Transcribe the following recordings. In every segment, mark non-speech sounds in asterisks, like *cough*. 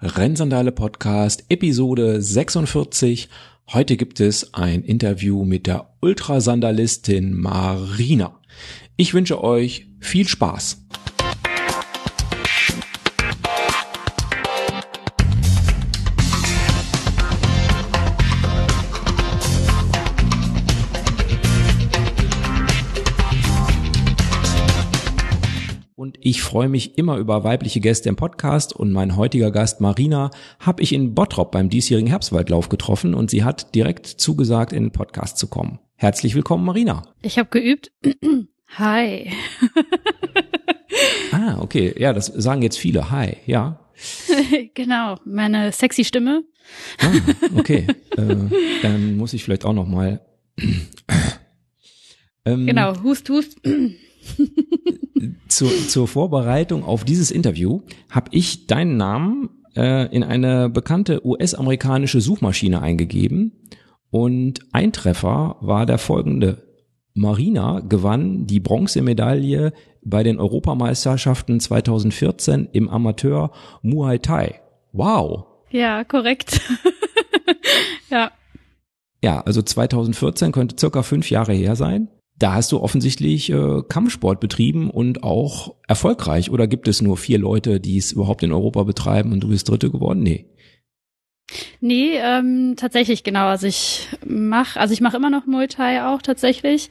Rennsandale Podcast, Episode 46. Heute gibt es ein Interview mit der Ultrasandalistin Marina. Ich wünsche euch viel Spaß. Ich freue mich immer über weibliche Gäste im Podcast und mein heutiger Gast Marina habe ich in Bottrop beim diesjährigen Herbstwaldlauf getroffen und sie hat direkt zugesagt, in den Podcast zu kommen. Herzlich willkommen, Marina. Ich habe geübt. *clears throat* Hi. *laughs* ah, okay. Ja, das sagen jetzt viele. Hi, ja. *laughs* genau, meine sexy Stimme. ah, okay. *laughs* äh, dann muss ich vielleicht auch noch mal. ähm, *clears throat* genau, hust, hust *clears throat* zur, zur Vorbereitung auf dieses Interview habe ich deinen Namen äh, in eine bekannte US-amerikanische Suchmaschine eingegeben und ein Treffer war der folgende. Marina gewann die Bronzemedaille bei den Europameisterschaften 2014 im Amateur Muay Thai. Wow. Ja, korrekt. *laughs* ja. Ja, also 2014 könnte circa fünf Jahre her sein da hast du offensichtlich äh, Kampfsport betrieben und auch erfolgreich. Oder gibt es nur vier Leute, die es überhaupt in Europa betreiben und du bist Dritte geworden? Nee. Nee, ähm, tatsächlich genau. Also ich mache, also ich mache immer noch Muay Thai auch tatsächlich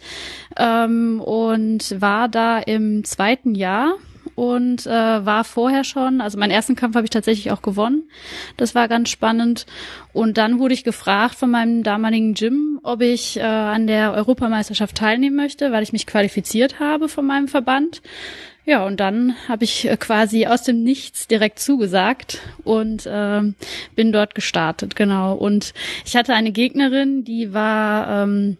ähm, und war da im zweiten Jahr und äh, war vorher schon, also meinen ersten Kampf habe ich tatsächlich auch gewonnen. Das war ganz spannend. Und dann wurde ich gefragt von meinem damaligen Gym, ob ich äh, an der Europameisterschaft teilnehmen möchte, weil ich mich qualifiziert habe von meinem Verband. Ja, und dann habe ich äh, quasi aus dem Nichts direkt zugesagt und äh, bin dort gestartet, genau. Und ich hatte eine Gegnerin, die war ähm,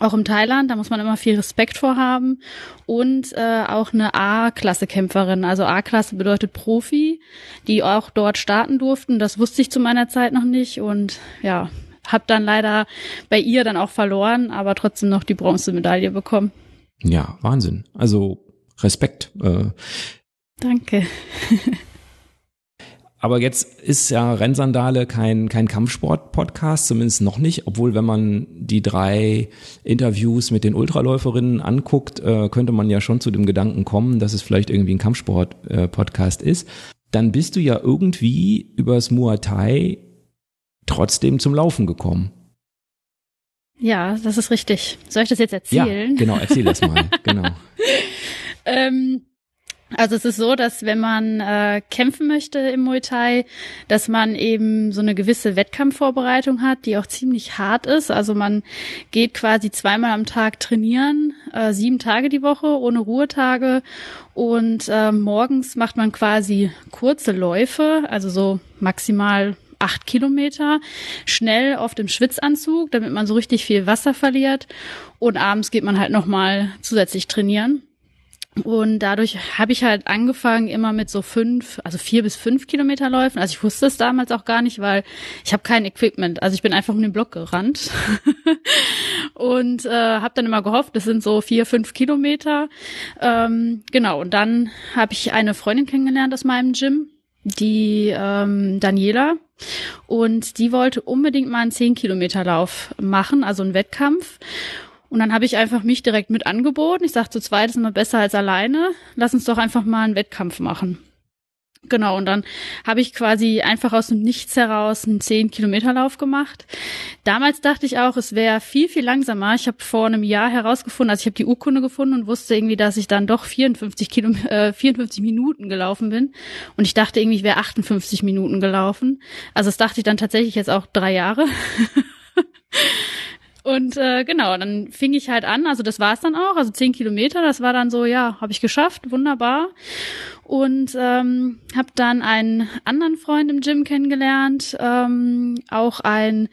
auch im Thailand, da muss man immer viel Respekt vorhaben und äh, auch eine A-Klasse-Kämpferin. Also A-Klasse bedeutet Profi, die auch dort starten durften. Das wusste ich zu meiner Zeit noch nicht und ja, habe dann leider bei ihr dann auch verloren, aber trotzdem noch die Bronzemedaille bekommen. Ja, Wahnsinn. Also Respekt. Äh. Danke. *laughs* Aber jetzt ist ja Rennsandale kein, kein Kampfsport-Podcast, zumindest noch nicht, obwohl wenn man die drei Interviews mit den Ultraläuferinnen anguckt, äh, könnte man ja schon zu dem Gedanken kommen, dass es vielleicht irgendwie ein Kampfsport-Podcast ist. Dann bist du ja irgendwie übers Muay Thai trotzdem zum Laufen gekommen. Ja, das ist richtig. Soll ich das jetzt erzählen? Ja, genau, erzähl das mal. *laughs* genau. ähm, also es ist so, dass wenn man äh, kämpfen möchte im Muay Thai, dass man eben so eine gewisse Wettkampfvorbereitung hat, die auch ziemlich hart ist. Also man geht quasi zweimal am Tag trainieren, äh, sieben Tage die Woche ohne Ruhetage und äh, morgens macht man quasi kurze Läufe, also so maximal acht Kilometer, schnell auf dem Schwitzanzug, damit man so richtig viel Wasser verliert und abends geht man halt nochmal zusätzlich trainieren. Und dadurch habe ich halt angefangen immer mit so fünf, also vier bis fünf Kilometer Läufen. Also ich wusste es damals auch gar nicht, weil ich habe kein Equipment. Also ich bin einfach um den Block gerannt *laughs* und äh, habe dann immer gehofft, das sind so vier, fünf Kilometer. Ähm, genau. Und dann habe ich eine Freundin kennengelernt aus meinem Gym, die ähm, Daniela. Und die wollte unbedingt mal einen zehn Kilometer Lauf machen, also einen Wettkampf. Und dann habe ich einfach mich direkt mit angeboten. Ich sagte, zu zweit ist immer besser als alleine. Lass uns doch einfach mal einen Wettkampf machen. Genau, und dann habe ich quasi einfach aus dem Nichts heraus einen 10-Kilometer-Lauf gemacht. Damals dachte ich auch, es wäre viel, viel langsamer. Ich habe vor einem Jahr herausgefunden, also ich habe die Urkunde gefunden und wusste irgendwie, dass ich dann doch 54, Kilo, äh, 54 Minuten gelaufen bin. Und ich dachte irgendwie, ich wäre 58 Minuten gelaufen. Also das dachte ich dann tatsächlich jetzt auch drei Jahre. *laughs* Und äh, genau, dann fing ich halt an, also das war es dann auch, also zehn Kilometer, das war dann so, ja, habe ich geschafft, wunderbar. Und ähm, habe dann einen anderen Freund im Gym kennengelernt, ähm, auch ein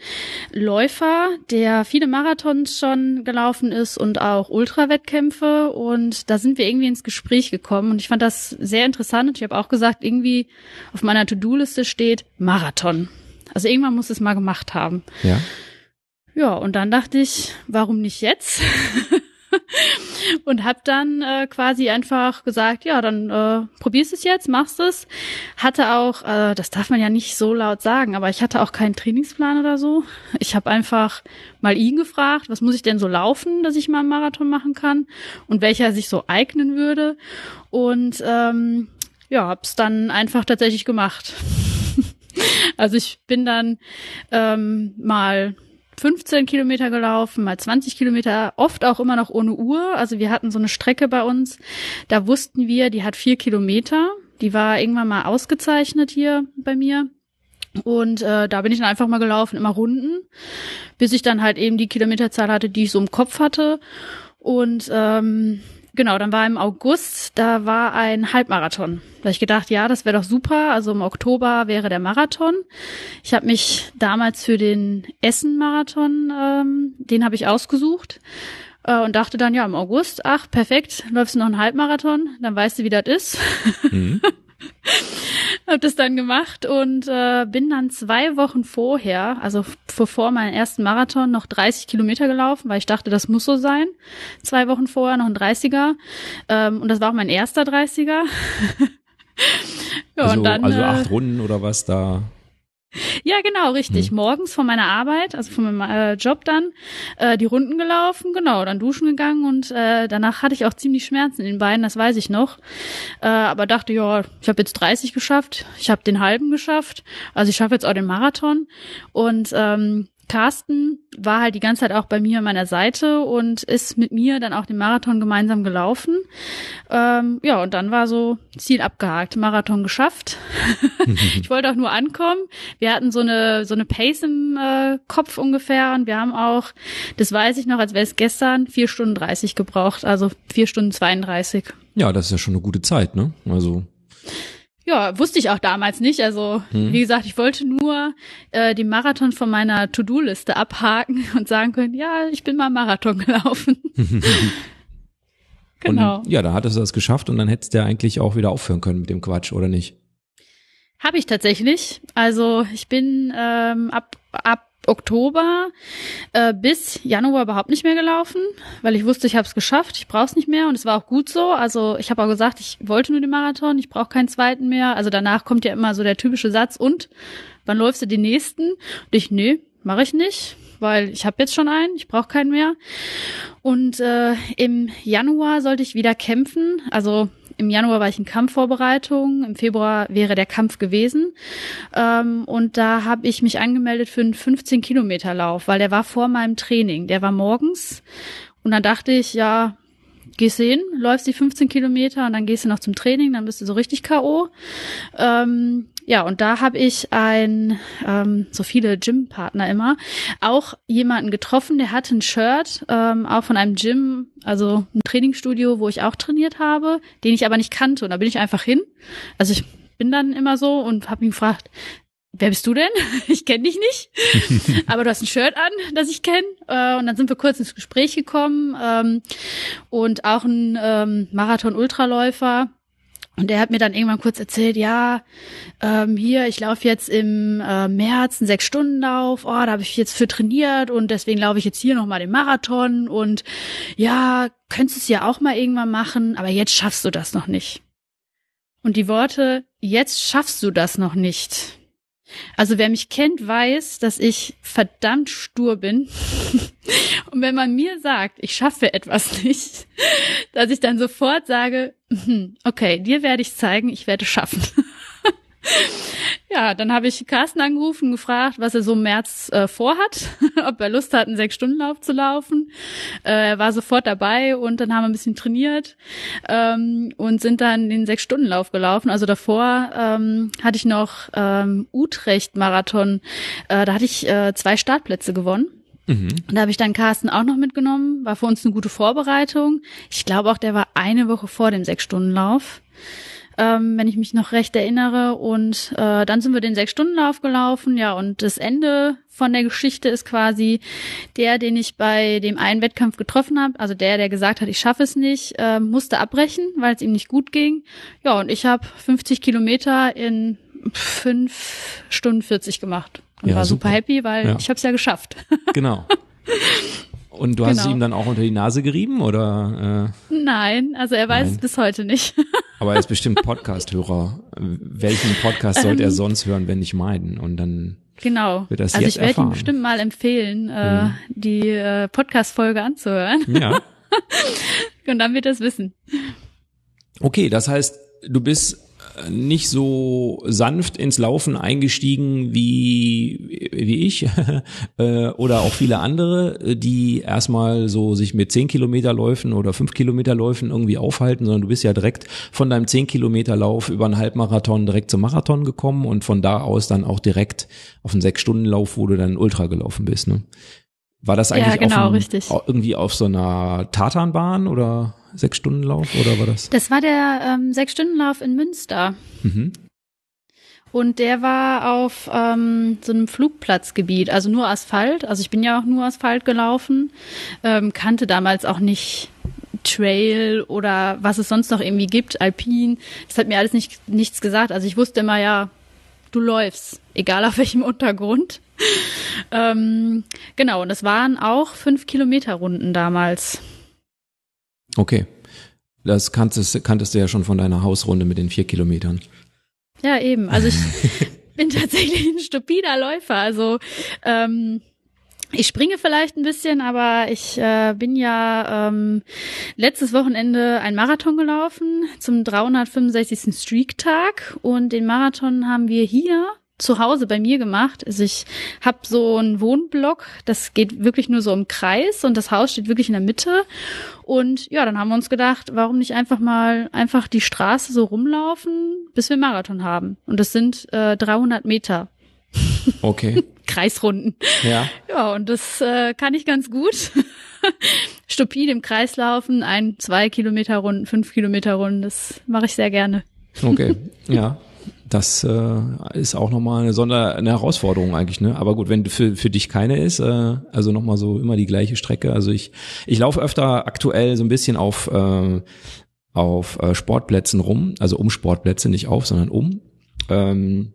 Läufer, der viele Marathons schon gelaufen ist und auch Ultrawettkämpfe. Und da sind wir irgendwie ins Gespräch gekommen. Und ich fand das sehr interessant. Und ich habe auch gesagt, irgendwie auf meiner To-Do-Liste steht Marathon. Also irgendwann muss es mal gemacht haben. Ja. Ja, und dann dachte ich, warum nicht jetzt? *laughs* und habe dann äh, quasi einfach gesagt, ja, dann äh, probierst es jetzt, machst es. Hatte auch, äh, das darf man ja nicht so laut sagen, aber ich hatte auch keinen Trainingsplan oder so. Ich habe einfach mal ihn gefragt, was muss ich denn so laufen, dass ich mal einen Marathon machen kann und welcher sich so eignen würde. Und ähm, ja, hab's dann einfach tatsächlich gemacht. *laughs* also ich bin dann ähm, mal 15 Kilometer gelaufen, mal 20 Kilometer, oft auch immer noch ohne Uhr. Also wir hatten so eine Strecke bei uns, da wussten wir, die hat vier Kilometer. Die war irgendwann mal ausgezeichnet hier bei mir. Und äh, da bin ich dann einfach mal gelaufen, immer Runden, bis ich dann halt eben die Kilometerzahl hatte, die ich so im Kopf hatte. Und ähm, Genau, dann war im August, da war ein Halbmarathon. Da habe ich gedacht, ja, das wäre doch super. Also im Oktober wäre der Marathon. Ich habe mich damals für den Essen-Marathon, ähm, den habe ich ausgesucht äh, und dachte dann, ja, im August, ach, perfekt, läufst du noch einen Halbmarathon, dann weißt du, wie das ist. Mhm. *laughs* Hab das dann gemacht und äh, bin dann zwei Wochen vorher, also vor meinem ersten Marathon, noch 30 Kilometer gelaufen, weil ich dachte, das muss so sein. Zwei Wochen vorher noch ein 30er. Ähm, und das war auch mein erster 30er. *laughs* ja, also, dann, also acht äh, Runden oder was da? Ja, genau, richtig. Hm. Morgens von meiner Arbeit, also von meinem äh, Job dann, äh, die Runden gelaufen, genau, dann duschen gegangen und äh, danach hatte ich auch ziemlich Schmerzen in den Beinen, das weiß ich noch. Äh, aber dachte, ja, ich habe jetzt 30 geschafft, ich habe den halben geschafft, also ich schaffe jetzt auch den Marathon. Und ähm, Carsten war halt die ganze Zeit auch bei mir an meiner Seite und ist mit mir dann auch den Marathon gemeinsam gelaufen. Ähm, ja, und dann war so Ziel abgehakt, Marathon geschafft. *laughs* ich wollte auch nur ankommen. Wir hatten so eine so eine Pace im äh, Kopf ungefähr und wir haben auch, das weiß ich noch, als wäre es gestern, vier Stunden dreißig gebraucht, also vier Stunden 32. Ja, das ist ja schon eine gute Zeit, ne? Also ja, wusste ich auch damals nicht. Also, hm. wie gesagt, ich wollte nur äh, die Marathon von meiner To-Do-Liste abhaken *laughs* und sagen können, ja, ich bin mal Marathon *laughs* gelaufen. genau. Und, ja, da hattest du das geschafft und dann hättest du ja eigentlich auch wieder aufhören können mit dem Quatsch, oder nicht? Habe ich tatsächlich. Also ich bin ähm, ab, ab Oktober äh, bis Januar überhaupt nicht mehr gelaufen, weil ich wusste, ich habe es geschafft, ich brauche es nicht mehr und es war auch gut so. Also ich habe auch gesagt, ich wollte nur den Marathon, ich brauche keinen zweiten mehr. Also danach kommt ja immer so der typische Satz und wann läufst du den nächsten? Und ich, nee, mache ich nicht, weil ich habe jetzt schon einen, ich brauche keinen mehr. Und äh, im Januar sollte ich wieder kämpfen. Also im Januar war ich in Kampfvorbereitung, im Februar wäre der Kampf gewesen. Ähm, und da habe ich mich angemeldet für einen 15 Kilometer Lauf, weil der war vor meinem Training. Der war morgens. Und dann dachte ich, ja, gehst du hin, läufst die 15 Kilometer und dann gehst du noch zum Training, dann bist du so richtig K.O. Ähm, ja, und da habe ich ein, ähm, so viele Gym-Partner immer, auch jemanden getroffen, der hatte ein Shirt, ähm, auch von einem Gym, also ein Trainingsstudio, wo ich auch trainiert habe, den ich aber nicht kannte. Und da bin ich einfach hin. Also ich bin dann immer so und habe ihn gefragt, wer bist du denn? *laughs* Ich kenne dich nicht, *laughs* aber du hast ein Shirt an, das ich kenne. Äh, und dann sind wir kurz ins Gespräch gekommen ähm, und auch ein ähm, Marathon-Ultraläufer. Und der hat mir dann irgendwann kurz erzählt, ja, ähm, hier, ich laufe jetzt im äh, März einen Sechs-Stunden-Lauf, oh, da habe ich jetzt für trainiert und deswegen laufe ich jetzt hier nochmal den Marathon und ja, könntest es ja auch mal irgendwann machen, aber jetzt schaffst du das noch nicht. Und die Worte, jetzt schaffst du das noch nicht, also wer mich kennt, weiß, dass ich verdammt stur bin. *laughs* Und wenn man mir sagt, ich schaffe etwas *laughs* nicht, dass ich dann sofort sage, mhm, okay, dir werde ich zeigen, ich werde schaffen. *laughs* Ja, dann habe ich Carsten angerufen und gefragt, was er so im März äh, vorhat, *laughs* ob er Lust hat, einen Sechs-Stunden-Lauf zu laufen. Äh, er war sofort dabei und dann haben wir ein bisschen trainiert ähm, und sind dann den Sechs-Stunden-Lauf gelaufen. Also davor ähm, hatte ich noch ähm, Utrecht-Marathon. Äh, da hatte ich äh, zwei Startplätze gewonnen. Mhm. Und da habe ich dann Carsten auch noch mitgenommen. War für uns eine gute Vorbereitung. Ich glaube auch, der war eine Woche vor dem Sechs-Stunden-Lauf ähm, wenn ich mich noch recht erinnere. Und äh, dann sind wir den Sechs-Stunden-Lauf gelaufen, ja, und das Ende von der Geschichte ist quasi der, den ich bei dem einen Wettkampf getroffen habe, also der, der gesagt hat, ich schaffe es nicht, äh, musste abbrechen, weil es ihm nicht gut ging. Ja, und ich habe 50 Kilometer in fünf Stunden 40 gemacht und ja, war super, super happy, weil ja. ich habe es ja geschafft. *laughs* Genau. Und du hast Genau. es ihm dann auch unter die Nase gerieben oder? Äh, Nein, also er weiß Nein. es bis heute nicht. *laughs* aber er ist bestimmt Podcast-Hörer. Welchen Podcast sollte er sonst hören, wenn nicht meinen? Und dann genau. Wird das also jetzt ich werde ihm erfahren. Mhm. bestimmt mal empfehlen, äh, die äh, Podcast-Folge anzuhören. ja. *laughs* Und dann wird er es wissen. Okay, das heißt, du bist nicht so sanft ins Laufen eingestiegen wie wie ich *laughs* äh, oder auch viele andere, die erstmal so sich mit 10 Kilometer Läufen oder 5 Kilometer Läufen irgendwie aufhalten, sondern du bist ja direkt von deinem 10 Kilometer Lauf über einen Halbmarathon direkt zum Marathon gekommen und von da aus dann auch direkt auf einen 6 Stunden Lauf, wo du dann Ultra gelaufen bist. Ne? War das Ja, eigentlich genau, auf einem, irgendwie auf so einer Tatanbahn oder 6 Stunden Lauf oder war das? Das war der ähm, Sechs-Stunden-Lauf in Münster. Mhm. Und der war auf ähm, so einem Flugplatzgebiet, also nur Asphalt. Also ich bin ja auch nur Asphalt gelaufen, ähm, kannte damals auch nicht Trail oder was es sonst noch irgendwie gibt, Alpin. Das hat mir alles nicht, nichts gesagt. Also ich wusste immer, ja, du läufst, egal auf welchem Untergrund. ähm, genau, und das waren auch fünf Kilometer Runden damals. Okay. Das kanntest, kanntest du ja schon von deiner Hausrunde mit den vier Kilometern. Ja, eben. Also ich *laughs* bin tatsächlich ein stupider Läufer. Also ähm, ich springe vielleicht ein bisschen, aber ich äh, bin ja ähm, letztes Wochenende ein Marathon gelaufen zum 365. Streak-Tag und den Marathon haben wir hier zu Hause bei mir gemacht. Also ich habe so einen Wohnblock, das geht wirklich nur so im Kreis und das Haus steht wirklich in der Mitte. Und ja, dann haben wir uns gedacht, warum nicht einfach mal einfach die Straße so rumlaufen, bis wir Marathon haben. Und das sind äh, 300 Meter Okay. *laughs* Kreisrunden. ja. Ja, und das äh, kann ich ganz gut. *laughs* Stupide im Kreis laufen, ein, zwei Kilometer Runden, fünf Kilometer Runden, das mache ich sehr gerne. Okay. *laughs* Ja. Das äh, ist auch nochmal eine Sonder eine Herausforderung eigentlich, ne? Aber gut, wenn für, für dich keine ist, äh, also nochmal so immer die gleiche Strecke. Also ich, ich laufe öfter aktuell so ein bisschen auf, äh, auf äh, Sportplätzen rum, also um Sportplätze, nicht auf, sondern um. Ähm,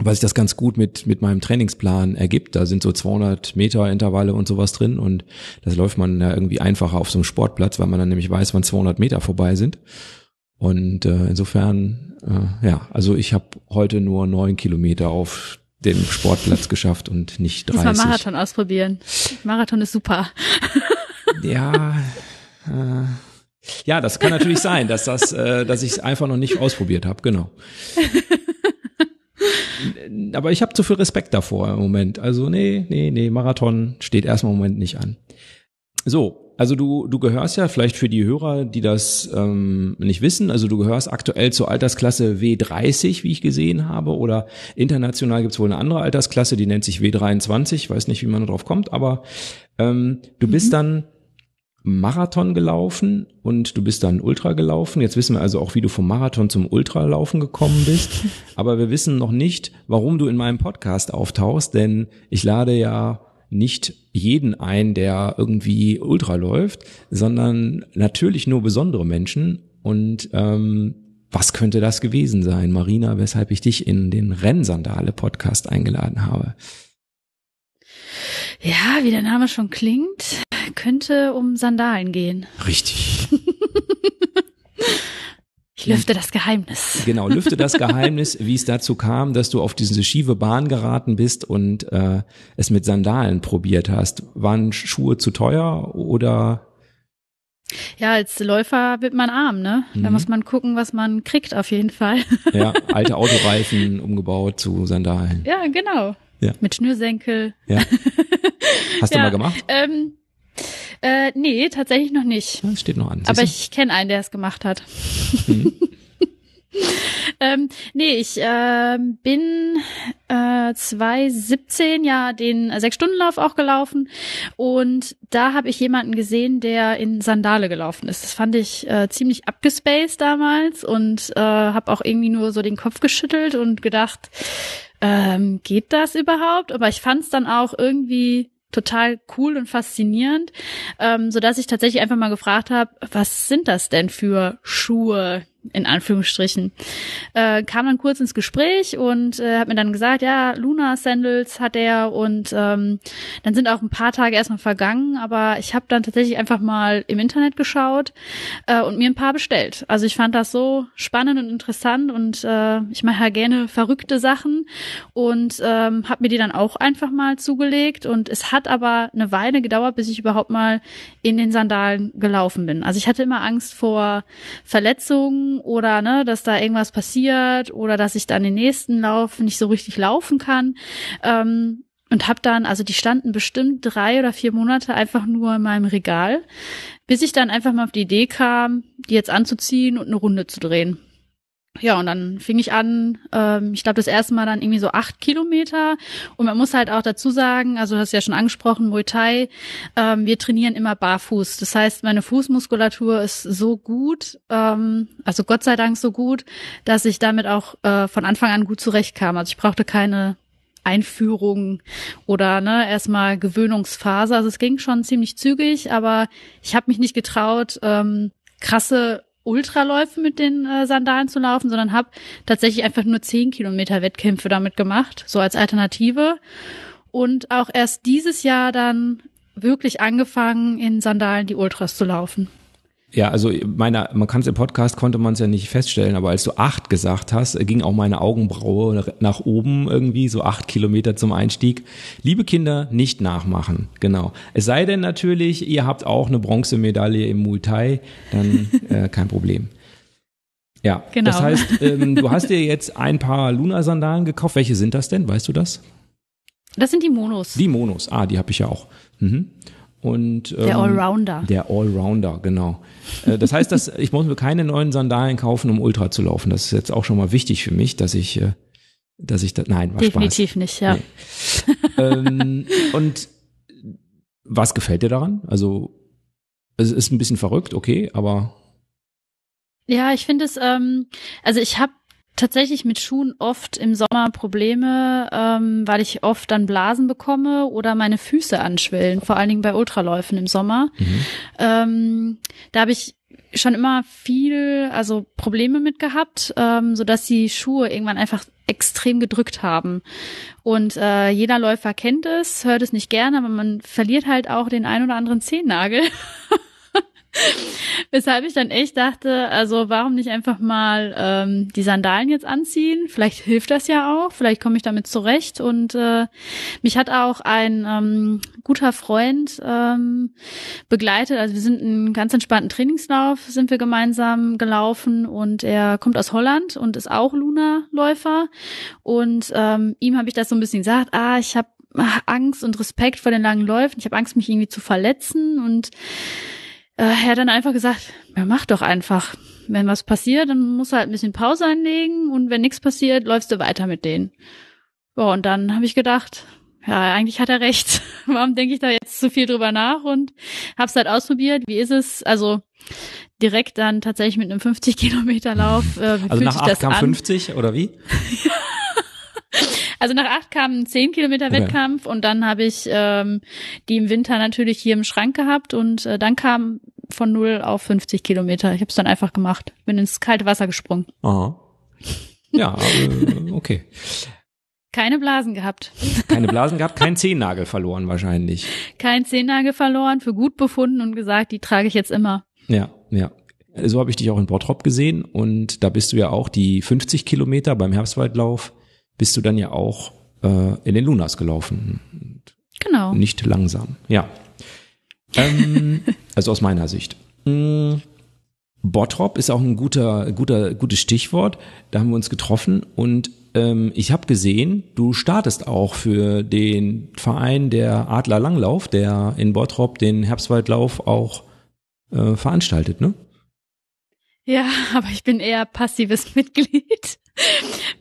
weil sich das ganz gut mit, mit meinem Trainingsplan ergibt. Da sind so 200 Meter Intervalle und sowas drin und das läuft man ja irgendwie einfacher auf so einem Sportplatz, weil man dann nämlich weiß, wann 200 Meter vorbei sind. Und äh, insofern, äh, ja, also ich habe heute nur neun Kilometer auf dem Sportplatz geschafft und nicht Muss mal 30. Marathon ausprobieren. Marathon ist super. *laughs* Ja, äh, ja, das kann natürlich sein, dass das, äh, dass ich es einfach noch nicht ausprobiert habe, genau. *laughs* Aber ich habe zu viel Respekt davor im Moment. Also nee, nee, nee, Marathon steht erstmal im Moment nicht an. So, also du, du gehörst ja vielleicht für die Hörer, die das ähm, nicht wissen, also du gehörst aktuell zur Altersklasse W30, wie ich gesehen habe, oder international gibt's wohl eine andere Altersklasse, die nennt sich W23, weiß nicht, wie man darauf kommt, aber ähm, du bist dann Marathon gelaufen und du bist dann Ultra gelaufen. Jetzt wissen wir also auch, wie du vom Marathon zum Ultralaufen gekommen bist. *laughs* Aber wir wissen noch nicht, warum du in meinem Podcast auftauchst, denn ich lade ja nicht jeden ein, der irgendwie Ultra läuft, sondern natürlich nur besondere Menschen. Und ähm, was könnte das gewesen sein, Marina, weshalb ich dich in den Rennsandale-Podcast eingeladen habe? Ja, wie der Name schon klingt, könnte um Sandalen gehen. Richtig. *laughs* Ich lüfte das Geheimnis. Genau, lüfte das Geheimnis, wie es dazu kam, dass du auf diese schiefe Bahn geraten bist und äh, es mit Sandalen probiert hast. Waren Schuhe zu teuer oder Ja, als Läufer wird man arm, ne? Da Mhm. muss man gucken, was man kriegt auf jeden Fall. ja, *laughs* alte Autoreifen umgebaut zu Sandalen? ja, genau. Ja. Mit Schnürsenkel. Ja. *laughs* Hast du Ja. mal gemacht? Ähm, äh, nee, tatsächlich noch nicht. Das steht noch an. Aber siehst ich kenne einen, der es gemacht hat. Mhm. *laughs* ähm, nee, ich ähm, bin äh, 2017 ja den Sechs-Stunden-Lauf auch gelaufen und da habe ich jemanden gesehen, der in Sandale gelaufen ist. Das fand ich äh, ziemlich abgespaced damals und äh, habe auch irgendwie nur so den Kopf geschüttelt und gedacht, ähm, geht das überhaupt? Aber ich fand es dann auch irgendwie total cool und faszinierend, ähm, so dass ich tatsächlich einfach mal gefragt habe, was sind das denn für Schuhe, in Anführungsstrichen. Äh, kam dann kurz ins Gespräch und äh, hat mir dann gesagt, ja, Luna Sandals hat er und ähm, dann sind auch ein paar Tage erstmal vergangen, aber ich habe dann tatsächlich einfach mal im Internet geschaut äh, und mir ein paar bestellt. Also ich fand das so spannend und interessant und äh, ich mache ja gerne verrückte Sachen und ähm, habe mir die dann auch einfach mal zugelegt und es hat aber eine Weile gedauert, bis ich überhaupt mal in den Sandalen gelaufen bin. Also ich hatte immer Angst vor Verletzungen oder ne, dass da irgendwas passiert oder dass ich dann den nächsten Lauf nicht so richtig laufen kann. Ähm, und habe dann, also die standen bestimmt drei oder vier Monate einfach nur in meinem Regal, bis ich dann einfach mal auf die Idee kam, die jetzt anzuziehen und eine Runde zu drehen. Ja, und dann fing ich an, ähm, ich glaube das erste Mal dann irgendwie so acht Kilometer. Und man muss halt auch dazu sagen, also du hast ja schon angesprochen, Muay Thai, ähm, wir trainieren immer barfuß. Das heißt, meine Fußmuskulatur ist so gut, ähm, also Gott sei Dank so gut, dass ich damit auch äh, von Anfang an gut zurechtkam. Also ich brauchte keine Einführung oder ne, erstmal Gewöhnungsphase. Also es ging schon ziemlich zügig, aber ich habe mich nicht getraut, ähm, krasse Ultraläufe mit den äh, Sandalen zu laufen, sondern habe tatsächlich einfach nur zehn Kilometer Wettkämpfe damit gemacht, so als Alternative. Und auch erst dieses Jahr dann wirklich angefangen, in Sandalen die Ultras zu laufen. Ja, also meine, man kann es im Podcast konnte man es ja nicht feststellen, aber als du acht gesagt hast, ging auch meine Augenbraue nach oben irgendwie, so acht Kilometer zum Einstieg. Liebe Kinder, nicht nachmachen, genau. Es sei denn natürlich, ihr habt auch eine Bronzemedaille im Muay Thai, dann *laughs* äh, kein Problem. Ja, genau. das heißt, ähm, du hast dir jetzt ein paar Luna-Sandalen gekauft. Welche sind das denn? Weißt du das? Das sind die Monos. Die Monos, ah, die habe ich ja auch. Mhm. Und, ähm, der Allrounder. Der Allrounder, genau. Äh, das heißt, dass ich muss mir keine neuen Sandalen kaufen, um Ultra zu laufen. Das ist jetzt auch schon mal wichtig für mich, dass ich, äh, dass ich das, nein, war Definitiv Spaß. nicht, ja. Nee. ähm, und was gefällt dir daran? Also, es ist ein bisschen verrückt, okay, aber. Ja, ich finde es, ähm, also ich habe tatsächlich mit Schuhen oft im Sommer Probleme, ähm, weil ich oft dann Blasen bekomme oder meine Füße anschwillen, vor allen Dingen bei Ultraläufen im Sommer. Mhm. Ähm, da habe ich schon immer viel, also Probleme mit gehabt, ähm, so dass die Schuhe irgendwann einfach extrem gedrückt haben. Und äh, jeder Läufer kennt es, hört es nicht gerne, aber man verliert halt auch den ein oder anderen Zehennagel. *laughs* *laughs* Weshalb ich dann echt dachte, also warum nicht einfach mal ähm, die Sandalen jetzt anziehen? Vielleicht hilft das ja auch, vielleicht komme ich damit zurecht. Und äh, mich hat auch ein ähm, guter Freund ähm, begleitet. Also wir sind einen ganz entspannten Trainingslauf, sind wir gemeinsam gelaufen und er kommt aus Holland und ist auch Luna-Läufer. Und ähm, ihm habe ich das so ein bisschen gesagt, ah, ich habe Angst und Respekt vor den langen Läufen. Ich habe Angst, mich irgendwie zu verletzen und äh, er hat dann einfach gesagt, ja, mach doch einfach. Wenn was passiert, dann musst du halt ein bisschen Pause einlegen und wenn nichts passiert, läufst du weiter mit denen. Ja, und dann habe ich gedacht, ja, eigentlich hat er recht. *laughs* Warum denke ich da jetzt so viel drüber nach und hab's halt ausprobiert. Wie ist es? Also direkt dann tatsächlich mit einem 50 Kilometer Lauf. Äh, also nach 8 kam an? 50 oder wie? *laughs* *laughs* Also nach acht kam ein 10 Kilometer okay. Wettkampf und dann habe ich ähm, die im Winter natürlich hier im Schrank gehabt und äh, dann kam von 0 auf 50 Kilometer. Ich habe es dann einfach gemacht. Bin ins kalte Wasser gesprungen. Aha. Ja, äh, okay. Keine Blasen gehabt. Keine Blasen gehabt, kein Zehennagel verloren wahrscheinlich. Kein Zehennagel verloren, für gut befunden und gesagt, die trage ich jetzt immer. Ja, ja. So habe ich dich auch in Bottrop gesehen und da bist du ja auch die 50 Kilometer beim Herbstwaldlauf bist du dann ja auch äh, in den Lunas gelaufen. Genau. Nicht langsam, ja. *laughs* ähm, also aus meiner Sicht. Hm, Bottrop ist auch ein guter, guter, gutes Stichwort. Da haben wir uns getroffen und ähm, ich habe gesehen, du startest auch für den Verein der Adler Langlauf, der in Bottrop den Herbstwaldlauf auch äh, veranstaltet, ne? Ja, *laughs* aber ich bin eher passives Mitglied.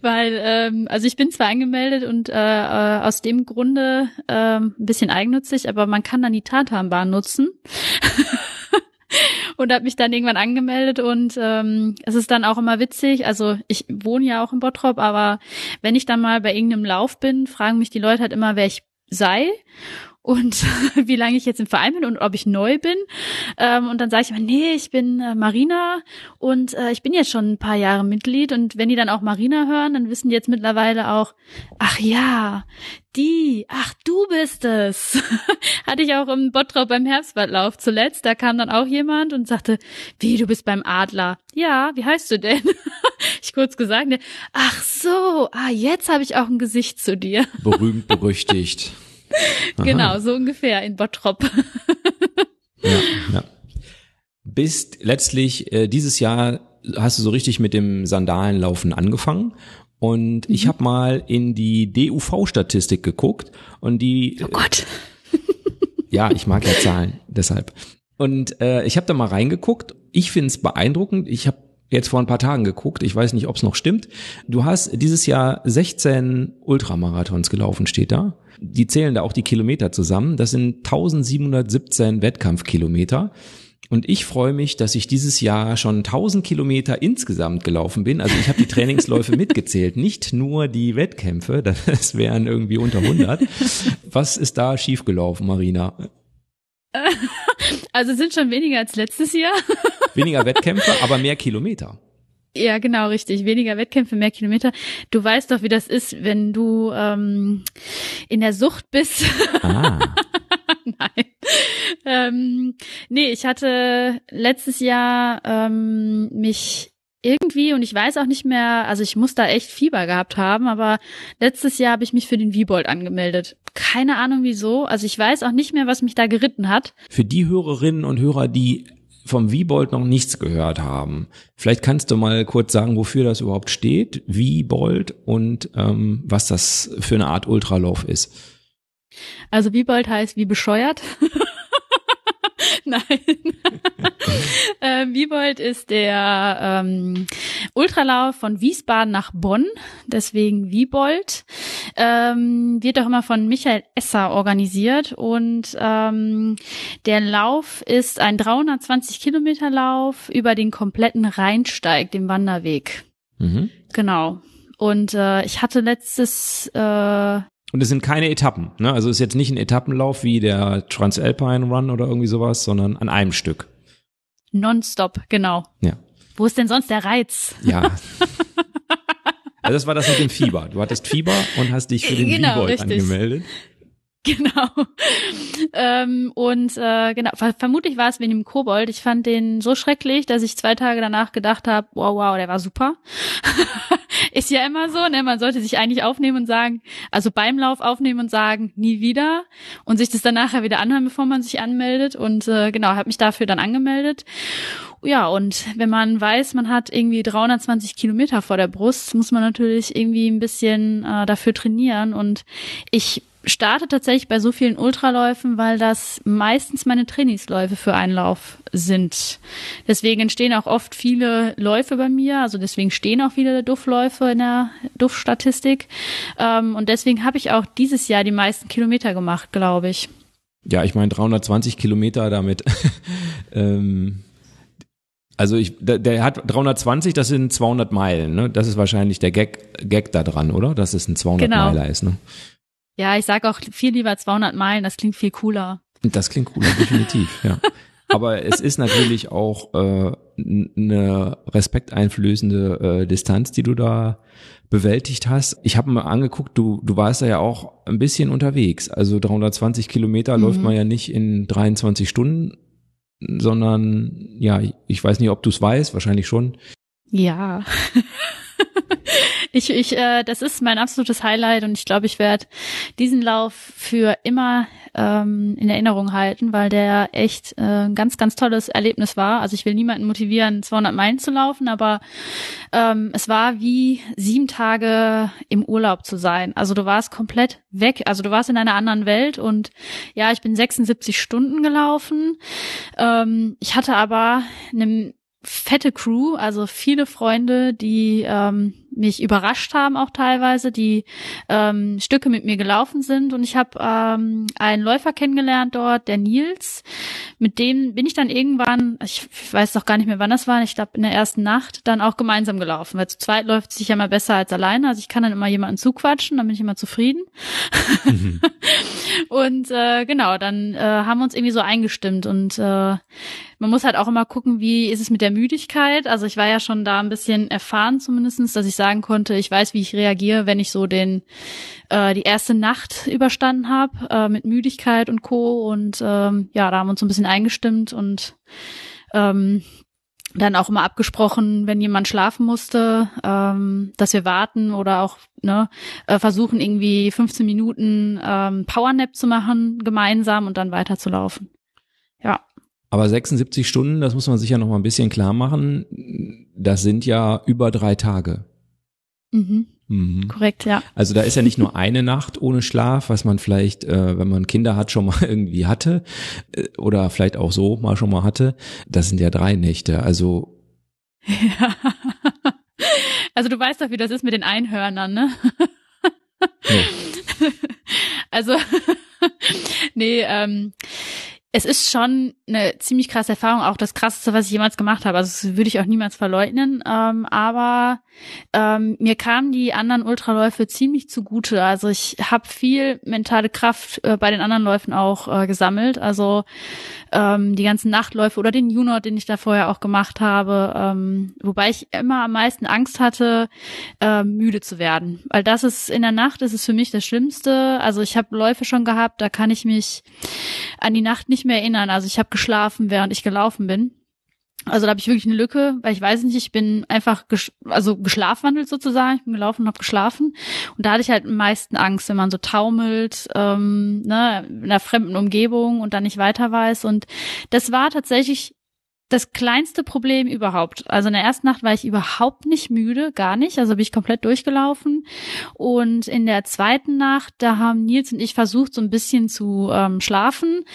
Weil, ähm, also ich bin zwar angemeldet und äh, äh, aus dem Grunde äh, ein bisschen eigennützig, aber man kann dann die Tatanbahn nutzen. *laughs* und habe mich dann irgendwann angemeldet und ähm, es ist dann auch immer witzig. Also ich wohne ja auch in Bottrop, aber wenn ich dann mal bei irgendeinem Lauf bin, fragen mich die Leute halt immer, wer ich sei. Und *laughs* wie lange ich jetzt im Verein bin und ob ich neu bin. Ähm, und dann sage ich immer, nee, ich bin äh, Marina und äh, ich bin jetzt schon ein paar Jahre Mitglied. Und wenn die dann auch Marina hören, dann wissen die jetzt mittlerweile auch, ach ja, die, ach du bist es. *laughs* Hatte ich auch im Bottrop beim Herbstbadlauf zuletzt. Da kam dann auch jemand und sagte, wie, du bist beim Adler. Ja, wie heißt du denn? *laughs* ich kurz gesagt, ne, ach so, ah, jetzt habe ich auch ein Gesicht zu dir. Berühmt, berüchtigt. *laughs* genau, so ungefähr in Bottrop. ja, ja. Bist letztlich äh, dieses Jahr hast du so richtig mit dem Sandalenlaufen angefangen und mhm. ich habe mal in die DUV-Statistik geguckt und die. Oh Gott. *laughs* ja, ich mag ja Zahlen, deshalb. Und äh, ich habe da mal reingeguckt. Ich finde es beeindruckend. Ich habe jetzt vor ein paar Tagen geguckt. Ich weiß nicht, ob es noch stimmt. Du hast dieses Jahr 16 Ultramarathons gelaufen, steht da. Die zählen da auch die Kilometer zusammen. Das sind 1717 Wettkampfkilometer. Und ich freue mich, dass ich dieses Jahr schon 1000 Kilometer insgesamt gelaufen bin. Also ich habe die Trainingsläufe *laughs* mitgezählt, nicht nur die Wettkämpfe, das wären irgendwie unter 100. *laughs* Was ist da schiefgelaufen, Marina? *laughs* Also sind schon weniger als letztes Jahr. *laughs* Weniger Wettkämpfe, aber mehr Kilometer. Ja, genau, richtig. Weniger Wettkämpfe, mehr Kilometer. Du weißt doch, wie das ist, wenn du ähm, in der Sucht bist. Ah. *laughs* Nein. Ähm, nee, ich hatte letztes Jahr ähm, mich irgendwie, und ich weiß auch nicht mehr, also ich muss da echt Fieber gehabt haben, aber letztes Jahr habe ich mich für den Wiebold angemeldet. Keine Ahnung wieso. Also ich weiß auch nicht mehr, was mich da geritten hat. Für die Hörerinnen und Hörer, die vom Wiebold noch nichts gehört haben. Vielleicht kannst du mal kurz sagen, wofür das überhaupt steht, Wiebold und ähm, was das für eine Art Ultralauf ist. Also Wiebold heißt wie bescheuert. *laughs* *laughs* Nein. *laughs* äh, Wiebold ist der ähm, Ultralauf von Wiesbaden nach Bonn, deswegen Wiebold. Ähm, wird auch immer von Michael Esser organisiert und ähm, der Lauf ist ein 320 Kilometer Lauf über den kompletten Rheinsteig, den Wanderweg. Mhm. Genau. Und äh, ich hatte letztes äh, und es sind keine Etappen, ne? Also es ist jetzt nicht ein Etappenlauf wie der Transalpine Run oder irgendwie sowas, sondern an einem Stück. Nonstop, genau. Ja. Wo ist denn sonst der Reiz? Ja. *laughs* Also das war das mit dem Fieber. Du hattest Fieber und hast dich für den genau, Vibold angemeldet. *laughs* Genau. ähm, und äh, genau, vermutlich war es wegen dem Kobold. Ich fand den so schrecklich, dass ich zwei Tage danach gedacht habe, wow, wow, der war super. *laughs* Ist ja immer so, ne? Man sollte sich eigentlich aufnehmen und sagen, also beim Lauf aufnehmen und sagen, nie wieder und sich das dann nachher wieder anhören, bevor man sich anmeldet. Und äh, genau, habe mich dafür dann angemeldet. Ja, und wenn man weiß, man hat irgendwie 320 Kilometer vor der Brust, muss man natürlich irgendwie ein bisschen äh, dafür trainieren. Und ich starte tatsächlich bei so vielen Ultraläufen, weil das meistens meine Trainingsläufe für einen Lauf sind. Deswegen entstehen auch oft viele Läufe bei mir, also deswegen stehen auch viele Duftläufe in der Duftstatistik. Ähm, und deswegen habe ich auch dieses Jahr die meisten Kilometer gemacht, glaube ich. Ja, ich meine 320 Kilometer damit. *laughs* ähm, also ich, der, hat 320, das sind 200 Meilen. Ne? Das ist wahrscheinlich der Gag, Gag da dran, oder? Dass es ein 200 genau. Meiler ist. Ne? Ja, ich sage auch viel lieber 200 Meilen, das klingt viel cooler. Das klingt cooler, definitiv, ja. *laughs* Aber es ist natürlich auch äh, eine respekteinflößende äh, Distanz, die du da bewältigt hast. Ich habe mir angeguckt, du, du warst da ja auch ein bisschen unterwegs. Also 320 Kilometer mhm. läuft man ja nicht in 23 Stunden, sondern ja, ich weiß nicht, ob du es weißt, wahrscheinlich schon. Ja. *laughs* ich, ich, äh, das ist mein absolutes Highlight und ich glaube, ich werde diesen Lauf für immer ähm, in Erinnerung halten, weil der echt äh, ein ganz, ganz tolles Erlebnis war. Also ich will niemanden motivieren, 200 Meilen zu laufen, aber ähm, es war wie sieben Tage im Urlaub zu sein. Also du warst komplett weg, also du warst in einer anderen Welt und ja, ich bin 76 Stunden gelaufen. Ähm, ich hatte aber eine fette Crew, also viele Freunde, die ähm, mich überrascht haben auch teilweise, die ähm, Stücke mit mir gelaufen sind. Und ich habe ähm, einen Läufer kennengelernt dort, der Nils. Mit dem bin ich dann irgendwann, ich weiß doch gar nicht mehr, wann das war, ich glaube in der ersten Nacht, dann auch gemeinsam gelaufen. Weil zu zweit läuft es sich ja immer besser als alleine. Also ich kann dann immer jemanden zuquatschen, dann bin ich immer zufrieden. Mhm. *laughs* und äh, genau, dann äh, haben wir uns irgendwie so eingestimmt und äh, man muss halt auch immer gucken, wie ist es mit der Müdigkeit. Also ich war ja schon da ein bisschen erfahren zumindestens, dass ich sagen konnte, ich weiß, wie ich reagiere, wenn ich so den äh, die erste Nacht überstanden habe äh, mit Müdigkeit und Co. Und ähm, ja, da haben wir uns ein bisschen eingestimmt und ähm, dann auch immer abgesprochen, wenn jemand schlafen musste, ähm, dass wir warten oder auch ne, äh, versuchen irgendwie 15 Minuten ähm, Powernap zu machen gemeinsam und dann weiterzulaufen. Ja. Aber 76 Stunden, das muss man sich ja noch mal ein bisschen klar machen, das sind ja über drei Tage. Mhm. Mhm. Korrekt, ja. Also da ist ja nicht nur eine Nacht ohne Schlaf, was man vielleicht, äh, wenn man Kinder hat, schon mal *laughs* irgendwie hatte äh, oder vielleicht auch so mal schon mal hatte. Das sind ja drei Nächte. Also ja. *laughs* Also du weißt doch, wie das ist mit den Einhörnern, ne? *laughs* Also nee, ähm, es ist schon eine ziemlich krasse Erfahrung, auch das krasseste, was ich jemals gemacht habe. Also das würde ich auch niemals verleugnen. Ähm, aber ähm, mir kamen die anderen Ultraläufe ziemlich zugute. Also ich habe viel mentale Kraft äh, bei den anderen Läufen auch äh, gesammelt. Also ähm, die ganzen Nachtläufe oder den Juno, den ich da vorher auch gemacht habe. Ähm, wobei ich immer am meisten Angst hatte, äh, müde zu werden. Weil das ist in der Nacht, das ist für mich das Schlimmste. Also ich habe Läufe schon gehabt, da kann ich mich an die Nacht nicht mehr erinnern. Also ich habe geschlafen, während ich gelaufen bin. Also da habe ich wirklich eine Lücke, weil ich weiß nicht, ich bin einfach ges also geschlafwandelt sozusagen. Ich bin gelaufen und habe geschlafen. Und da hatte ich halt am meisten Angst, wenn man so taumelt, ähm, ne, in einer fremden Umgebung und dann nicht weiter weiß. Und das war tatsächlich das kleinste Problem überhaupt. Also in der ersten Nacht war ich überhaupt nicht müde, gar nicht. Also bin ich komplett durchgelaufen. Und in der zweiten Nacht, da haben Nils und ich versucht, so ein bisschen zu ähm, schlafen.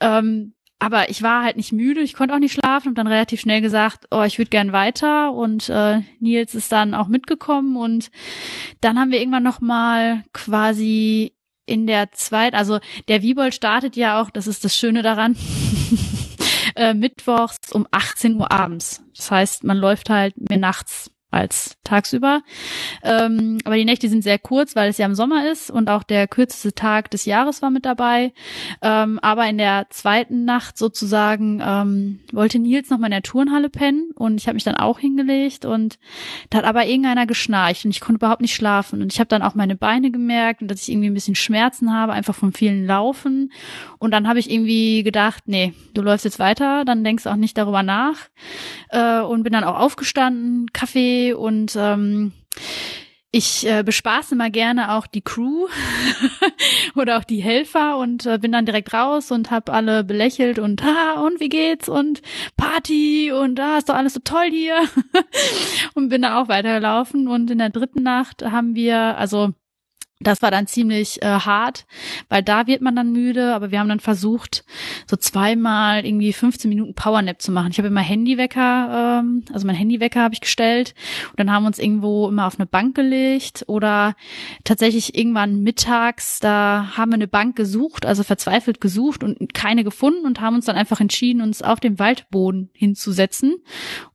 Ähm, aber ich war halt nicht müde, ich konnte auch nicht schlafen und dann relativ schnell gesagt, oh, ich würde gern weiter und äh, Nils ist dann auch mitgekommen und dann haben wir irgendwann noch mal quasi in der zweiten, also der Wiebold startet ja auch, das ist das Schöne daran, *laughs* äh, mittwochs um 18 Uhr abends. Das heißt, man läuft halt mir nachts als tagsüber. Ähm, aber die Nächte sind sehr kurz, weil es ja im Sommer ist und auch der kürzeste Tag des Jahres war mit dabei. Ähm, aber in der zweiten Nacht sozusagen ähm, wollte Nils noch in der Turnhalle pennen und ich habe mich dann auch hingelegt und da hat aber irgendeiner geschnarcht und ich konnte überhaupt nicht schlafen und ich habe dann auch meine Beine gemerkt und dass ich irgendwie ein bisschen Schmerzen habe, einfach vom vielen Laufen und dann habe ich irgendwie gedacht, nee, du läufst jetzt weiter, dann denkst auch nicht darüber nach äh, und bin dann auch aufgestanden, Kaffee und ähm, ich äh, bespaße mal gerne auch die Crew *laughs* oder auch die Helfer und äh, bin dann direkt raus und habe alle belächelt und ha und wie geht's? Und Party? Und da ah, ist doch alles so toll hier. *laughs* Und bin dann auch weitergelaufen. Und in der dritten Nacht haben wir also das war dann ziemlich äh, hart, weil da wird man dann müde, aber wir haben dann versucht, so zweimal irgendwie 15 Minuten Powernap zu machen. Ich habe immer Handywecker, ähm, also mein Handywecker habe ich gestellt und dann haben wir uns irgendwo immer auf eine Bank gelegt oder tatsächlich irgendwann mittags, da haben wir eine Bank gesucht, also verzweifelt gesucht und keine gefunden und haben uns dann einfach entschieden, uns auf dem Waldboden hinzusetzen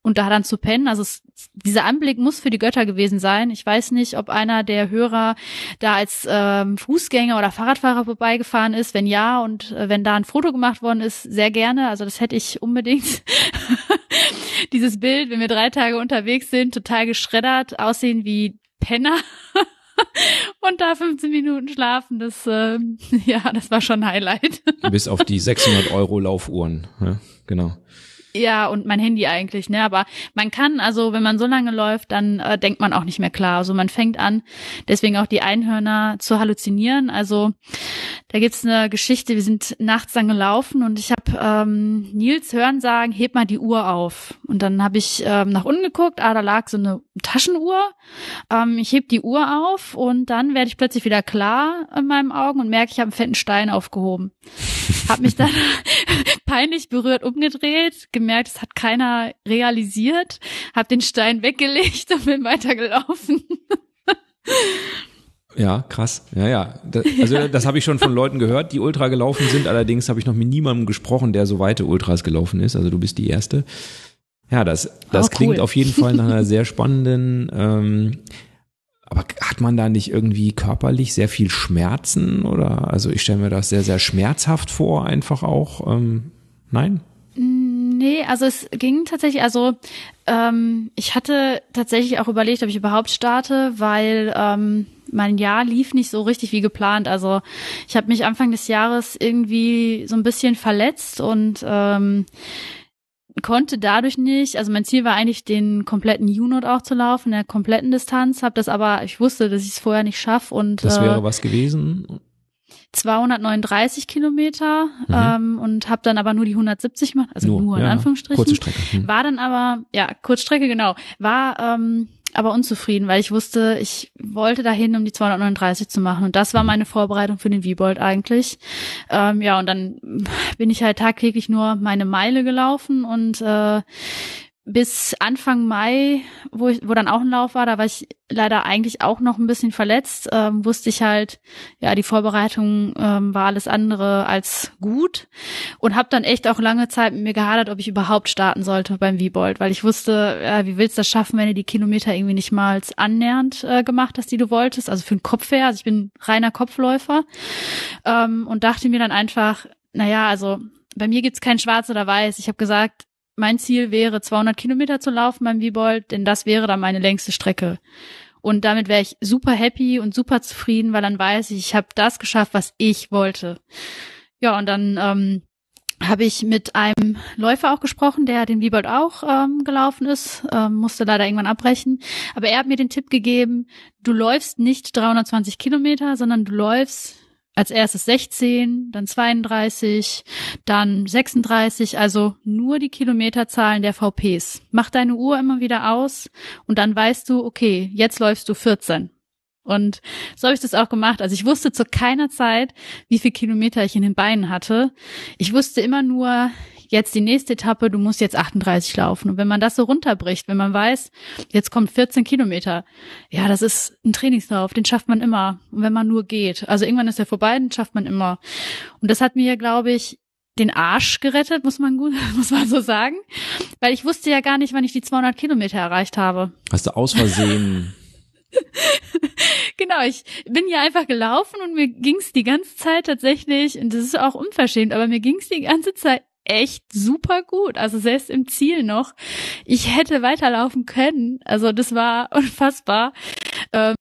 und da dann zu pennen. Also es, dieser Anblick muss für die Götter gewesen sein. Ich weiß nicht, ob einer der Hörer da als ähm, Fußgänger oder Fahrradfahrer vorbeigefahren ist. Wenn ja und äh, wenn da ein Foto gemacht worden ist, sehr gerne. Also das hätte ich unbedingt. *laughs* Dieses Bild, wenn wir drei Tage unterwegs sind, total geschreddert, aussehen wie Penner. *laughs* und da 15 Minuten schlafen, das, äh, *laughs* ja, das war schon ein Highlight. Bis auf die 600 Euro Laufuhren, ja, genau. Ja, und mein Handy eigentlich, ne? Aber man kann, also wenn man so lange läuft, dann äh, denkt man auch nicht mehr klar. Also man fängt an, deswegen auch die Einhörner zu halluzinieren. Also da gibt's eine Geschichte, wir sind nachts dann gelaufen und ich habe ähm, Nils hören sagen, heb mal die Uhr auf. Und dann habe ich ähm, nach unten geguckt, ah, da lag so eine Taschenuhr. Ähm, ich heb die Uhr auf und dann werde ich plötzlich wieder klar in meinen Augen und merke, ich habe einen fetten Stein aufgehoben. hab mich dann *laughs* peinlich berührt umgedreht, gemerkt, es hat keiner realisiert, hab den Stein weggelegt und bin weitergelaufen. Ja, krass. Ja, ja. Das, also ja. das habe ich schon von Leuten gehört, die Ultra gelaufen sind. Allerdings habe ich noch mit niemandem gesprochen, der so weite Ultras gelaufen ist. Also du bist die Erste. Ja, das, das oh, klingt auf jeden Fall nach einer sehr spannenden. Ähm, aber hat man da nicht irgendwie körperlich sehr viel Schmerzen oder? Also ich stelle mir das sehr, sehr schmerzhaft vor, einfach auch. Ähm, nein? Nee, also es ging tatsächlich, also ähm, ich hatte tatsächlich auch überlegt, ob ich überhaupt starte, weil ähm, mein Jahr lief nicht so richtig wie geplant. Also ich habe mich Anfang des Jahres irgendwie so ein bisschen verletzt und ähm, konnte dadurch nicht, also mein Ziel war eigentlich den kompletten U-Note auch zu laufen, in der kompletten Distanz, habe das aber, ich wusste, dass ich es vorher nicht schaffe und das wäre äh, was gewesen? 239 Kilometer mhm. ähm, und habe dann aber nur die 170 gemacht, also nur, nur in ja, Anführungsstrichen. Kurze Strecke. Mhm. War dann aber, ja, Kurzstrecke, genau. War ähm, aber unzufrieden, weil ich wusste, ich wollte dahin, um die 239 zu machen. Und das war meine Vorbereitung für den V-Bolt eigentlich. Ähm, ja, und dann bin ich halt tagtäglich nur meine Meile gelaufen und äh, bis Anfang Mai, wo, ich, wo dann auch ein Lauf war, da war ich leider eigentlich auch noch ein bisschen verletzt, ähm, wusste ich halt, ja, die Vorbereitung ähm, war alles andere als gut und habe dann echt auch lange Zeit mit mir gehadert, ob ich überhaupt starten sollte beim V-Bolt, weil ich wusste, ja, wie willst du das schaffen, wenn du die Kilometer irgendwie nicht mal annähernd äh, gemacht hast, die du wolltest, also für den Kopf her, also ich bin reiner Kopfläufer. Ähm, und dachte mir dann einfach, naja, also bei mir gibt's kein Schwarz oder Weiß. Ich habe gesagt, mein Ziel wäre, 200 Kilometer zu laufen beim V-Bolt, denn das wäre dann meine längste Strecke. Und damit wäre ich super happy und super zufrieden, weil dann weiß ich, ich habe das geschafft, was ich wollte. Ja, und dann ähm, habe ich mit einem Läufer auch gesprochen, der den V-Bolt auch ähm, gelaufen ist, ähm, musste leider irgendwann abbrechen. Aber er hat mir den Tipp gegeben, du läufst nicht 320 Kilometer, sondern du läufst als erstes 16, dann 32, dann 36, also nur die Kilometerzahlen der VPs. Mach deine Uhr immer wieder aus und dann weißt du, okay, jetzt läufst du 14. Und so habe ich das auch gemacht. Also ich wusste zu keiner Zeit, wie viel Kilometer ich in den Beinen hatte. Ich wusste immer nur, jetzt die nächste Etappe, du musst jetzt 38 laufen. Und wenn man das so runterbricht, wenn man weiß, jetzt kommt 14 Kilometer, ja, das ist ein Trainingslauf, den schafft man immer. Und wenn man nur geht. Also irgendwann ist er vorbei, den schafft man immer. Und das hat mir, glaube ich, den Arsch gerettet, muss man gut, *laughs* muss man so sagen, weil ich wusste ja gar nicht, wann ich die 200 Kilometer erreicht habe. Hast du aus Versehen? *laughs* genau, ich bin ja einfach gelaufen und mir ging's die ganze Zeit tatsächlich, und das ist auch unverschämt, aber mir ging's die ganze Zeit echt super gut. Also selbst im Ziel noch. Ich hätte weiterlaufen können. Also das war *laughs* unfassbar. Ähm,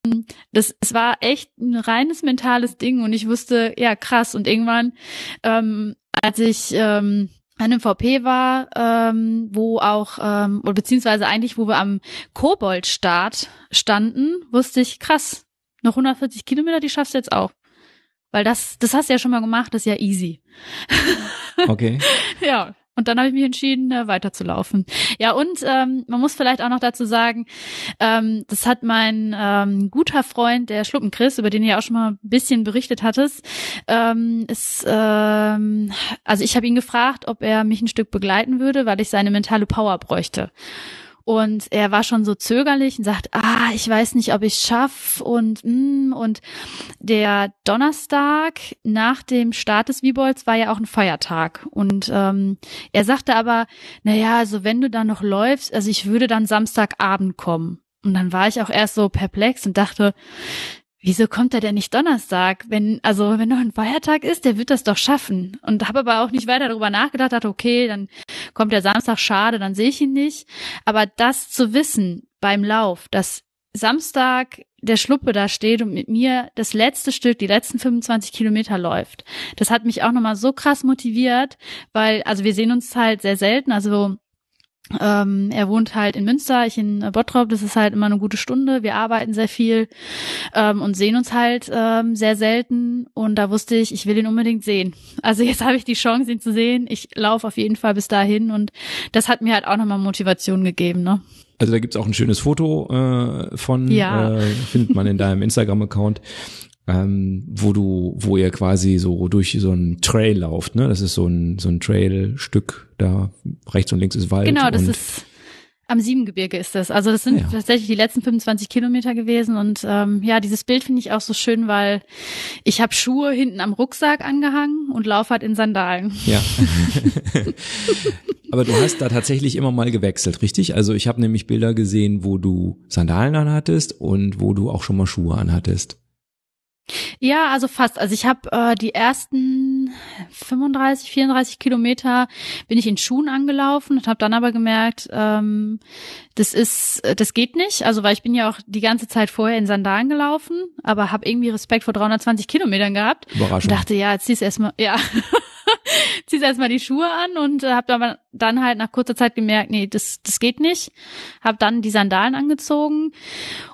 das, es war echt ein reines mentales Ding und ich wusste, ja krass. Und irgendwann, ähm, als ich ähm, an einem VP war, ähm, wo auch, ähm, beziehungsweise eigentlich, wo wir am Kobold-Start standen, wusste ich, krass, noch 140 Kilometer, die schaffst du jetzt auch. Weil das, das hast du ja schon mal gemacht, das ist ja easy. *laughs* Okay. *laughs* ja. Und dann habe ich mich entschieden, äh, weiterzulaufen. Ja, und ähm, man muss vielleicht auch noch dazu sagen, ähm, das hat mein ähm, guter Freund, der Schluppen Chris, über den ihr auch schon mal ein bisschen berichtet hattest, ähm, ist, ähm, also ich habe ihn gefragt, ob er mich ein Stück begleiten würde, weil ich seine mentale Power bräuchte. Und er war schon so zögerlich und sagt, ah, ich weiß nicht, ob ich schaff und mm, und der Donnerstag nach dem Start des V-Balls war ja auch ein Feiertag und ähm, er sagte aber, na ja, also wenn du dann noch läufst, also ich würde dann Samstagabend kommen. Und dann war ich auch erst so perplex und dachte, wieso kommt er denn nicht Donnerstag? Wenn, also, wenn noch ein Feiertag ist, der wird das doch schaffen. Und habe aber auch nicht weiter darüber nachgedacht, dachte, okay, dann kommt der Samstag, schade, dann sehe ich ihn nicht. Aber das zu wissen beim Lauf, dass Samstag der Schluppe da steht und mit mir das letzte Stück, die letzten 25 Kilometer läuft. Das hat mich auch nochmal so krass motiviert, weil, also wir sehen uns halt sehr selten, also Ähm, er wohnt halt in Münster, ich in Bottrop, das ist halt immer eine gute Stunde. Wir arbeiten sehr viel ähm, und sehen uns halt ähm, sehr selten. Und da wusste ich, ich will ihn unbedingt sehen. *laughs* Also jetzt habe ich die Chance, ihn zu sehen. Ich laufe auf jeden Fall bis dahin und das hat mir halt auch nochmal Motivation gegeben. Ne? Also da gibt's auch ein schönes Foto äh, von, ja. äh, findet man in deinem Instagram-Account ähm, wo du, wo ihr quasi so durch so einen Trail lauft, ne? Das ist so ein so ein Trailstück, da rechts und links ist Wald. Genau, das ist am Siebengebirge ist das. Also das sind ja. tatsächlich die letzten 25 Kilometer gewesen und ähm, ja, dieses Bild finde ich auch so schön, weil ich habe Schuhe hinten am Rucksack angehangen und laufe halt in Sandalen. Ja. *laughs* *laughs* Aber du hast da tatsächlich immer mal gewechselt, richtig? Also ich habe nämlich Bilder gesehen, wo du Sandalen anhattest und wo du auch schon mal Schuhe anhattest. Ja, also fast. Also ich habe äh, die ersten 35, 34 Kilometer bin ich in Schuhen angelaufen und habe dann aber gemerkt, ähm, das ist, das geht nicht. Also weil ich bin ja auch die ganze Zeit vorher in Sandalen gelaufen, aber habe irgendwie Respekt vor 320 Kilometern gehabt. Überraschung. Und dachte, ja, jetzt ziehst erstmal, ja. *laughs* ziehst erstmal die Schuhe an und äh, habe aber dann halt nach kurzer Zeit gemerkt, nee, das, das geht nicht. Habe dann die Sandalen angezogen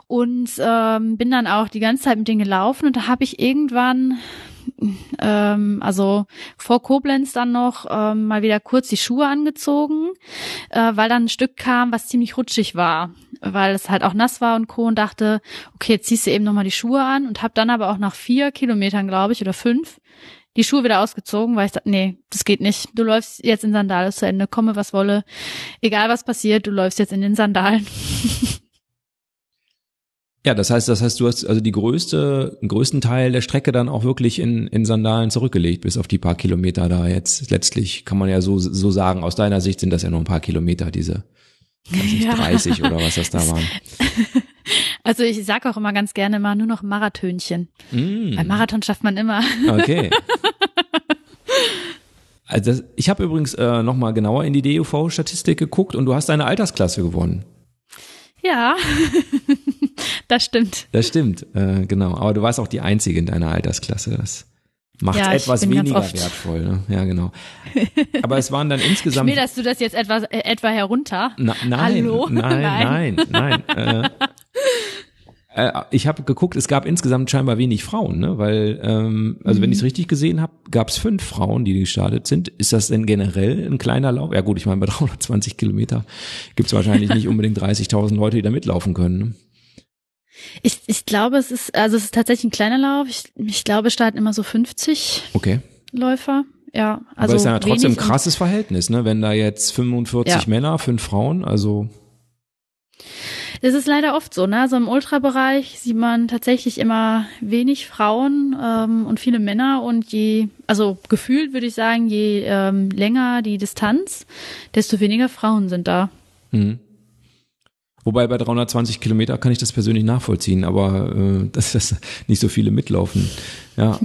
und ähm, bin dann auch die ganze Zeit mit denen gelaufen und da habe ich irgendwann ähm, also vor Koblenz dann noch ähm, mal wieder kurz die Schuhe angezogen, äh, weil dann ein Stück kam, was ziemlich rutschig war, weil es halt auch nass war und Co. und dachte, okay, jetzt ziehst du eben noch mal die Schuhe an und habe dann aber auch nach vier Kilometern, glaube ich, oder fünf, die Schuhe wieder ausgezogen, weil ich dachte, nee, das geht nicht. Du läufst jetzt in Sandalen zu Ende, komme was wolle. Egal was passiert, du läufst jetzt in den Sandalen. *laughs* Ja, das heißt, das heißt, du hast also die größte, den größten Teil der Strecke dann auch wirklich in, in Sandalen zurückgelegt, bis auf die paar Kilometer da jetzt. Letztlich kann man ja so, so sagen, aus deiner Sicht sind das ja nur ein paar Kilometer, diese nicht, ja. 30 oder was das da waren. *laughs* Also ich sage auch immer ganz gerne mal nur noch Marathönchen. Mm. Weil Marathon schafft man immer. Okay. *laughs* Also das, ich habe übrigens äh, nochmal genauer in die DUV-Statistik geguckt und du hast deine Altersklasse gewonnen. Ja, *laughs* das stimmt. Das stimmt, äh, genau. Aber du warst auch die Einzige in deiner Altersklasse. Das macht ja, etwas weniger wertvoll. Ne? Ja, genau. *laughs* Aber es waren dann insgesamt. Schmälst du das jetzt etwa, äh, etwa herunter? Na, nein, Hallo? nein, *laughs* nein, nein. nein. Äh, äh, ich habe geguckt, es gab insgesamt scheinbar wenig Frauen, ne? Weil, ähm, also mhm. wenn ich es richtig gesehen habe, gab es fünf Frauen, die gestartet sind. Ist das denn generell ein kleiner Lauf? Ja gut, ich meine, bei *laughs* 320 Kilometer gibt es wahrscheinlich nicht unbedingt 30.000 Leute, die da mitlaufen können. Ne? Ich, ich glaube, es ist, also es ist tatsächlich ein kleiner Lauf. Ich, ich glaube, starten immer so 50 okay. Läufer. Ja, also Aber es ist ja trotzdem ein krasses Verhältnis, ne? Wenn da jetzt 45 ja. Männer, fünf Frauen, also das ist leider oft so, ne? Also im Ultrabereich sieht man tatsächlich immer wenig Frauen ähm, und viele Männer und je, also gefühlt würde ich sagen, je ähm, länger die Distanz, desto weniger Frauen sind da. Mhm. Wobei bei 320 Kilometer kann ich das persönlich nachvollziehen, aber äh, *laughs* dass das nicht so viele mitlaufen. Ja.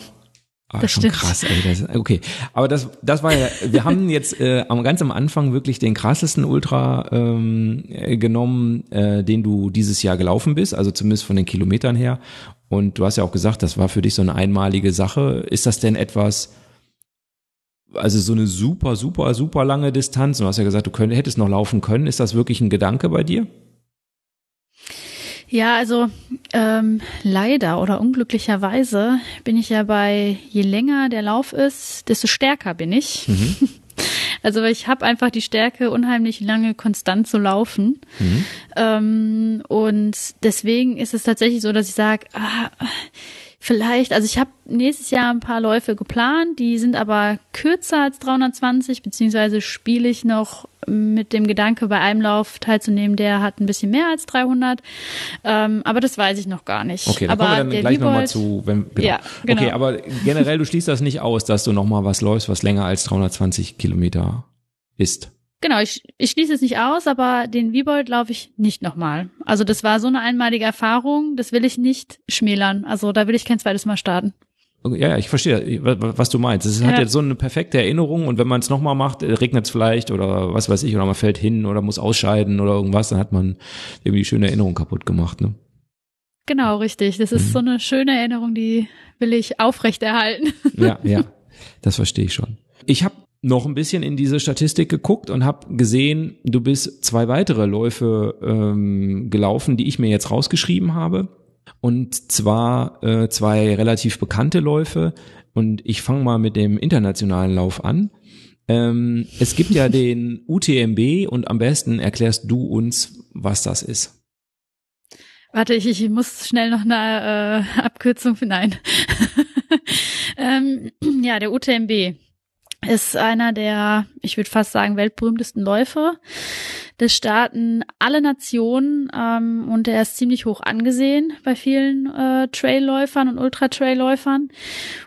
Ah, das schon stimmt. krass, ey. Das, okay, aber das, das war ja, wir haben *laughs* jetzt äh, am ganz am Anfang wirklich den krassesten Ultra ähm, äh, genommen, äh, den du dieses Jahr gelaufen bist, also zumindest von den Kilometern her. Und du hast ja auch gesagt, das war für dich so eine einmalige Sache. Ist das denn etwas, also so eine super, super, super lange Distanz? Du hast ja gesagt, du könnt, hättest noch laufen können. Ist das wirklich ein Gedanke bei dir? Ja, also ähm, leider oder unglücklicherweise bin ich ja bei, je länger der Lauf ist, desto stärker bin ich. Mhm. *laughs* Also ich habe einfach die Stärke, unheimlich lange konstant zu laufen. Mhm. Ähm, und deswegen ist es tatsächlich so, dass ich sage, ah, vielleicht, also ich habe nächstes Jahr ein paar Läufe geplant, die sind aber kürzer als 320, beziehungsweise spiele ich noch mit dem Gedanke, bei einem Lauf teilzunehmen, der hat ein bisschen mehr als 300. Ähm, aber das weiß ich noch gar nicht. Okay, da aber kommen wir dann gleich nochmal zu. Wenn, genau. Ja, genau. Okay, aber generell, du schließt das nicht aus, dass du nochmal was läufst, was länger als 320 Kilometer ist. Genau, ich, ich schließe es nicht aus, aber den Wiebold laufe ich nicht nochmal. Also das war so eine einmalige Erfahrung, das will ich nicht schmälern. Also da will ich kein zweites Mal starten. Ja, ja, ich verstehe, was du meinst. Es hat ja. jetzt so eine perfekte Erinnerung und wenn man es nochmal macht, äh, regnet es vielleicht oder was weiß ich, oder man fällt hin oder muss ausscheiden oder irgendwas, dann hat man irgendwie die schöne Erinnerung kaputt gemacht, ne? Genau, richtig. Das ist mhm. so eine schöne Erinnerung, die will ich aufrechterhalten. Ja, ja, *laughs* das verstehe ich schon. Ich habe noch ein bisschen in diese Statistik geguckt und habe gesehen, du bist zwei weitere Läufe ähm, gelaufen, die ich mir jetzt rausgeschrieben habe. Und zwar äh, zwei relativ bekannte Läufe. Und ich fange mal mit dem internationalen Lauf an. Ähm, es gibt ja *laughs* den UTMB und am besten erklärst du uns, was das ist. Warte, ich, ich muss schnell noch eine äh, Abkürzung für nein. *laughs* ähm, ja, der UTMB ist einer der, ich würde fast sagen, weltberühmtesten Läufe. Das starten alle Nationen ähm, und er ist ziemlich hoch angesehen bei vielen äh, Trailläufern und Ultra-Trailläufern.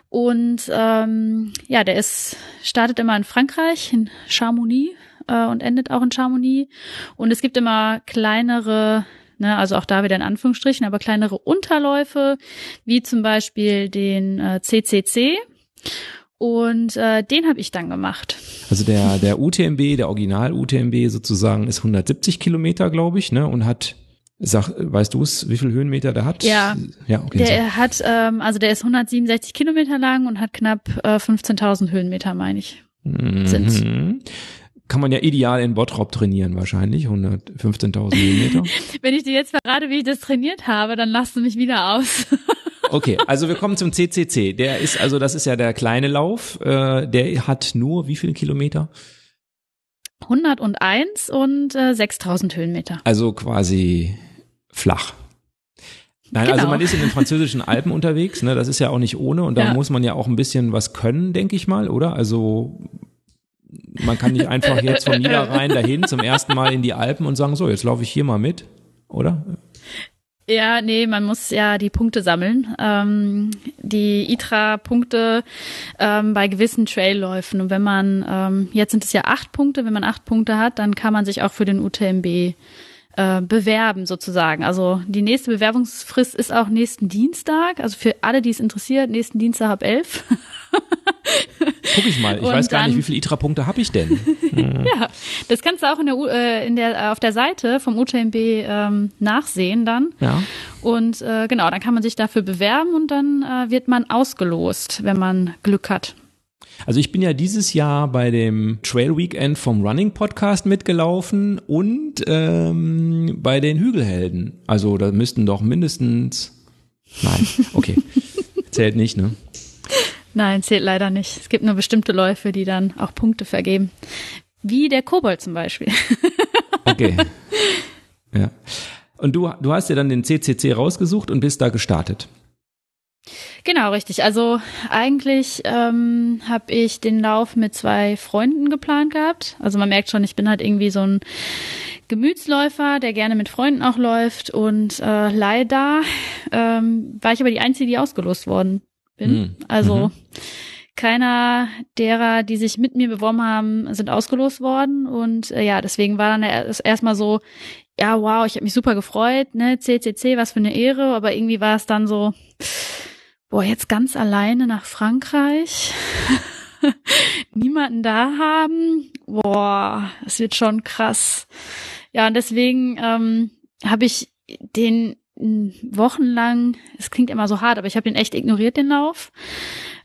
Und ähm, ja, der ist startet immer in Frankreich, in Chamonix äh, und endet auch in Chamonix. Und es gibt immer kleinere Ne, also auch da wieder in Anführungsstrichen, aber kleinere Unterläufe, wie zum Beispiel den äh, CCC. Und äh, den habe ich dann gemacht. Also der, der UTMB, der Original UTMB sozusagen ist 170 Kilometer, glaube ich, ne? Und hat, sag, weißt du es, wie viel Höhenmeter der hat? Ja, ja okay, der so. hat, ähm, also der ist 167 Kilometer lang und hat knapp äh, 15.000 Höhenmeter, meine ich. Mhm. Kann man ja ideal in Bottrop trainieren wahrscheinlich, 115.000 Höhenmeter. *laughs* Wenn ich dir jetzt verrate, wie ich das trainiert habe, dann lachst du mich wieder aus. *laughs* Okay, also wir kommen zum CCC. Der ist also, das ist ja der kleine Lauf. Äh, der hat nur wie viele Kilometer? 101 und äh, 6000 Höhenmeter. Also quasi flach. Nein, also genau. also man ist in den französischen Alpen unterwegs, ne? Das ist ja auch nicht ohne und da ja. muss man ja auch ein bisschen was können, denke ich mal, oder? Also man kann nicht einfach jetzt vom Niederrhein *laughs* dahin zum ersten Mal in die Alpen und sagen, so, jetzt laufe ich hier mal mit, oder? Ja, nee, man muss ja die Punkte sammeln. Ähm, die ITRA-Punkte ähm, bei gewissen Trailläufen. Und wenn man, ähm, jetzt sind es ja acht Punkte, wenn man acht Punkte hat, dann kann man sich auch für den UTMB äh, bewerben sozusagen. Also die nächste Bewerbungsfrist ist auch nächsten Dienstag. Also für alle, die es interessiert, nächsten Dienstag ab elf. *laughs* Guck ich mal. Ich und weiß gar dann, nicht, wie viele ITRA-Punkte habe ich denn? *laughs* ja, das kannst du auch in der, äh, in der, auf der Seite vom UTMB ähm, nachsehen dann. Ja. Und äh, genau, dann kann man sich dafür bewerben und dann äh, wird man ausgelost, wenn man Glück hat. Also ich bin ja dieses Jahr bei dem Trail Weekend vom Running Podcast mitgelaufen und ähm, bei den Hügelhelden. Also da müssten doch mindestens. Nein, okay. *laughs* Zählt nicht, ne? Nein, zählt leider nicht. Es gibt nur bestimmte Läufe, die dann auch Punkte vergeben. Wie der Kobold zum Beispiel. *laughs* okay. Ja. Und du, du hast dir dann den CCC rausgesucht und bist da gestartet. Genau, richtig. Also eigentlich ähm, habe ich den Lauf mit zwei Freunden geplant gehabt. Also man merkt schon, ich bin halt irgendwie so ein Gemütsläufer, der gerne mit Freunden auch läuft. Und äh, leider ähm, war ich aber die Einzige, die ausgelost worden bin. Mhm. Also mhm. keiner derer, die sich mit mir beworben haben, sind ausgelost worden. Und äh, ja, deswegen war dann erstmal so, ja, wow, ich habe mich super gefreut, ne, CCC, was für eine Ehre, aber irgendwie war es dann so, boah, jetzt ganz alleine nach Frankreich, *laughs* niemanden da haben, boah, das wird schon krass. Ja, und deswegen ähm, habe ich den wochenlang, es klingt immer so hart, aber ich habe den echt ignoriert, den Lauf.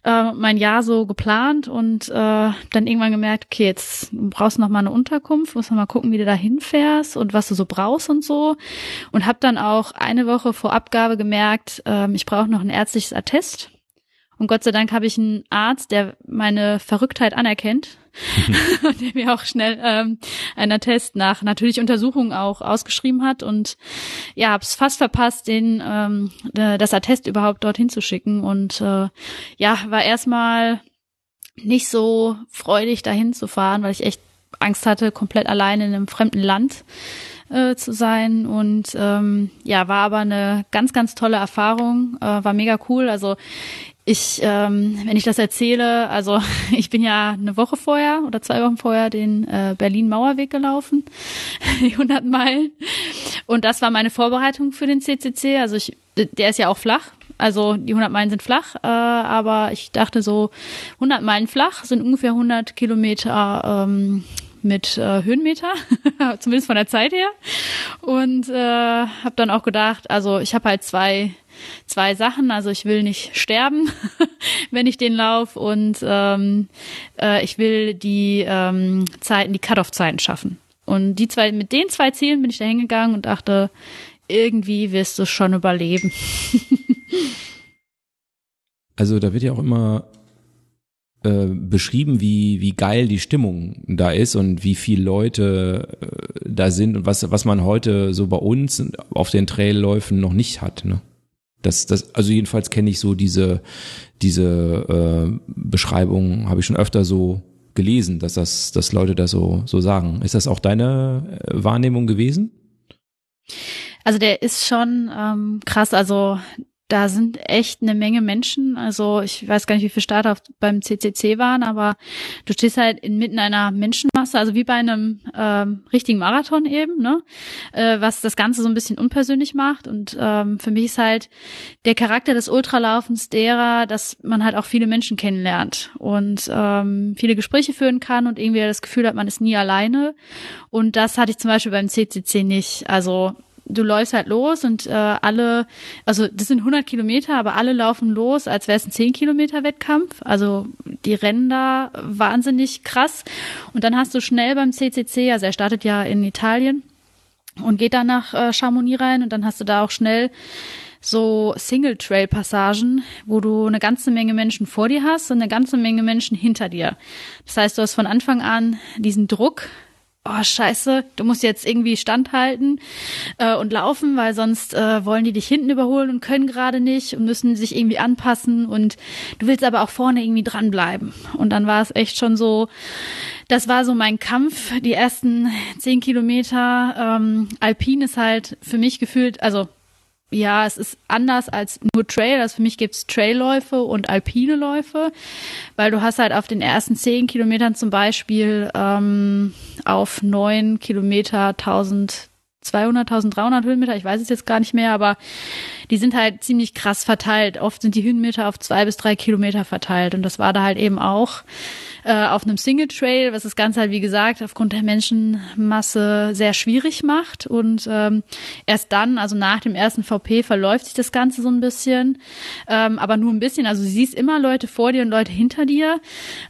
Äh, mein Jahr so geplant und äh, dann irgendwann gemerkt, okay, jetzt brauchst du noch mal eine Unterkunft, musst du mal gucken, wie du da hinfährst und was du so brauchst und so. Und habe dann auch eine Woche vor Abgabe gemerkt, äh, ich brauche noch ein ärztliches Attest. Und Gott sei Dank habe ich einen Arzt, der meine Verrücktheit anerkennt *laughs* *laughs* und der mir auch schnell ähm, einen Attest nach natürlich Untersuchungen auch ausgeschrieben hat. Und ja, hab's fast verpasst, den ähm, das Attest überhaupt dorthin zu schicken. Und äh, ja, war erstmal nicht so freudig dahin zu fahren, weil ich echt Angst hatte, komplett allein in einem fremden Land äh, zu sein und ähm, ja, war aber eine ganz, ganz tolle Erfahrung, äh, war mega cool. Also ich, ähm, wenn ich das erzähle, also *laughs* ich bin ja eine Woche vorher oder zwei Wochen vorher den äh, Berlin-Mauerweg gelaufen, *laughs* die 100 Meilen. Und das war meine Vorbereitung für den CCC. Also ich, der ist ja auch flach. Also die 100 Meilen sind flach, äh, aber ich dachte so, 100 Meilen flach sind ungefähr 100 Kilometer ähm, mit äh, Höhenmeter, *laughs* zumindest von der Zeit her. Und äh, habe dann auch gedacht, also ich habe halt zwei zwei Sachen. Also ich will nicht sterben, *laughs* wenn ich den lauf und ähm, äh, ich will die ähm, Zeiten, die Cut-off-Zeiten schaffen. Und die zwei, mit den zwei Zielen bin ich da hingegangen und dachte, irgendwie wirst du schon überleben. *laughs* also da wird ja auch immer äh, beschrieben, wie, wie geil die Stimmung da ist und wie viele Leute äh, da sind und was, was man heute so bei uns auf den Trailläufen noch nicht hat. Ne? Das, das, also jedenfalls kenne ich so diese, diese äh, Beschreibung, habe ich schon öfter so gelesen, dass das, dass Leute das so, so sagen. Ist das auch deine äh, Wahrnehmung gewesen? Also der ist schon ähm, krass. Also da sind echt eine Menge Menschen. Also ich weiß gar nicht, wie viele Starter beim CCC waren, aber du stehst halt inmitten einer Menschenmasse, also wie bei einem ähm, richtigen Marathon eben, ne? Äh, was das Ganze so ein bisschen unpersönlich macht. Und ähm, für mich ist halt der Charakter des Ultralaufens derer, dass man halt auch viele Menschen kennenlernt und ähm, viele Gespräche führen kann und irgendwie das Gefühl hat, man ist nie alleine. Und das hatte ich zum Beispiel beim CCC nicht. Also du läufst halt los und äh, alle, also das sind 100 Kilometer, aber alle laufen los, als wäre es ein 10 Kilometer Wettkampf. Also die rennen da wahnsinnig krass. Und dann hast du schnell beim CCC, also er startet ja in Italien und geht dann nach äh, Chamonix rein und dann hast du da auch schnell so Single-Trail-Passagen, wo du eine ganze Menge Menschen vor dir hast und eine ganze Menge Menschen hinter dir. Das heißt, du hast von Anfang an diesen Druck, oh scheiße, du musst jetzt irgendwie standhalten äh, und laufen, weil sonst äh, wollen die dich hinten überholen und können gerade nicht und müssen sich irgendwie anpassen und du willst aber auch vorne irgendwie dranbleiben. Und dann war es echt schon so, das war so mein Kampf, die ersten zehn Kilometer. Ähm, Alpin ist halt für mich gefühlt, also ja, es ist anders als nur Trail. Also für mich gibt's Trailläufe und alpine Läufe, weil du hast halt auf den ersten zehn Kilometern zum Beispiel ähm, auf neun Kilometer 1200, 1300 Höhenmeter, ich weiß es jetzt gar nicht mehr, aber die sind halt ziemlich krass verteilt. Oft sind die Höhenmeter auf zwei bis drei Kilometer verteilt und das war da halt eben auch äh, auf einem Single Trail, was das Ganze halt wie gesagt aufgrund der Menschenmasse sehr schwierig macht. Und ähm, erst dann, also nach dem ersten VP, verläuft sich das Ganze so ein bisschen, ähm, aber nur ein bisschen. Also du siehst immer Leute vor dir und Leute hinter dir,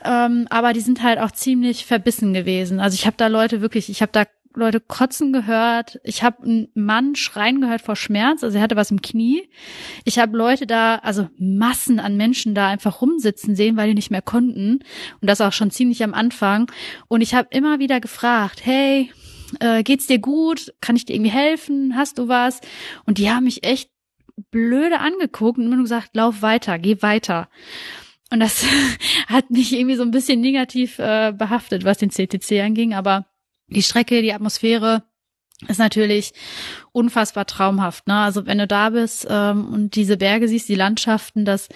ähm, aber die sind halt auch ziemlich verbissen gewesen. Also ich habe da Leute wirklich, ich habe da Leute kotzen gehört. Ich habe einen Mann schreien gehört vor Schmerz, also er hatte was im Knie. Ich habe Leute da, also Massen an Menschen da einfach rumsitzen sehen, weil die nicht mehr konnten. Und das auch schon ziemlich am Anfang. Und ich habe immer wieder gefragt, hey, äh, geht's dir gut? Kann ich dir irgendwie helfen? Hast du was? Und die haben mich echt blöde angeguckt und immer nur gesagt, lauf weiter, geh weiter. Und das *laughs* hat mich irgendwie so ein bisschen negativ äh, behaftet, was den CTC anging, aber die Strecke, die Atmosphäre ist natürlich unfassbar traumhaft. Ne? Also wenn du da bist ähm, und diese Berge siehst, die Landschaften, das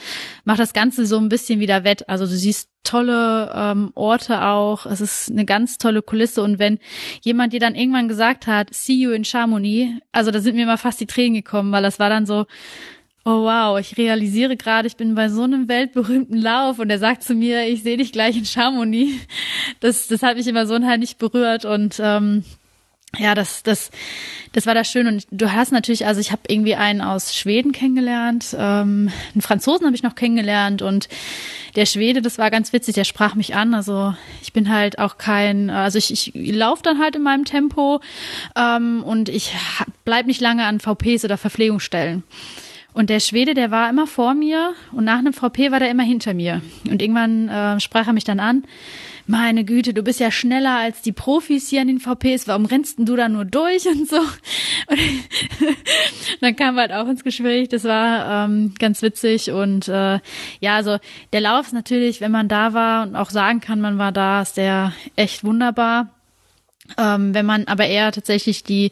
macht das Ganze so ein bisschen wieder wett. Also du siehst tolle ähm, Orte auch. Es ist eine ganz tolle Kulisse. Und wenn jemand dir dann irgendwann gesagt hat, see you in Chamonix, also da sind mir mal fast die Tränen gekommen, weil das war dann so, oh wow, ich realisiere gerade, ich bin bei so einem weltberühmten Lauf und er sagt zu mir, ich sehe dich gleich in Chamonix. Das, das hat mich immer so unheimlich berührt und ähm, ja, das, das, das war das schön. Und du hast natürlich, also ich habe irgendwie einen aus Schweden kennengelernt, ähm, einen Franzosen habe ich noch kennengelernt und der Schwede, das war ganz witzig, der sprach mich an. Also ich bin halt auch kein, also ich, ich laufe dann halt in meinem Tempo ähm, und ich bleib nicht lange an VPs oder Verpflegungsstellen. Und der Schwede, der war immer vor mir und nach einem VP war der immer hinter mir. Und irgendwann äh, sprach er mich dann an. Meine Güte, du bist ja schneller als die Profis hier an den VPs. Warum rennst denn du da nur durch und so? Und *laughs* dann kam halt auch ins Gespräch. Das war ähm, ganz witzig und äh, ja, also der Lauf ist natürlich, wenn man da war und auch sagen kann, man war da, ist der echt wunderbar. Ähm, wenn man aber eher tatsächlich die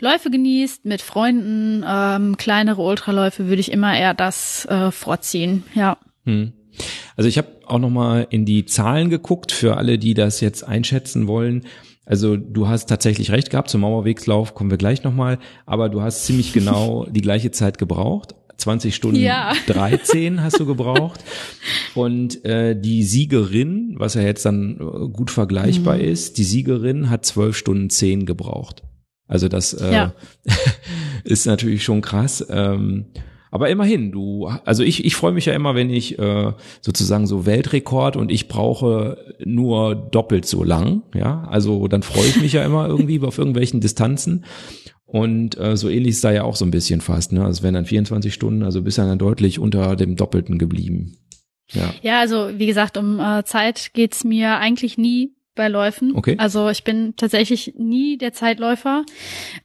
Läufe genießt mit Freunden, ähm, kleinere Ultraläufe, würde ich immer eher das äh, vorziehen. Ja. Hm. Also ich habe auch noch mal in die Zahlen geguckt für alle, die das jetzt einschätzen wollen. Also du hast tatsächlich recht gehabt, zum Mauerwegslauf kommen wir gleich nochmal, aber du hast ziemlich *laughs* genau die gleiche Zeit gebraucht. 20 Stunden ja. *laughs* 13 hast du gebraucht. Und äh, die Siegerin, was ja jetzt dann äh, gut vergleichbar mhm. ist, die Siegerin hat 12 Stunden 10 gebraucht. Also das äh, ja. *laughs* ist natürlich schon krass. Ähm, Aber immerhin, du, also ich, ich freue mich ja immer, wenn ich äh, sozusagen so Weltrekord und ich brauche nur doppelt so lang, ja. Also dann freue ich mich ja immer irgendwie auf irgendwelchen Distanzen. Und äh, so ähnlich ist da ja auch so ein bisschen fast, ne? Also es wären dann 24 Stunden, also bist dann deutlich unter dem Doppelten geblieben. Ja, ja also wie gesagt, um äh, Zeit geht's mir eigentlich nie bei Läufen. Okay. Also ich bin tatsächlich nie der Zeitläufer.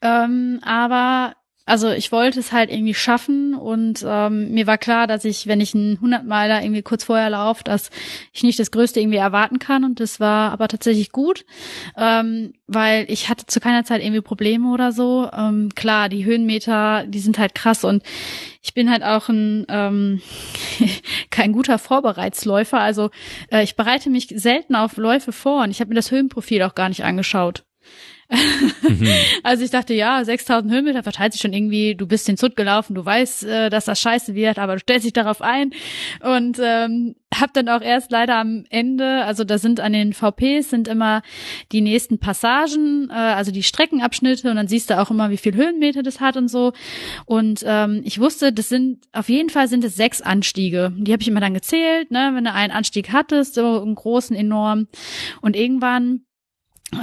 Ähm, aber also ich wollte es halt irgendwie schaffen und ähm, mir war klar, dass ich, wenn ich einen 100 Meiler irgendwie kurz vorher laufe, dass ich nicht das Größte irgendwie erwarten kann und das war aber tatsächlich gut, ähm, weil ich hatte zu keiner Zeit irgendwie Probleme oder so. Ähm, klar, die Höhenmeter, die sind halt krass und ich bin halt auch ein ähm, *laughs* kein guter Vorbereitsläufer. Also äh, ich bereite mich selten auf Läufe vor und ich habe mir das Höhenprofil auch gar nicht angeschaut. Mhm. *laughs* Also ich dachte, ja, 6000 Höhenmeter verteilt sich schon irgendwie, du bist den Zut gelaufen, du weißt, äh, dass das scheiße wird, aber du stellst dich darauf ein und ähm, hab dann auch erst leider am Ende, also da sind an den VPs sind immer die nächsten Passagen, äh, also die Streckenabschnitte und dann siehst du auch immer, wie viel Höhenmeter das hat und so. Und ähm, ich wusste, das sind auf jeden Fall sind es sechs Anstiege. Die habe ich immer dann gezählt, ne, wenn du einen Anstieg hattest, so einen großen, enorm. Und irgendwann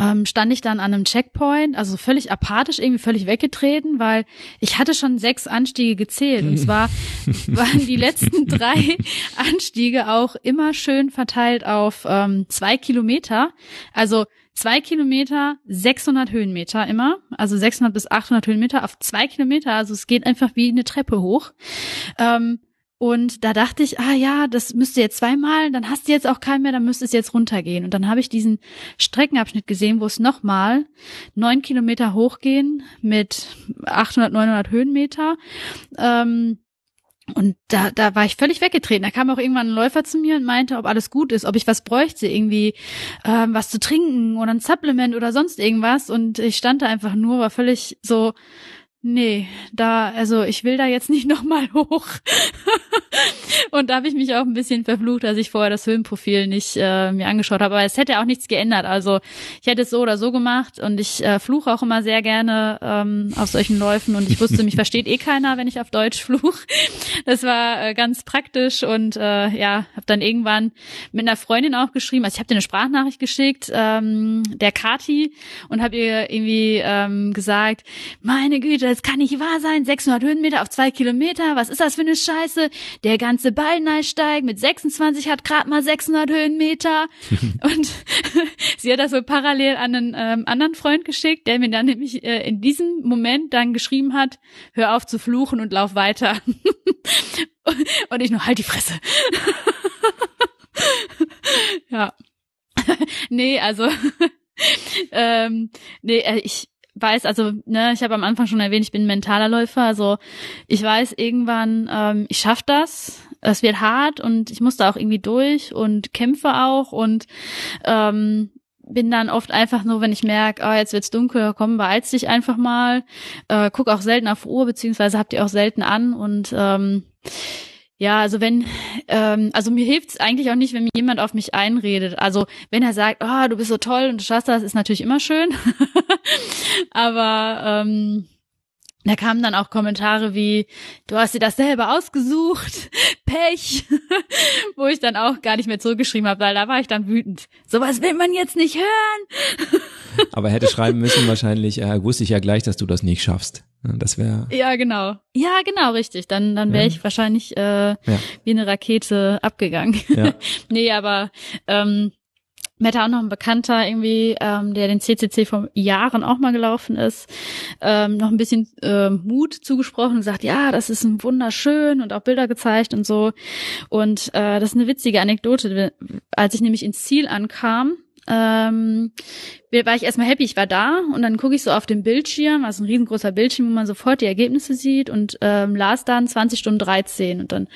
ähm, stand ich dann an einem Checkpoint, also völlig apathisch, irgendwie völlig weggetreten, weil ich hatte schon sechs Anstiege gezählt. Und zwar *laughs* waren die letzten drei Anstiege auch immer schön verteilt auf ähm, zwei Kilometer. Also zwei Kilometer, 600 Höhenmeter immer, also 600 bis 800 Höhenmeter auf zwei Kilometer. Also es geht einfach wie eine Treppe hoch. Ähm, und da dachte ich, ah ja, das müsste jetzt zweimal, dann hast du jetzt auch keinen mehr, dann müsste es jetzt runtergehen. Und dann habe ich diesen Streckenabschnitt gesehen, wo es nochmal neun Kilometer hochgehen mit 800, 900 Höhenmeter. Ähm, und da, da war ich völlig weggetreten. Da kam auch irgendwann ein Läufer zu mir und meinte, ob alles gut ist, ob ich was bräuchte, irgendwie ähm, was zu trinken oder ein Supplement oder sonst irgendwas. Und ich stand da einfach nur, war völlig so, Nee, da, also ich will da jetzt nicht *laughs* nochmal hoch. und da habe ich mich auch ein bisschen verflucht, dass ich vorher das Höhenprofil nicht äh, mir angeschaut habe. Aber es hätte auch nichts geändert. Also ich hätte es so oder so gemacht und ich äh, fluche auch immer sehr gerne ähm, auf solchen Läufen und ich wusste, mich versteht eh keiner, wenn ich auf Deutsch fluch. Das war äh, ganz praktisch und äh, ja, habe dann irgendwann mit einer Freundin auch geschrieben. Also ich habe dir eine Sprachnachricht geschickt, ähm, der Kati, und habe ihr irgendwie ähm, gesagt, meine Güte, das kann nicht wahr sein. 600 Höhenmeter auf zwei Kilometer. Was ist das für eine Scheiße? Der ganze Ballneisteig mit 26 hat gerade mal 600 Höhenmeter. *laughs* und *laughs* sie hat das so parallel an einen ähm, anderen Freund geschickt, der mir dann nämlich äh, in diesem Moment dann geschrieben hat, hör auf zu fluchen und lauf weiter. *laughs* und ich nur, halt die Fresse. ja. nee, also ähm, nee, äh, ich weiß, also, ne, ich habe am Anfang schon erwähnt, ich bin ein mentaler Läufer, also ich weiß irgendwann, ähm, ich schaff das. Es wird hart und ich muss da auch irgendwie durch und kämpfe auch und ähm, bin dann oft einfach nur, wenn ich merke, oh, jetzt wird's dunkel, komm, beeilst dich einfach mal. Äh, guck auch selten auf Uhr, beziehungsweise habt ihr auch selten an und ähm, ja, also wenn, ähm, also mir hilft's eigentlich auch nicht, wenn mir jemand auf mich einredet. Also wenn er sagt, oh, du bist so toll und du schaffst das, ist natürlich immer schön. *laughs* Aber ähm, da kamen dann auch Kommentare wie, du hast dir das selber ausgesucht, *laughs* Pech, *laughs* wo ich dann auch gar nicht mehr zurückgeschrieben habe, weil da war ich dann wütend. Sowas will man jetzt nicht hören. Aber hätte schreiben müssen wahrscheinlich, äh, wusste ich ja gleich, dass du das nicht schaffst. Das wäre. Ja, genau. Ja, genau, richtig. Dann, dann wäre ja. ich wahrscheinlich äh, ja. wie eine Rakete abgegangen. Ja. *laughs* nee, aber ähm, mir hat auch noch ein Bekannter irgendwie, ähm, der den CCC vor Jahren auch mal gelaufen ist, ähm, noch ein bisschen äh, Mut zugesprochen und gesagt, ja, das ist ein wunderschön und auch Bilder gezeigt und so. Und äh, das ist eine witzige Anekdote. Als ich nämlich ins Ziel ankam, ähm, war ich erstmal happy, ich war da und dann gucke ich so auf den Bildschirm, also ein riesengroßer Bildschirm, wo man sofort die Ergebnisse sieht und ähm, las dann 20 Stunden 13 und dann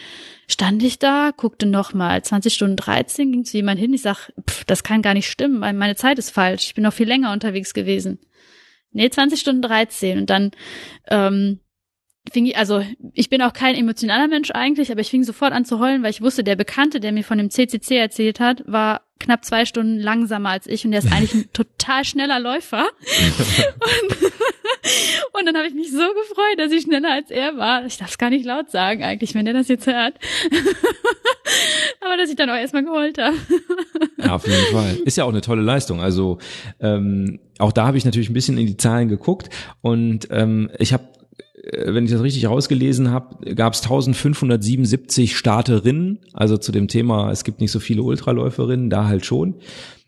stand ich da, guckte nochmal, 20 Stunden 13, ging zu jemand hin, ich sag, pff, das kann gar nicht stimmen, weil meine Zeit ist falsch, ich bin noch viel länger unterwegs gewesen. Nee, 20 Stunden 13 und dann ähm, fing ich, also ich bin auch kein emotionaler Mensch eigentlich, aber ich fing sofort an zu heulen, weil ich wusste, der Bekannte, der mir von dem CCC erzählt hat, war knapp zwei Stunden langsamer als ich und der ist eigentlich ein *laughs* total schneller Läufer. *laughs* und, *laughs* und dann habe ich mich so gefreut, dass ich schneller als er war. Ich darf es gar nicht laut sagen eigentlich, wenn der das jetzt hört. Aber dass ich dann auch erstmal geholt habe. ja, auf jeden Fall. Ist ja auch eine tolle Leistung. Also ähm, auch da habe ich natürlich ein bisschen in die Zahlen geguckt und ähm, ich habe wenn ich das richtig rausgelesen habe, gab es 1577 Starterinnen, also zu dem Thema, es gibt nicht so viele Ultraläuferinnen, da halt schon.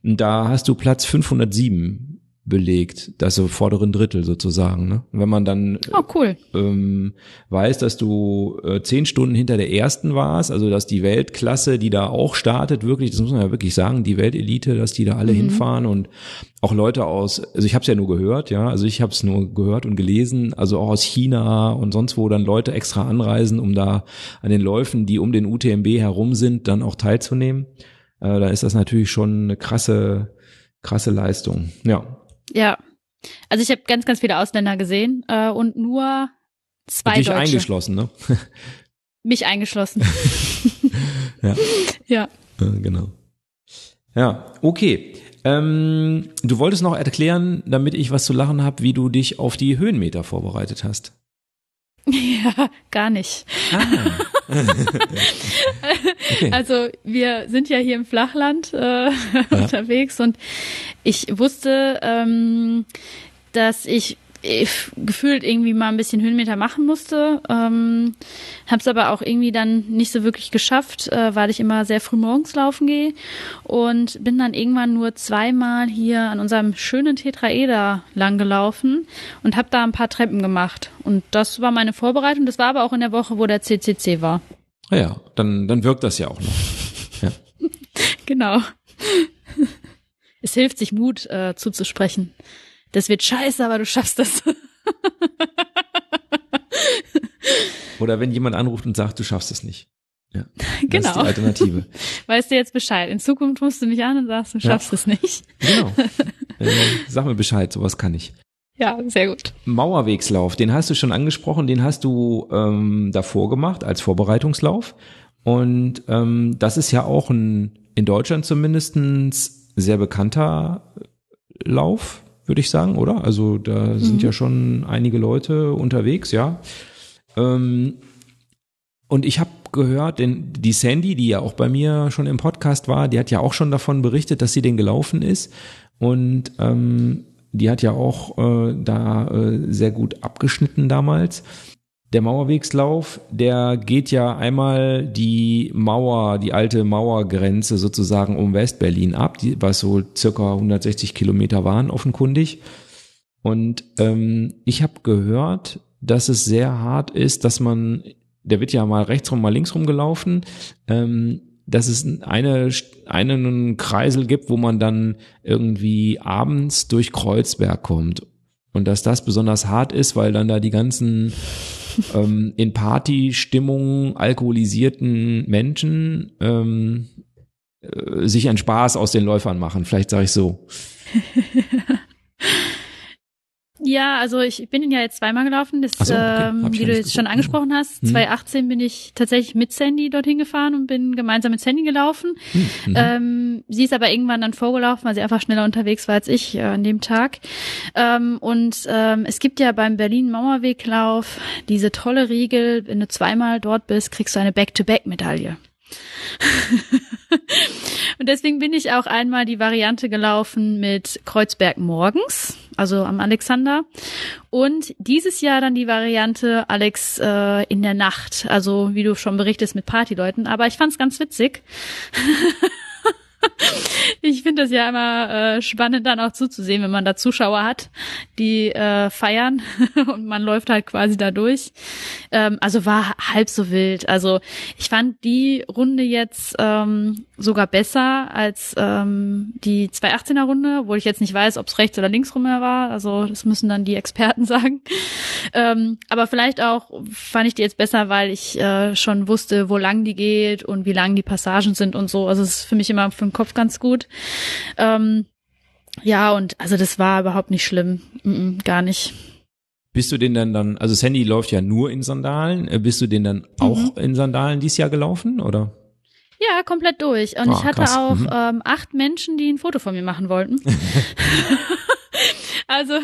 Und da hast du Platz 507 belegt, das so vorderen Drittel sozusagen. Ne? wenn man dann oh, cool. ähm, weiß, dass du äh, zehn Stunden hinter der ersten warst, also dass die Weltklasse, die da auch startet, wirklich, das muss man ja wirklich sagen, die Weltelite, dass die da alle mhm. hinfahren und auch Leute aus, also ich habe es ja nur gehört, ja, also ich habe es nur gehört und gelesen, also auch aus China und sonst wo dann Leute extra anreisen, um da an den Läufen, die um den UTMB herum sind, dann auch teilzunehmen. Äh, da ist das natürlich schon eine krasse, krasse Leistung. Ja, ja. Also ich habe ganz, ganz viele Ausländer gesehen äh, und nur zwei Dich Deutsche. eingeschlossen, ne? *laughs* Mich eingeschlossen. *laughs* ja. Ja. Genau. Ja, okay. Ähm, du wolltest noch erklären, damit ich was zu lachen habe, wie du dich auf die Höhenmeter vorbereitet hast. Ja, gar nicht. Ah. *laughs* okay. Also wir sind ja hier im Flachland äh, ja. *laughs* unterwegs und ich wusste, ähm, dass ich gefühlt irgendwie mal ein bisschen Höhenmeter machen musste. Ähm, habe es aber auch irgendwie dann nicht so wirklich geschafft, äh, weil ich immer sehr früh morgens laufen gehe und bin dann irgendwann nur zweimal hier an unserem schönen Tetraeder lang gelaufen und habe da ein paar Treppen gemacht. Und das war meine Vorbereitung. Das war aber auch in der Woche, wo der CCC war. Ah ja, dann, dann wirkt das ja auch noch. Ja. *laughs* genau. *laughs* Es hilft, sich Mut äh, zuzusprechen das wird scheiße, aber du schaffst das. Oder wenn jemand anruft und sagt, du schaffst es nicht. Ja, genau. Das ist die genau. Alternative. *laughs* Weißt du jetzt Bescheid. In Zukunft rufst du mich an und sagst, du schaffst ja. es nicht. Genau. *laughs* Äh, sag mir Bescheid, sowas kann ich. Ja, sehr gut. Mauerwegslauf, den hast du schon angesprochen, den hast du ähm, davor gemacht als Vorbereitungslauf. Und ähm, das ist ja auch ein, in Deutschland zumindestens sehr bekannter Lauf würde ich sagen, oder? Also da mhm. sind ja schon einige Leute unterwegs, ja. Ähm, und ich habe gehört, denn die Sandy, die ja auch bei mir schon im Podcast war, die hat ja auch schon davon berichtet, dass sie den gelaufen ist. Und ähm, die hat ja auch äh, da äh, sehr gut abgeschnitten damals der Mauerwegslauf, der geht ja einmal die Mauer, die alte Mauergrenze sozusagen um Westberlin ab, die, was so circa 160 Kilometer waren, offenkundig. Und ähm, ich habe gehört, dass es sehr hart ist, dass man, der wird ja mal rechts rum, mal links rum gelaufen, ähm, dass es eine, einen Kreisel gibt, wo man dann irgendwie abends durch Kreuzberg kommt. Und dass das besonders hart ist, weil dann da die ganzen ähm, in Partystimmung alkoholisierten Menschen ähm, äh, sich einen Spaß aus den Läufern machen. Vielleicht sage ich so. *laughs* Ja, also ich bin ihn ja jetzt zweimal gelaufen, das, so, okay. ähm, wie du jetzt schon angesprochen hast. Hm. 2018 bin ich tatsächlich mit Sandy dorthin gefahren und bin gemeinsam mit Sandy gelaufen. Hm. Mhm. Ähm, sie ist aber irgendwann dann vorgelaufen, weil sie einfach schneller unterwegs war als ich äh, an dem Tag. Ähm, und ähm, es gibt ja beim Berlin Mauerweglauf diese tolle Regel, wenn du zweimal dort bist, kriegst du eine Back-to-Back-Medaille. *laughs* *laughs* und deswegen bin ich auch einmal die Variante gelaufen mit Kreuzberg morgens, also am Alexander. Und dieses Jahr dann die Variante Alex äh, in der Nacht, also wie du schon berichtest mit Partyleuten. Aber ich fand es ganz witzig. *laughs* *laughs* ich finde das ja immer äh, spannend, dann auch zuzusehen, wenn man da Zuschauer hat, die äh, feiern *laughs* und man läuft halt quasi da durch. Ähm, also war halb so wild. Also ich fand die Runde jetzt ähm, sogar besser als ähm, die 218er Runde, wo ich jetzt nicht weiß, ob es rechts oder links rum war. Also das müssen dann die Experten *laughs* sagen. Ähm, aber vielleicht auch fand ich die jetzt besser, weil ich äh, schon wusste, wo lang die geht und wie lang die Passagen sind und so. Also es ist für mich immer für den Kopf ganz gut. Ähm, ja, und also das war überhaupt nicht schlimm. Mm -mm, gar nicht. Bist du den dann dann, also Sandy läuft ja nur in Sandalen, äh, bist du den dann auch mhm. in Sandalen dieses Jahr gelaufen, oder? Ja, komplett durch. Und Ah, ich hatte krass. auch Mhm. ähm, acht Menschen, die ein Foto von mir machen wollten. *laughs* *laughs* also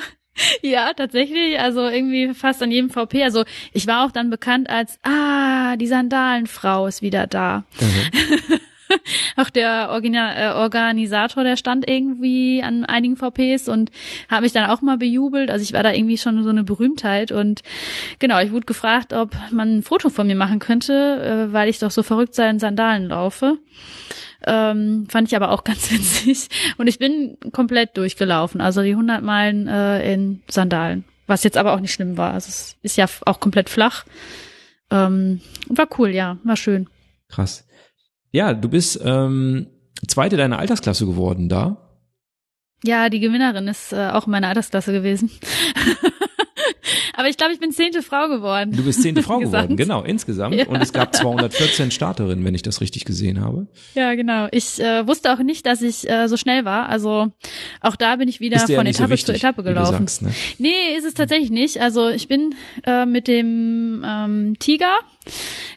ja, tatsächlich. Also irgendwie fast an jedem VP. Also ich war auch dann bekannt als, ah, die Sandalenfrau ist wieder da. *laughs* *laughs* Auch der Orgina äh, Organisator, der stand irgendwie an einigen VPs und hat mich dann auch mal bejubelt. Also ich war da irgendwie schon so eine Berühmtheit und genau, ich wurde gefragt, ob man ein Foto von mir machen könnte, äh, weil ich doch so verrückt sei in Sandalen laufe. Ähm, fand ich aber auch *laughs* ganz witzig. Und ich bin komplett durchgelaufen, also die 100 Meilen äh, in Sandalen. Was jetzt aber auch nicht schlimm war. Also es ist ja auch komplett flach. Ähm, war cool, ja, war schön. Krass. Ja, du bist ähm, Zweite deiner Altersklasse geworden da. Ja, die Gewinnerin ist äh, auch in meiner Altersklasse gewesen. *laughs* Aber ich glaube, ich bin zehnte Frau geworden. Du bist zehnte *laughs* Frau geworden, genau, insgesamt. Ja. Und es gab *laughs* 214 Starterinnen, wenn ich das richtig gesehen habe. Ja, genau. Ich äh, wusste auch nicht, dass ich äh, so schnell war. Also auch da bin ich wieder dir ja von nicht so Etappe wichtig, zu Etappe gelaufen. sagst, ne? Nee, ist es tatsächlich nicht. Also ich bin äh, mit dem ähm, Tiger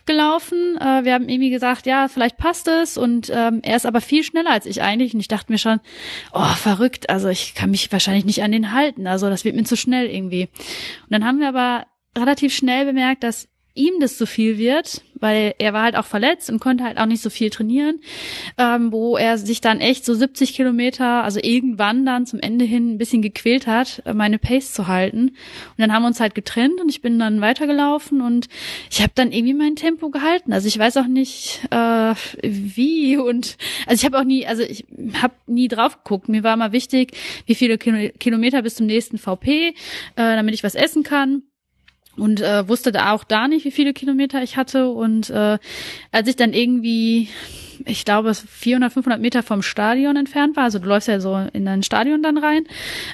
gelaufen. Äh, wir haben irgendwie gesagt, ja, vielleicht passt es. Und ähm, er ist aber viel schneller als ich eigentlich. Und ich dachte mir schon, oh, verrückt. Also ich kann mich wahrscheinlich nicht an den halten. Also das wird mir zu schnell irgendwie. Und dann haben wir aber relativ schnell bemerkt, dass ihm das zu viel wird, weil er war halt auch verletzt und konnte halt auch nicht so viel trainieren, ähm, wo er sich dann echt so 70 Kilometer, also irgendwann dann zum Ende hin ein bisschen gequält hat, äh, meine Pace zu halten. Und dann haben wir uns halt getrennt und ich bin dann weitergelaufen und ich habe dann irgendwie mein Tempo gehalten. Also ich weiß auch nicht äh, wie und also ich habe auch nie, also ich habe nie drauf geguckt. Mir war mal wichtig, wie viele Kilo Kilometer bis zum nächsten VP, äh, damit ich was essen kann und äh, wusste da auch da nicht, wie viele Kilometer ich hatte. Und äh, als ich dann irgendwie, ich glaube, es 400, 500 Meter vom Stadion entfernt war, also du läufst ja so in ein Stadion dann rein,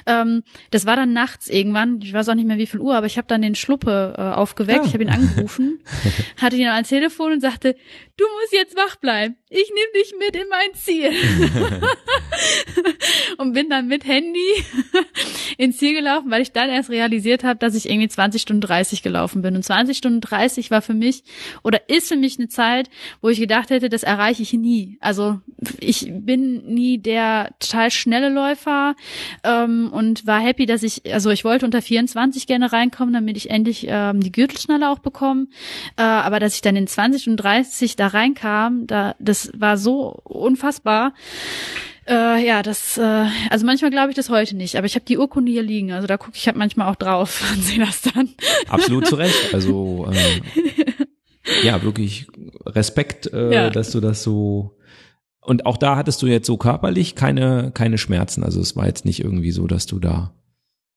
ähm, das war dann nachts irgendwann, ich weiß auch nicht mehr wie viel Uhr, aber ich habe dann den Schluppe äh, aufgeweckt, Ah. ich habe ihn angerufen, *laughs* hatte ihn ans Telefon und sagte, du musst jetzt wach bleiben, ich nehme dich mit in mein Ziel. *laughs* und bin dann mit Handy *laughs* ins Ziel gelaufen, weil ich dann erst realisiert habe, dass ich irgendwie 20 Stunden 30 gelaufen bin. Und 20 Stunden 30 war für mich oder ist für mich eine Zeit, wo ich gedacht hätte, das erreiche ich nie. Also ich bin nie der total schnelle Läufer ähm, und war happy, dass ich, also ich wollte unter 24 gerne reinkommen, damit ich endlich ähm, die Gürtelschnalle auch bekomme. Äh, aber dass ich dann in 20 und 30 da reinkam, da das war so unfassbar. Äh, ja, das, äh, also manchmal glaube ich das heute nicht, aber ich habe die Urkunde hier liegen, also da gucke ich halt manchmal auch drauf *laughs* und sehe das dann. Absolut zu Recht. Also ähm, *laughs* ja, wirklich Respekt, äh, Ja. dass du das so und auch da hattest du jetzt so körperlich keine keine Schmerzen. Also es war jetzt nicht irgendwie so, dass du da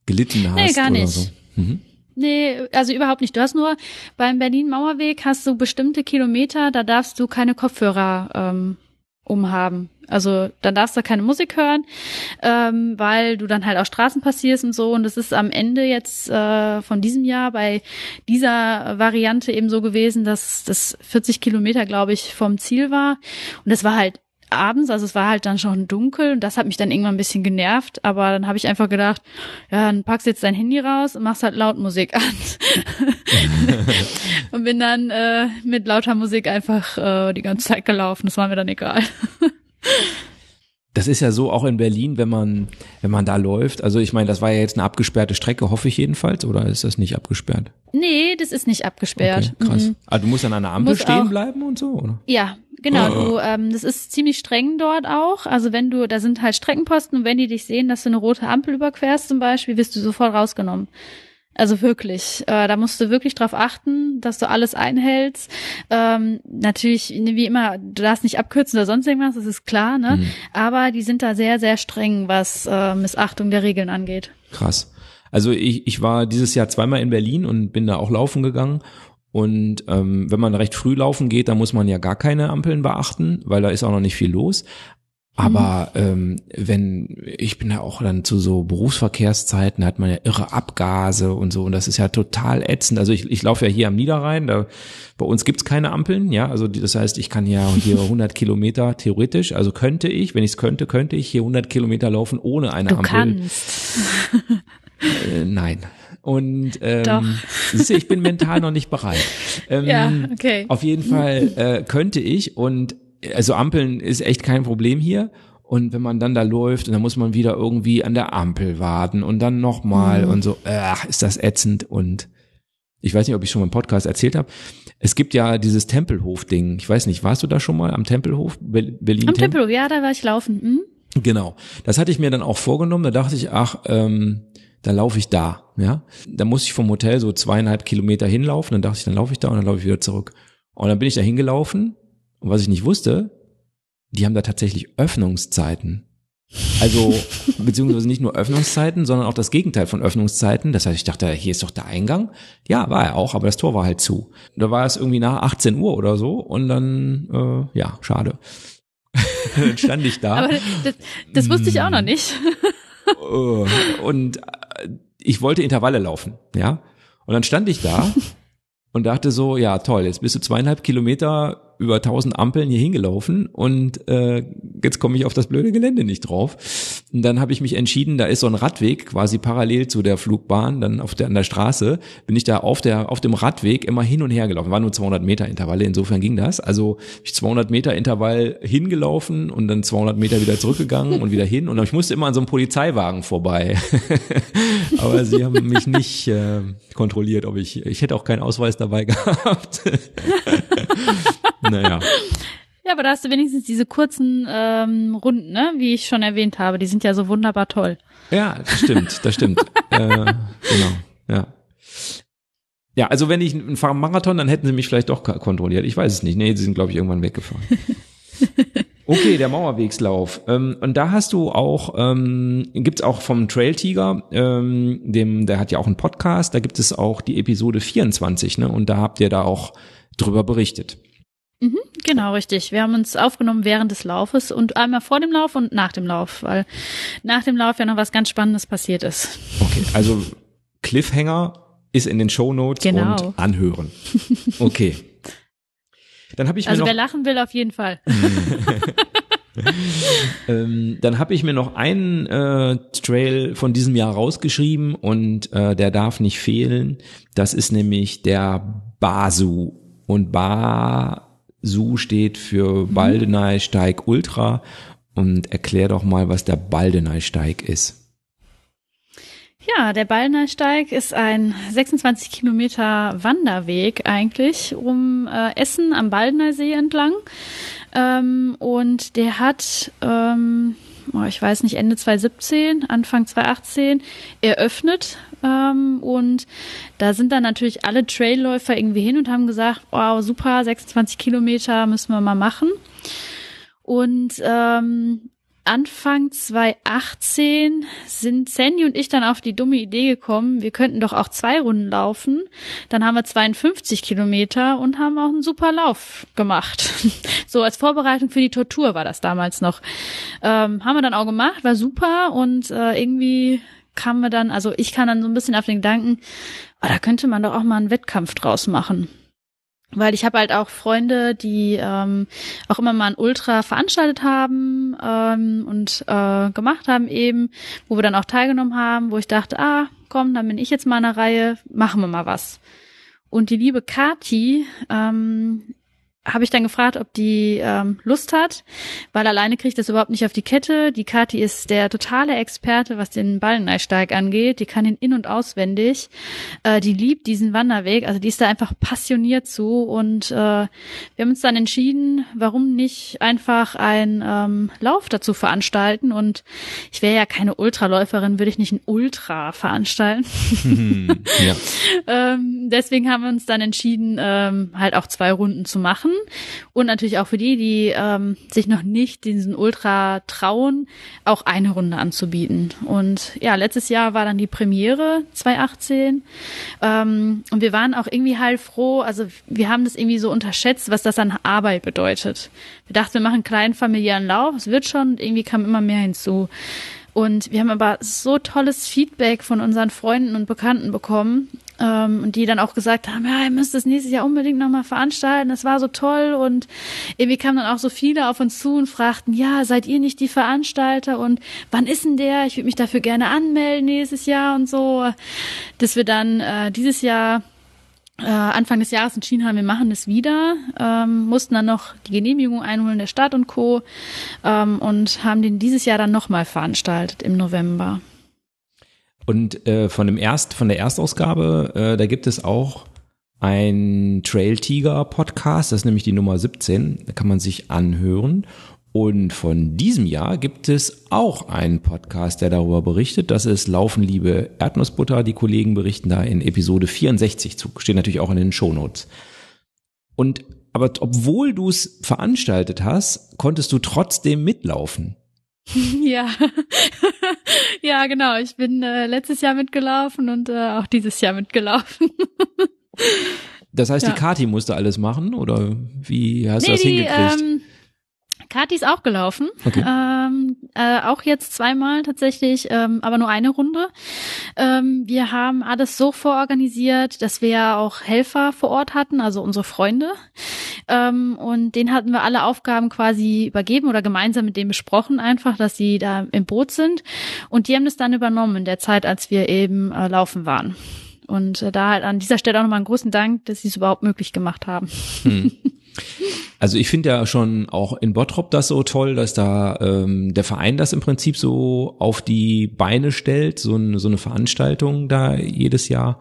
gelitten hast Nee, gar oder nicht. so. Mhm. Nee, also überhaupt nicht. Du hast nur beim Berlin-Mauerweg hast du bestimmte Kilometer, da darfst du keine Kopfhörer ähm, umhaben. Also dann darfst du keine Musik hören, ähm, weil du dann halt auch Straßen passierst und so. Und das ist am Ende jetzt äh, von diesem Jahr bei dieser Variante eben so gewesen, dass das 40 Kilometer, glaube ich, vom Ziel war. Und das war halt abends, also es war halt dann schon dunkel und das hat mich dann irgendwann ein bisschen genervt, aber dann habe ich einfach gedacht, ja, dann packst jetzt dein Handy raus und machst halt laut Musik an. *laughs* und bin dann äh, mit lauter Musik einfach äh, die ganze Zeit gelaufen, das war mir dann egal. Das ist ja so auch in Berlin, wenn man wenn man da läuft. Also ich meine, das war ja jetzt eine abgesperrte Strecke, hoffe ich jedenfalls, oder ist das nicht abgesperrt? Nee, das ist nicht abgesperrt. Okay, krass. Mhm. Ah, du musst an einer Ampel Muss stehen bleiben und so, oder? Ja, genau. Oh. Du, ähm, das ist ziemlich streng dort auch. Also wenn du, da sind halt Streckenposten und wenn die dich sehen, dass du eine rote Ampel überquerst zum Beispiel, wirst du sofort rausgenommen. Also wirklich, äh, da musst du wirklich drauf achten, dass du alles einhältst. Ähm, natürlich, wie immer, du darfst nicht abkürzen oder sonst irgendwas, das ist klar, ne? Mhm. Aber die sind da sehr, sehr streng, was äh, Missachtung der Regeln angeht. Krass. Also ich, ich war dieses Jahr zweimal in Berlin und bin da auch laufen gegangen. Und ähm, wenn man recht früh laufen geht, dann muss man ja gar keine Ampeln beachten, weil da ist auch noch nicht viel los. Aber ähm, wenn ich bin ja auch dann zu so Berufsverkehrszeiten, da hat man ja irre Abgase und so und das ist ja total ätzend. Also ich, ich laufe ja hier am Niederrhein, da bei uns gibt's keine Ampeln, ja. Also das heißt, ich kann ja hier *laughs* 100 Kilometer theoretisch, also könnte ich, wenn ich es könnte, könnte ich hier 100 Kilometer laufen ohne eine Du Ampel. kannst. Äh, nein. Und ähm, Doch. du, ich bin mental noch nicht bereit. *laughs* Ähm, Ja, okay. Auf jeden Fall äh, könnte ich und also Ampeln ist echt kein Problem hier. Und wenn man dann da läuft und dann muss man wieder irgendwie an der Ampel warten und dann nochmal mhm. und so, ach, ist das ätzend und ich weiß nicht, ob ich schon mal im Podcast erzählt habe. Es gibt ja dieses Tempelhof-Ding. Ich weiß nicht, warst du da schon mal am Tempelhof? Berlin? Am Tempelhof, ja, da war ich laufen. Hm? Genau. Das hatte ich mir dann auch vorgenommen. Da dachte ich, ach, ähm, da laufe ich da. Ja, da muss ich vom Hotel so zweieinhalb Kilometer hinlaufen. Dann dachte ich, dann laufe ich da und dann laufe ich wieder zurück. Und dann bin ich da hingelaufen. Und was ich nicht wusste, die haben da tatsächlich Öffnungszeiten. Also, *laughs* beziehungsweise nicht nur Öffnungszeiten, sondern auch das Gegenteil von Öffnungszeiten. Das heißt, ich dachte, hier ist doch der Eingang. Ja, war er auch, aber das Tor war halt zu. Da war es irgendwie nach 18 Uhr oder so und dann, äh, ja, schade. *laughs* dann stand ich da. Aber das, das wusste ich auch noch nicht. Äh, und ich wollte Intervalle laufen, ja. Und dann stand ich da *laughs* und dachte so, ja toll, jetzt bist du zweieinhalb Kilometer über tausend Ampeln hier hingelaufen und äh, jetzt komme ich auf das blöde Gelände nicht drauf. Und dann habe ich mich entschieden, da ist so ein Radweg quasi parallel zu der Flugbahn, dann auf der an der Straße bin ich da auf der auf dem Radweg immer hin und her gelaufen. War nur 200 Meter Intervalle, insofern ging das. Also ich 200 Meter Intervall hingelaufen und dann 200 Meter wieder zurückgegangen und wieder hin und ich musste immer an so einem Polizeiwagen vorbei. *laughs* Aber sie haben mich nicht äh, kontrolliert, ob ich ich hätte auch keinen Ausweis dabei *laughs* gehabt. *laughs* naja. Ja, aber da hast du wenigstens diese kurzen ähm, Runden, ne? wie ich schon erwähnt habe. Die sind ja so wunderbar toll. Ja, das stimmt, das stimmt. *laughs* äh, genau, ja. Ja, also wenn ich einen Marathon, dann hätten sie mich vielleicht doch kontrolliert. Ich weiß es nicht. Nee, sie sind, glaube ich, irgendwann weggefahren. *laughs* Okay, der Mauerwegslauf. Ähm, und da hast du auch, ähm, gibt's auch vom Trail Tiger, ähm, dem, der hat ja auch einen Podcast, da gibt es auch die Episode 24, ne? Und da habt ihr da auch drüber berichtet. Mhm, genau, richtig. Wir haben uns aufgenommen während des Laufes und einmal vor dem Lauf und nach dem Lauf, weil nach dem Lauf ja noch was ganz Spannendes passiert ist. Okay, also Cliffhanger ist in den Show Notes genau. und anhören. Okay. Dann habe ich mir also noch, wer lachen will, auf jeden Fall. *laughs* ähm, dann habe ich mir noch einen äh, Trail von diesem Jahr rausgeschrieben und äh, der darf nicht fehlen. Das ist nämlich der Basu und Ba Su steht für mhm. Baldeneysteig Ultra und erklär doch mal, was der Baldeneysteig ist. Ja, der Baldeneysteig ist ein 26 Kilometer Wanderweg eigentlich um äh, Essen am Baldeneysee entlang. Ähm, und der hat, ähm, ich weiß nicht, Ende 2017, Anfang 2018 eröffnet ähm, und da sind dann natürlich alle Trailläufer irgendwie hin und haben gesagt, wow, super, 26 Kilometer müssen wir mal machen. Und ähm, Anfang 2018 sind Sandy und ich dann auf die dumme Idee gekommen, wir könnten doch auch zwei Runden laufen. Dann haben wir 52 Kilometer und haben auch einen super Lauf gemacht. *laughs* so als Vorbereitung für die Tortur war das damals noch. Ähm, haben wir dann auch gemacht, war super und äh, irgendwie kam mir dann, also ich kam dann so ein bisschen auf den Gedanken, oh, da könnte man doch auch mal einen Wettkampf draus machen. Weil ich habe halt auch Freunde, die ähm, auch immer mal ein Ultra veranstaltet haben ähm, und äh, gemacht haben eben, wo wir dann auch teilgenommen haben, wo ich dachte, ah, komm, dann bin ich jetzt mal in der Reihe, machen wir mal was. Und die liebe Kati ähm, habe ich dann gefragt, ob die ähm, Lust hat, weil alleine kriegt das überhaupt nicht auf die Kette. Die Kati ist der totale Experte, was den Balleneisteig angeht. Die kann ihn in- und auswendig. Äh, die liebt diesen Wanderweg, also die ist da einfach passioniert zu. Und äh, wir haben uns dann entschieden, warum nicht einfach einen ähm, Lauf dazu veranstalten. Und ich wäre ja keine Ultraläuferin, würde ich nicht ein Ultra veranstalten. ja. *laughs* ähm, deswegen haben wir uns dann entschieden, ähm, halt auch zwei Runden zu machen machen und natürlich auch für die, die ähm, sich noch nicht diesen Ultra trauen, auch eine Runde anzubieten. Und ja, letztes Jahr war dann die Premiere 2018 ähm, und wir waren auch irgendwie heilfroh. Also wir haben das irgendwie so unterschätzt, was das an Arbeit bedeutet. Wir dachten, wir machen einen kleinen familiären Lauf, es wird schon, irgendwie kam immer mehr hinzu. Und wir haben aber so tolles Feedback von unseren Freunden und Bekannten bekommen ähm, und die dann auch gesagt haben, ja, ihr müsst das nächstes Jahr unbedingt nochmal veranstalten, das war so toll und irgendwie kamen dann auch so viele auf uns zu und fragten, ja, seid ihr nicht die Veranstalter und wann ist denn der? Ich würde mich dafür gerne anmelden nächstes Jahr und so, dass wir dann äh, dieses Jahr äh, Anfang des Jahres entschieden haben, wir machen das wieder, ähm, mussten dann noch die Genehmigung einholen der Stadt und Co. Ähm, und haben den dieses Jahr dann nochmal veranstaltet im November. Und äh, von dem Erst, von der Erstausgabe, äh, da gibt es auch ein Trail Tiger Podcast, das ist nämlich die Nummer 17, da kann man sich anhören. Und von diesem Jahr gibt es auch einen Podcast, der darüber berichtet. Das ist Laufen liebe Erdnussbutter. Die Kollegen berichten da in Episode 64 zu. Steht natürlich auch in den Shownotes. Und aber obwohl du es veranstaltet hast, konntest du trotzdem mitlaufen. *laughs* Ja, *laughs* ja, genau. Ich bin äh, letztes Jahr mitgelaufen und äh, auch dieses Jahr mitgelaufen. *laughs* das heißt, ja. die Kati musste alles machen oder wie hast nee, du das die, hingekriegt? Ähm, Kathi ist auch gelaufen, okay. ähm, äh, auch jetzt zweimal tatsächlich, ähm, aber nur eine Runde. Ähm, wir haben alles so vororganisiert, dass wir auch Helfer vor Ort hatten, also unsere Freunde. Ähm, und denen hatten wir alle Aufgaben quasi übergeben oder gemeinsam mit denen besprochen, einfach, dass sie da im Boot sind. Und die haben das dann übernommen in der Zeit, als wir eben äh, laufen waren. Und äh, da halt an dieser Stelle auch nochmal einen großen Dank, dass sie es überhaupt möglich gemacht haben. Hm. *laughs* Also ich finde ja schon auch in Bottrop das so toll, dass da ähm, der Verein das im Prinzip so auf die Beine stellt, so, ein, so eine Veranstaltung da jedes Jahr.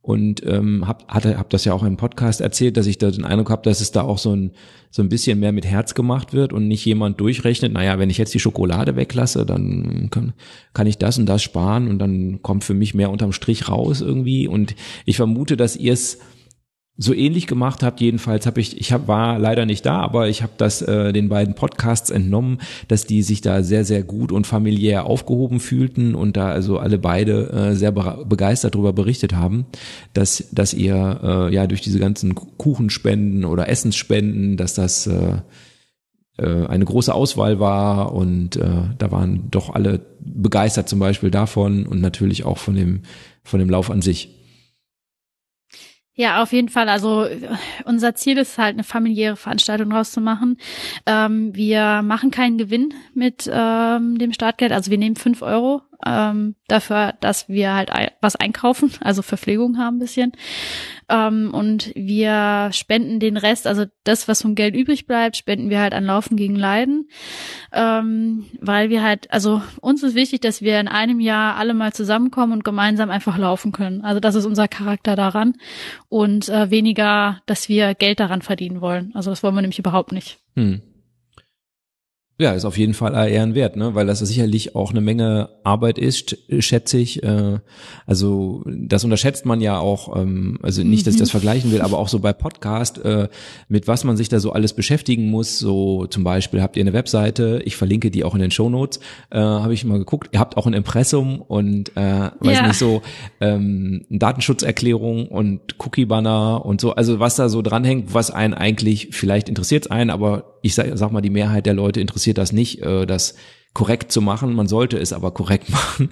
Und ähm, hab, hatte, hab das ja auch im Podcast erzählt, dass ich da den Eindruck habe, dass es da auch so ein, so ein bisschen mehr mit Herz gemacht wird und nicht jemand durchrechnet, naja, wenn ich jetzt die Schokolade weglasse, dann kann, kann ich das und das sparen und dann kommt für mich mehr unterm Strich raus irgendwie. Und ich vermute, dass ihr es so ähnlich gemacht habt. Jedenfalls habe ich, ich hab, war leider nicht da, aber ich habe das äh, den beiden Podcasts entnommen, dass die sich da sehr, sehr gut und familiär aufgehoben fühlten und da also alle beide äh, sehr begeistert darüber berichtet haben, dass, dass ihr äh, ja durch diese ganzen Kuchenspenden oder Essensspenden, dass das äh, äh, eine große Auswahl war und äh, da waren doch alle begeistert zum Beispiel davon und natürlich auch von dem, von dem Lauf an sich. Ja, auf jeden Fall. Also unser Ziel ist halt, eine familiäre Veranstaltung draus zu machen. Ähm, wir machen keinen Gewinn mit ähm, dem Startgeld. Also wir nehmen fünf Euro ähm, dafür, dass wir halt was einkaufen, also Verpflegung haben ein bisschen. Ähm, und wir spenden den Rest, also das, was vom Geld übrig bleibt, spenden wir halt an Laufen gegen Leiden. Ähm, weil wir halt, also uns ist wichtig, dass wir in einem Jahr alle mal zusammenkommen und gemeinsam einfach laufen können. Also das ist unser Charakter daran. Und äh, weniger, dass wir Geld daran verdienen wollen. Also das wollen wir nämlich überhaupt nicht. Hm. Ja, ist auf jeden Fall Ehren wert, ne? weil das sicherlich auch eine Menge Arbeit ist, schätze ich. Äh, also das unterschätzt man ja auch, ähm, also nicht, dass ich das mhm. vergleichen will, aber auch so bei Podcast, äh, mit was man sich da so alles beschäftigen muss. So zum Beispiel habt ihr eine Webseite, ich verlinke die auch in den Show Notes, äh, habe ich mal geguckt. Ihr habt auch ein Impressum und äh, weiß ja. nicht so ähm, Datenschutzerklärung und Cookie-Banner und so. Also was da so dranhängt, was einen eigentlich vielleicht interessiert einen, aber ich sag, sag mal, die Mehrheit der Leute interessiert das nicht, äh, das korrekt zu machen. Man sollte es aber korrekt *laughs* machen.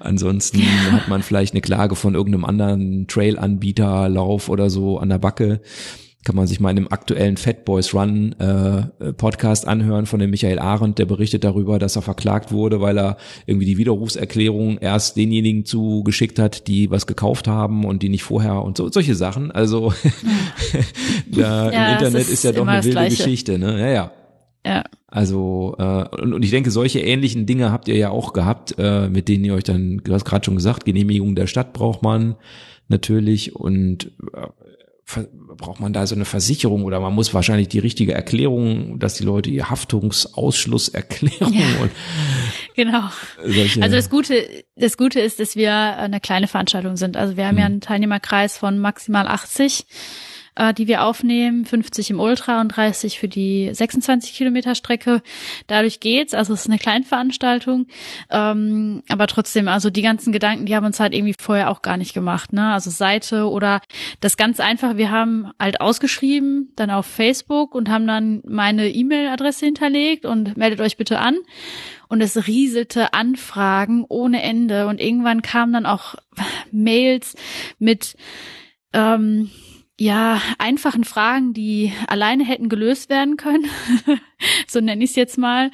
Ansonsten ja. hat man vielleicht eine Klage von irgendeinem anderen Trail-Anbieter, Lauf oder so an der Backe kann man sich mal in dem aktuellen Fat Boys Run äh, Podcast anhören von dem Michael Arendt, der berichtet darüber, dass er verklagt wurde, weil er irgendwie die Widerrufserklärung erst denjenigen zugeschickt hat, die was gekauft haben und die nicht vorher und so solche Sachen. Also *laughs* ja, im Internet ist, ist, ja doch eine wilde Gleiche. Geschichte, ne? Ja, ja. Ja. Also äh, und, und ich denke, solche ähnlichen Dinge habt ihr ja auch gehabt, äh, mit denen ihr euch dann, du hast gerade schon gesagt, Genehmigung der Stadt braucht man natürlich und äh, braucht man da so eine Versicherung oder man muss wahrscheinlich die richtige Erklärung, dass die Leute ihr Haftungsausschlusserklärung *laughs* ja, und genau. Also das Gute, das Gute ist, dass wir eine kleine Veranstaltung sind. Also wir haben hm. ja einen Teilnehmerkreis von maximal 80 äh, die wir aufnehmen, 50 im Ultra und 30 für die 26 Kilometer Strecke. Dadurch geht's, also es ist eine Kleinveranstaltung, ähm, aber trotzdem, also die ganzen Gedanken, die haben uns halt irgendwie vorher auch gar nicht gemacht, ne? Also Seite oder das ganz einfach, wir haben halt ausgeschrieben, dann auf Facebook und haben dann meine E-Mail-Adresse hinterlegt und meldet euch bitte an und es rieselte Anfragen ohne Ende und irgendwann kamen dann auch *laughs* Mails mit ähm, ja, einfachen Fragen, die alleine hätten gelöst werden können, *laughs* so nenne ich es jetzt mal,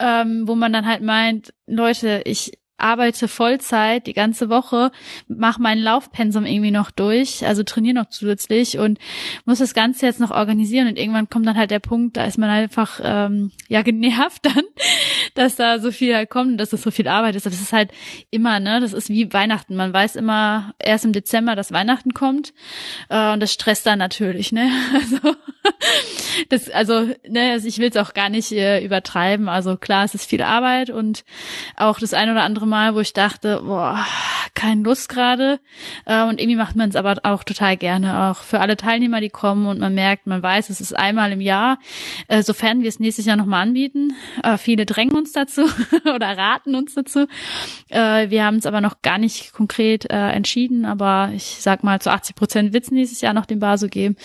ähm, wo man dann halt meint, Leute, ich arbeite Vollzeit die ganze Woche, mache mein Laufpensum irgendwie noch durch, also trainiere noch zusätzlich und muss das Ganze jetzt noch organisieren und irgendwann kommt dann halt der Punkt, da ist man einfach ähm, ja genervt *laughs* dann, dass da so viel halt kommt, dass das so viel Arbeit ist. Das ist halt immer, ne, das ist wie Weihnachten. Man weiß immer erst im Dezember, dass Weihnachten kommt äh, und das stresst dann natürlich, ne? *laughs* Also das, also, ne, also ich will es auch gar nicht äh, übertreiben. Also klar, es ist viel Arbeit und auch das ein oder andere Mal, wo ich dachte, boah, keine Lust gerade. Äh, und irgendwie macht man es aber auch total gerne, auch für alle Teilnehmer, die kommen und man merkt, man weiß, es ist einmal im Jahr, äh, sofern wir es nächstes Jahr nochmal anbieten. Äh, viele drängen uns dazu *laughs* oder raten uns dazu. Wir haben es aber noch gar nicht konkret entschieden, aber ich sag mal, zu 80 Prozent wird es nächstes Jahr noch den Baso geben.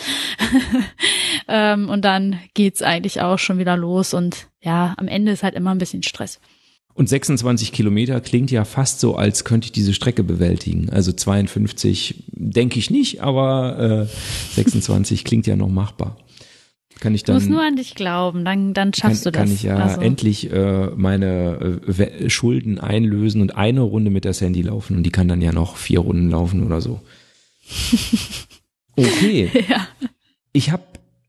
*laughs* ähm, und dann geht's eigentlich auch schon wieder los und ja, am Ende ist halt immer ein bisschen Stress. Und 26 Kilometer klingt ja fast so, als könnte ich diese Strecke bewältigen. Also 52 denke ich nicht, aber äh, 26 klingt ja noch machbar. Kann ich dann, du musst nur an dich glauben, dann, dann schaffst kann, du das. Kann ich ja also. endlich äh, meine äh, Schulden einlösen und eine Runde mit der Sandy laufen. Und die kann dann ja noch vier Runden laufen oder so. *laughs* Okay. ja. Ich habe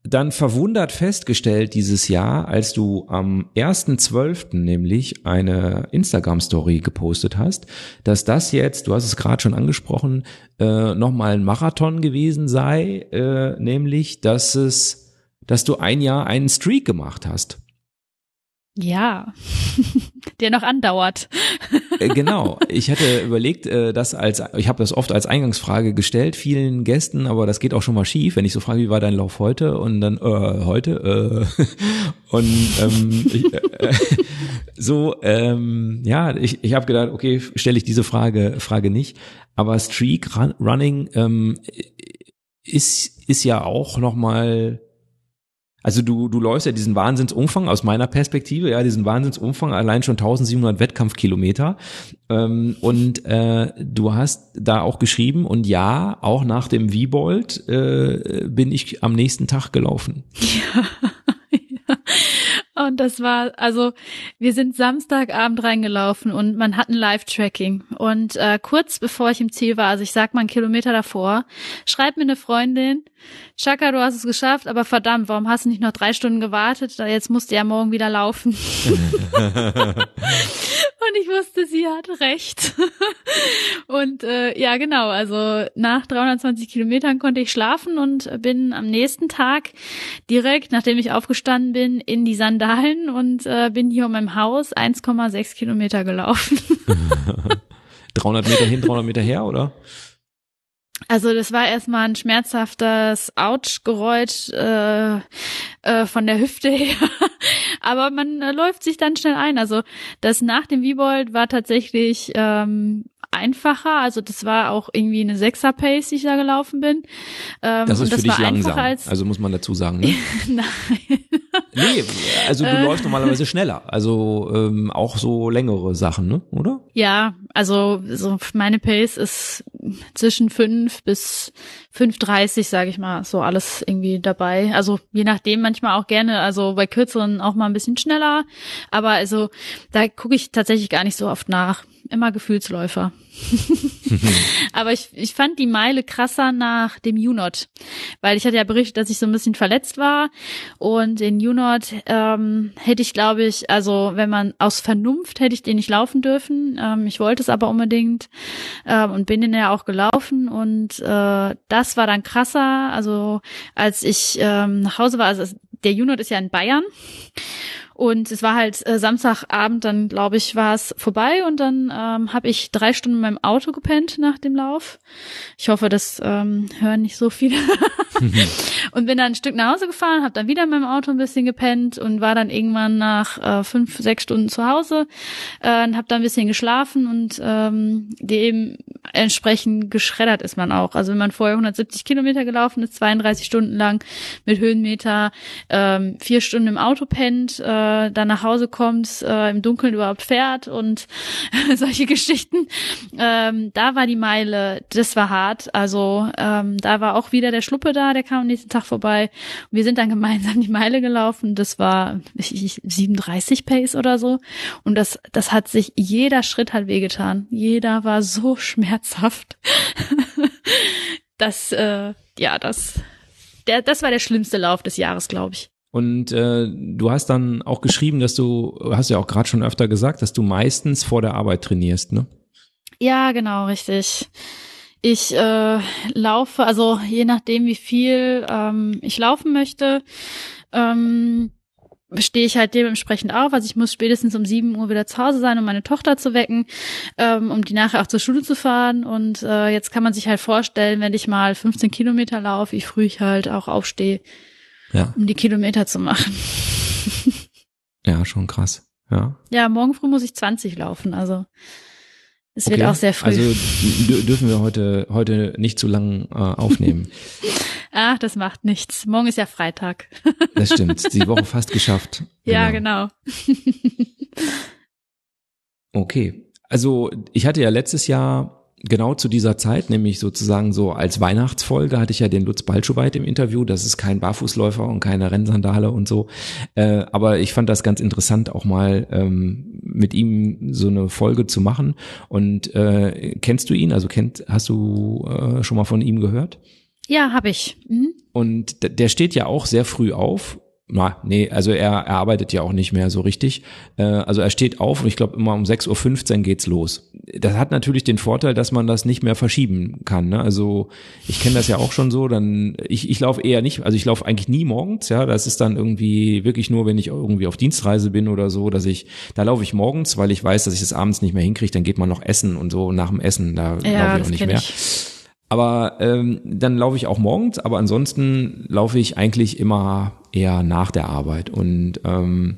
dann verwundert festgestellt dieses Jahr, als du am 1.12. nämlich eine Instagram-Story gepostet hast, dass das jetzt, du hast es gerade schon angesprochen, äh, nochmal ein Marathon gewesen sei, äh, nämlich, dass es, dass du ein Jahr einen Streak gemacht hast. Ja, *laughs* der noch andauert. *laughs* Äh, genau. Ich hatte überlegt, äh, das als, ich habe das oft als Eingangsfrage gestellt, vielen Gästen, aber das geht auch schon mal schief, wenn ich so frage, wie war dein Lauf heute? Und dann, äh, heute, äh, *laughs* und ähm, ich, äh, so, ähm, ja, ich, ich habe gedacht, okay, stelle ich diese Frage, Frage nicht. Aber Streak Run, Running ähm, ist, ist ja auch nochmal also du, du läufst ja diesen Wahnsinnsumfang aus meiner Perspektive, ja, diesen Wahnsinnsumfang, allein schon 1700 Wettkampfkilometer. Ähm, und äh, du hast da auch geschrieben, und ja, auch nach dem V-Bolt äh, bin ich am nächsten Tag gelaufen. Ja. *laughs* Und das war, also wir sind Samstagabend reingelaufen und man hat ein Live-Tracking. Und äh, kurz bevor ich im Ziel war, also ich sag mal einen Kilometer davor, schreibt mir eine Freundin, Chaka, du hast es geschafft, aber verdammt, warum hast du nicht noch drei Stunden gewartet? Jetzt musst du ja morgen wieder laufen. *laughs* Und ich wusste, sie hat recht. und äh, ja, genau, also nach 320 Kilometern konnte ich schlafen und bin am nächsten Tag direkt, nachdem ich aufgestanden bin, in die Sandalen und äh, bin hier um mein Haus 1,6 Kilometer gelaufen. *laughs* 300 Meter hin, 300 Meter her, oder? Also das war erstmal ein schmerzhaftes Ouch-Geräusch äh, äh, von der Hüfte *laughs* her. Aber man äh, läuft sich dann schnell ein. Also das nach dem V-Bolt war tatsächlich ähm, einfacher. Also das war auch irgendwie eine Sechser-Pace, die ich da gelaufen bin. Ähm, das ist für das dich langsam. also muss man dazu sagen. *laughs* Ne? Nein. nee, also du äh. läufst normalerweise schneller. Also ähm, auch so längere Sachen, ne? oder? Ja, also so meine Pace ist zwischen fünf bis 5,30, sage ich mal, so alles irgendwie dabei. Also je nachdem manchmal auch gerne, also bei kürzeren auch mal ein bisschen schneller. Aber also da gucke ich tatsächlich gar nicht so oft nach. Immer Gefühlsläufer. *laughs* Aber ich, ich fand die Meile krasser nach dem Junot, weil ich hatte ja berichtet, dass ich so ein bisschen verletzt war und den Junot ähm, hätte ich, glaube ich, also wenn man aus Vernunft hätte ich den nicht laufen dürfen. Ähm, ich wollte es aber unbedingt ähm, und bin den ja auch gelaufen und äh, das war dann krasser. Also als ich ähm, nach Hause war, also der Junot ist ja in Bayern und es war halt äh, Samstagabend, dann glaube ich, war es vorbei und dann ähm, habe ich drei Stunden in meinem Auto gepennt nach dem Lauf. Ich hoffe, das ähm, hören nicht so viele. *laughs* und bin dann ein Stück nach Hause gefahren, habe dann wieder in meinem Auto ein bisschen gepennt und war dann irgendwann nach äh, fünf, sechs Stunden zu Hause äh, und habe dann ein bisschen geschlafen und ähm, dem entsprechend geschreddert ist man auch. Also wenn man vorher 170 Kilometer gelaufen ist, 32 Stunden lang mit Höhenmeter, ähm, vier Stunden im Auto pennt, äh, äh, dann nach Hause kommst, äh, im Dunkeln überhaupt fährt und *laughs* solche Geschichten. Ähm, da war die Meile, das war hart. Also ähm, da war auch wieder der Schluppe da, der kam am nächsten Tag vorbei. Und wir sind dann *laughs* gemeinsam die Meile gelaufen. Das war ich, ich, 37 Pace oder so. Und das, das hat sich, jeder Schritt hat wehgetan. Jeder war so *laughs* schmerzhaft. das, äh, ja, das, der, das war der schlimmste Lauf des Jahres, glaube ich. Und äh, du hast dann auch geschrieben, dass du, hast ja auch gerade schon öfter gesagt, dass du meistens vor der Arbeit trainierst, ne? Ja, genau, richtig. Ich äh, laufe, also je nachdem, wie viel ähm, ich laufen möchte, ähm, stehe ich halt dementsprechend auf. Also ich muss spätestens um sieben Uhr wieder zu Hause sein, um meine Tochter zu wecken, ähm, um die nachher auch zur Schule zu fahren. Und äh, jetzt kann man sich halt vorstellen, wenn ich mal 15 Kilometer laufe, wie früh ich halt auch aufstehe, ja. um die Kilometer zu machen. ja, schon krass. Ja. Ja, morgen früh muss ich 20 laufen. Also es okay. wird auch sehr früh. Also dürfen wir heute heute nicht zu lang äh, aufnehmen. *laughs* Ach, das macht nichts. Morgen ist ja Freitag. *laughs* das stimmt. Die Woche fast geschafft. Genau. Ja, genau. okay. Also ich hatte ja letztes Jahr genau zu dieser Zeit, nämlich sozusagen so als Weihnachtsfolge, hatte ich ja den Lutz Balschowait im Interview. Das ist kein Barfußläufer und keine Rennsandale und so. Äh, aber ich fand das ganz interessant, auch mal ähm, mit ihm so eine Folge zu machen. Und äh, kennst du ihn? Also kennt, hast du äh, schon mal von ihm gehört? Ja, habe ich. Mhm. Und der steht ja auch sehr früh auf na, nee, also er, er arbeitet ja auch nicht mehr so richtig. Äh, also er steht auf und ich glaube immer um 6.15 Uhr geht's los. Das hat natürlich den Vorteil, dass man das nicht mehr verschieben kann. Ne? Also ich kenne das ja auch schon so, dann ich, ich laufe eher nicht, also ich laufe eigentlich nie morgens, ja. Das ist dann irgendwie wirklich nur, wenn ich irgendwie auf Dienstreise bin oder so, dass ich, da laufe ich morgens, weil ich weiß, dass ich das abends nicht mehr hinkriege, dann geht man noch essen und so nach dem Essen, da ja, laufe ich auch nicht mehr. Ich. Aber ähm, dann laufe ich auch morgens, aber ansonsten laufe ich eigentlich immer eher nach der Arbeit. Und ähm,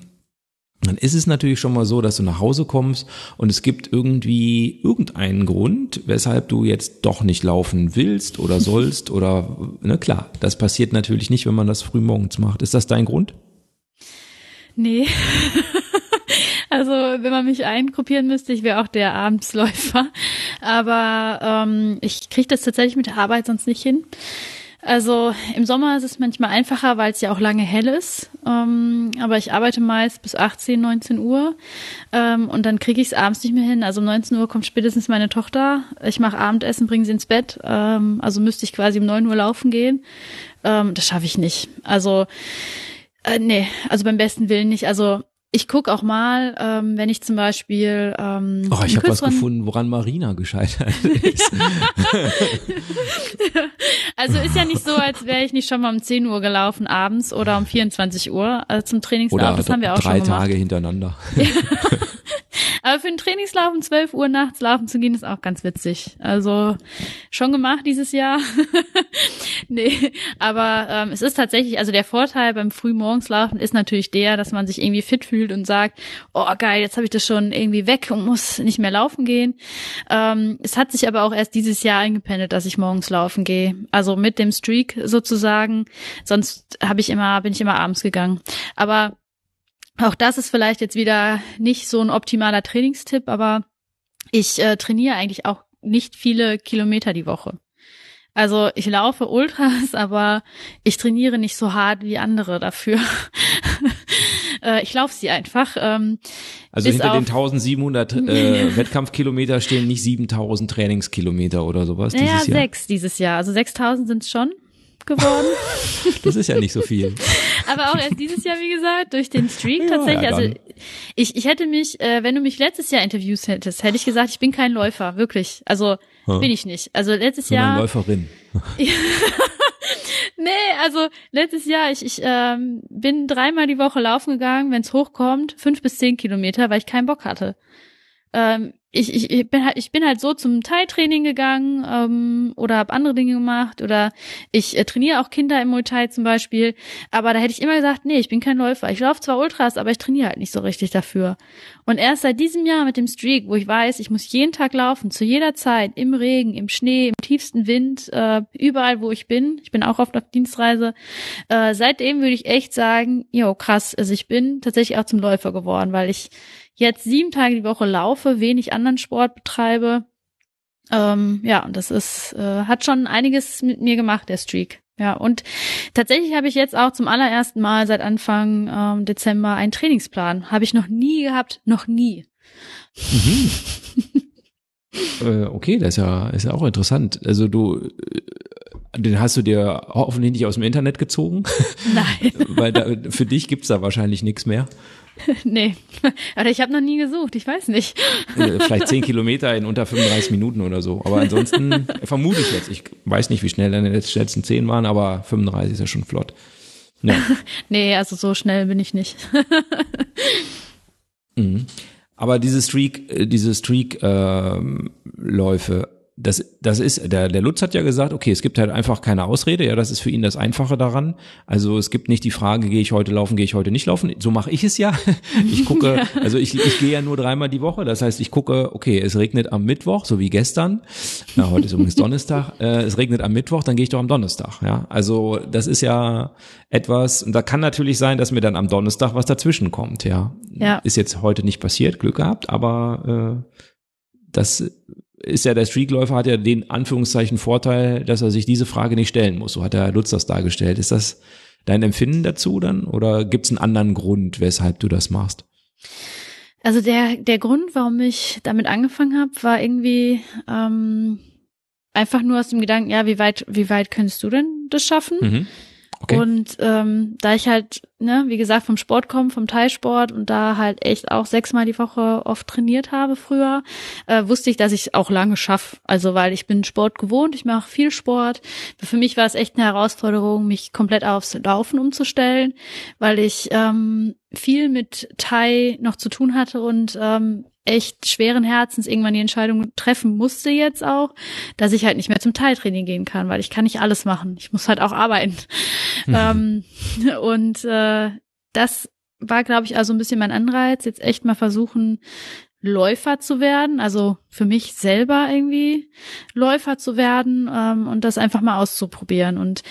dann ist es natürlich schon mal so, dass du nach Hause kommst und es gibt irgendwie irgendeinen Grund, weshalb du jetzt doch nicht laufen willst oder sollst oder, *laughs* na klar, das passiert natürlich nicht, wenn man das früh morgens macht. Ist das dein Grund? Nee. *laughs* Also wenn man mich eingruppieren müsste, ich wäre auch der Abendsläufer. Aber ähm, ich kriege das tatsächlich mit der Arbeit sonst nicht hin. Also im Sommer ist es manchmal einfacher, weil es ja auch lange hell ist. Ähm, aber ich arbeite meist bis 18, 19 Uhr ähm, und dann kriege ich es abends nicht mehr hin. Also um 19 Uhr kommt spätestens meine Tochter. Ich mache Abendessen, bringe sie ins Bett. Ähm, also müsste ich quasi um 9 Uhr laufen gehen. Ähm, das schaffe ich nicht. Also äh, nee, also beim besten Willen nicht. Also ich guck auch mal, ähm, wenn ich zum Beispiel. Ähm, oh, ich habe was gefunden, woran Marina gescheitert *laughs* ist. *laughs* also ist ja nicht so, als wäre ich nicht schon mal um 10 Uhr gelaufen abends oder um 24 Uhr also zum Trainingslauf. Oder das haben wir auch drei schon gemacht. Tage hintereinander. *laughs* Aber für einen Trainingslauf um 12 Uhr nachts laufen zu gehen, ist auch ganz witzig. Also schon gemacht dieses Jahr. *laughs* nee, aber ähm, es ist tatsächlich, also der Vorteil beim Frühmorgenslaufen ist natürlich der, dass man sich irgendwie fit fühlt und sagt, oh geil, jetzt habe ich das schon irgendwie weg und muss nicht mehr laufen gehen. Ähm, es hat sich aber auch erst dieses Jahr eingependelt, dass ich morgens laufen gehe. Also mit dem Streak sozusagen. Sonst habe ich immer, bin ich immer abends gegangen. Aber auch das ist vielleicht jetzt wieder nicht so ein optimaler Trainingstipp, aber ich äh, trainiere eigentlich auch nicht viele Kilometer die Woche. Also ich laufe Ultras, *laughs* aber ich trainiere nicht so hart wie andere dafür. *laughs* äh, ich laufe sie einfach. Ähm, also hinter den 1700 äh, *laughs* Wettkampfkilometer stehen nicht 7000 Trainingskilometer oder sowas dieses ja, Jahr? Ja, sechs dieses Jahr. Also 6000 sind es schon geworden. *laughs* das ist ja nicht so viel. Aber auch erst dieses Jahr, wie gesagt, durch den Streak ja, tatsächlich. Ja, also ich, ich hätte mich, äh, wenn du mich letztes Jahr interviewt hättest, hätte ich gesagt, ich bin kein Läufer, wirklich. Also hm. bin ich nicht. Also letztes Sondern Jahr. Läuferin. *laughs* nee, also letztes Jahr, ich, ich ähm, bin dreimal die Woche laufen gegangen, wenn es hochkommt, fünf bis zehn Kilometer, weil ich keinen Bock hatte. Ähm, ich, ich, ich, bin halt, ich bin halt so zum Teiltraining gegangen ähm, oder habe andere Dinge gemacht oder ich äh, trainiere auch Kinder im Muay Thai zum Beispiel. Aber da hätte ich immer gesagt, nee, ich bin kein Läufer. Ich laufe zwar Ultras, aber ich trainiere halt nicht so richtig dafür. Und erst seit diesem Jahr mit dem Streak, wo ich weiß, ich muss jeden Tag laufen, zu jeder Zeit, im Regen, im Schnee, im tiefsten Wind, äh, überall, wo ich bin. Ich bin auch oft auf Dienstreise. Äh, seitdem würde ich echt sagen, jo, krass, also ich bin tatsächlich auch zum Läufer geworden, weil ich jetzt sieben Tage die Woche laufe, wenig anderen Sport betreibe. Ähm, ja, und das ist, äh, hat schon einiges mit mir gemacht, der Streak. Ja, und tatsächlich habe ich jetzt auch zum allerersten Mal seit Anfang ähm, Dezember einen Trainingsplan. Habe ich noch nie gehabt, noch nie. Mhm. *laughs* äh, okay, das ist ja, ist ja auch interessant. Also du, äh, den hast du dir hoffentlich nicht aus dem Internet gezogen. Nein. *laughs* Weil da, für dich gibt's da wahrscheinlich nichts mehr. *laughs* nee, aber ich habe noch nie gesucht, ich weiß nicht. Äh, vielleicht zehn *laughs* Kilometer in unter 35 Minuten oder so. Aber ansonsten vermute ich jetzt. Ich weiß nicht, wie schnell deine letzten zehn waren, aber 35 ist ja schon flott. Ja. nee, also so schnell bin ich nicht. mhm. Aber diese Streak, äh, diese Streak-Läufe, ähm, das, das ist, der, der Lutz hat ja gesagt, okay, es gibt halt einfach keine Ausrede, ja, das ist für ihn das Einfache daran. Also es gibt nicht die Frage, gehe ich heute laufen, gehe ich heute nicht laufen. So mache ich es ja. *laughs* Ich gucke, *laughs* also ich, ich gehe ja nur dreimal die Woche. Das heißt, ich gucke, okay, es regnet am Mittwoch, so wie gestern. Ja, heute ist übrigens Donnerstag. *laughs* Äh, es regnet am Mittwoch, dann gehe ich doch am Donnerstag. Ja, also das ist ja etwas, und da kann natürlich sein, dass mir dann am Donnerstag was dazwischen kommt. Ja, ja. ist jetzt heute nicht passiert, Glück gehabt, aber äh, das ist ja der Streetläufer hat ja den Anführungszeichen Vorteil, dass er sich diese Frage nicht stellen muss. So hat der Lutz das dargestellt. Ist das dein Empfinden dazu dann oder gibt es einen anderen Grund, weshalb du das machst? Also der der Grund, warum ich damit angefangen habe, war irgendwie ähm, einfach nur aus dem Gedanken, ja, wie weit wie weit könntest du denn das schaffen? Mhm. Okay. Und ähm, da ich halt, ne, wie gesagt, vom Sport komme, vom Teilsport und da halt echt auch sechsmal die Woche oft trainiert habe früher, äh, wusste ich, dass ich auch lange schaffe. Also weil ich bin Sport gewohnt, ich mache viel Sport. Für mich war es echt eine Herausforderung, mich komplett aufs Laufen umzustellen, weil ich ähm, viel mit Thai noch zu tun hatte und ähm, echt schweren Herzens irgendwann die Entscheidung treffen musste jetzt auch, dass ich halt nicht mehr zum Teiltraining gehen kann, weil ich kann nicht alles machen. Ich muss halt auch arbeiten. Mhm. Ähm, und äh, das war, glaube ich, also ein bisschen mein Anreiz, jetzt echt mal versuchen, Läufer zu werden, also für mich selber irgendwie Läufer zu werden ähm, und das einfach mal auszuprobieren. Und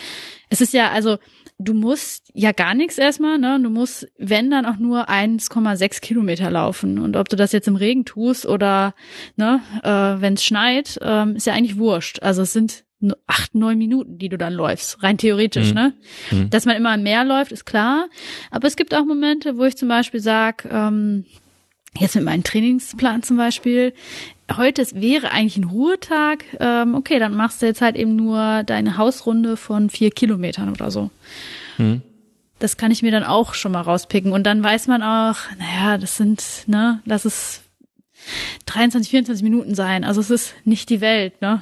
es ist ja, also du musst ja gar nichts erstmal, ne? Du musst, wenn dann auch nur 1,6 Kilometer laufen. Und ob du das jetzt im Regen tust oder ne, äh, wenn es schneit, ähm, ist ja eigentlich wurscht. Also es sind acht, neun Minuten, die du dann läufst, rein theoretisch, mhm. ne? Mhm. Dass man immer mehr läuft, ist klar. Aber es gibt auch Momente, wo ich zum Beispiel sag, ähm, jetzt mit meinem Trainingsplan zum Beispiel, heute wäre eigentlich ein Ruhetag, ähm, okay, dann machst du jetzt halt eben nur deine Hausrunde von vier Kilometern oder so. Hm. Das kann ich mir dann auch schon mal rauspicken. Und dann weiß man auch, naja, das sind, ne, lass es 23, 24 Minuten sein. Also es ist nicht die Welt, ne?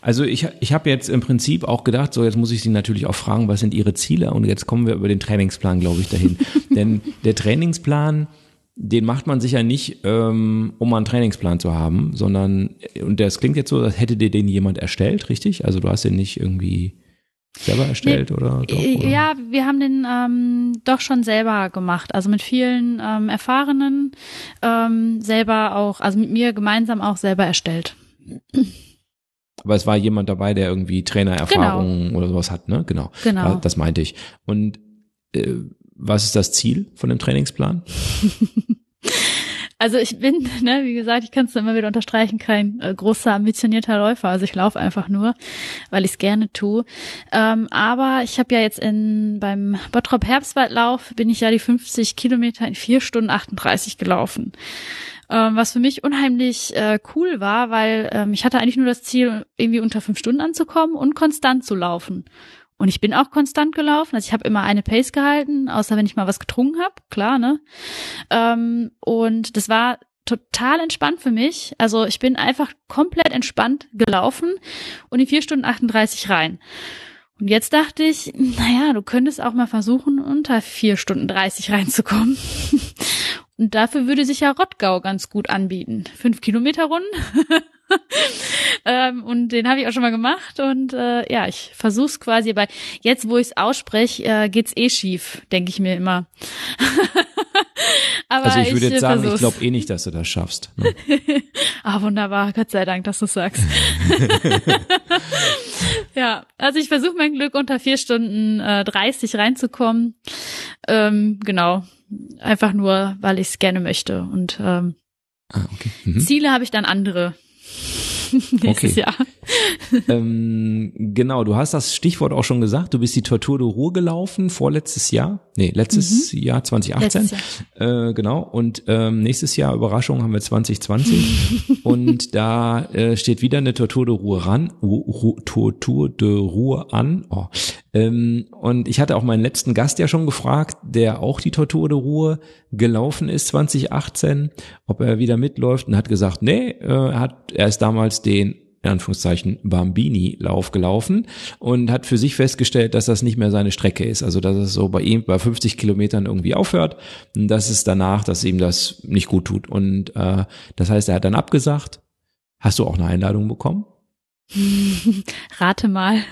Also ich, ich habe jetzt im Prinzip auch gedacht, so jetzt muss ich Sie natürlich auch fragen, was sind Ihre Ziele? Und jetzt kommen wir über den Trainingsplan, glaube ich, dahin. *laughs* Denn der Trainingsplan den macht man sicher nicht, ähm, um einen Trainingsplan zu haben, sondern, und das klingt jetzt so, als hätte dir den jemand erstellt, richtig? Also du hast den nicht irgendwie selber erstellt nee, oder, doch, oder? Ja, wir haben den ähm, doch schon selber gemacht, also mit vielen ähm, Erfahrenen ähm, selber auch, also mit mir gemeinsam auch selber erstellt. Aber es war jemand dabei, der irgendwie Trainererfahrung genau. oder sowas hat, ne? Genau. Genau. Das meinte ich. Und äh, was ist das Ziel von dem Trainingsplan? *laughs* Also ich bin, ne, wie gesagt, ich kann es immer wieder unterstreichen, kein äh, großer ambitionierter Läufer. Also ich laufe einfach nur, weil ich es gerne tue. Ähm, aber ich habe ja jetzt in beim Bottrop Herbstwaldlauf bin ich ja die 50 Kilometer in vier Stunden 38 gelaufen. Ähm, was für mich unheimlich äh, cool war, weil ähm, ich hatte eigentlich nur das Ziel, irgendwie unter fünf Stunden anzukommen und konstant zu laufen. Und ich bin auch konstant gelaufen. Also ich habe immer eine Pace gehalten, außer wenn ich mal was getrunken habe, klar, ne? Ähm, und das war total entspannt für mich. Also ich bin einfach komplett entspannt gelaufen und in vier Stunden 38 rein. Und jetzt dachte ich, naja, du könntest auch mal versuchen, unter vier Stunden 30 reinzukommen. *laughs* Und dafür würde sich ja Rottgau ganz gut anbieten. Fünf Kilometer Runden. *laughs* *laughs* ähm, und den habe ich auch schon mal gemacht. Und äh, ja, ich versuch's quasi. Aber jetzt, wo ich es ausspreche, äh, geht's eh schief, denke ich mir immer. *laughs* Aber also ich würde jetzt sagen, versuch's. ich glaube eh nicht, dass du das schaffst. Ne? *laughs* ah, wunderbar. Gott sei Dank, dass du sagst. ja, also ich versuche mein Glück unter vier Stunden äh, 30 reinzukommen. Ähm, genau. Einfach nur, weil ich es gerne möchte. Und ähm, ah, okay. mhm. Ziele habe ich dann andere. *laughs* nächstes okay. Jahr. *laughs* ähm, genau, du hast das Stichwort auch schon gesagt. Du bist die Tortur de Ruhr gelaufen vorletztes Jahr. Nee, letztes mhm. Jahr 2018. Letztes Jahr. Äh, genau. Und ähm, nächstes Jahr, Überraschung, haben wir 2020. *laughs* und da äh, steht wieder eine Tortur de Ruhr ran. Tortur de Ruhr an. Oh. Ähm, und ich hatte auch meinen letzten Gast ja schon gefragt, der auch die Tortur de Ruhr gelaufen ist 2018, ob er wieder mitläuft und hat gesagt, nee, äh, er hat, er ist damals den in Anführungszeichen Bambini-Lauf gelaufen und hat für sich festgestellt, dass das nicht mehr seine Strecke ist. Also dass es so bei ihm bei 50 Kilometern irgendwie aufhört und dass es danach, dass ihm das nicht gut tut. Und äh, das heißt, er hat dann abgesagt. Hast du auch eine Einladung bekommen? *laughs* Rate mal.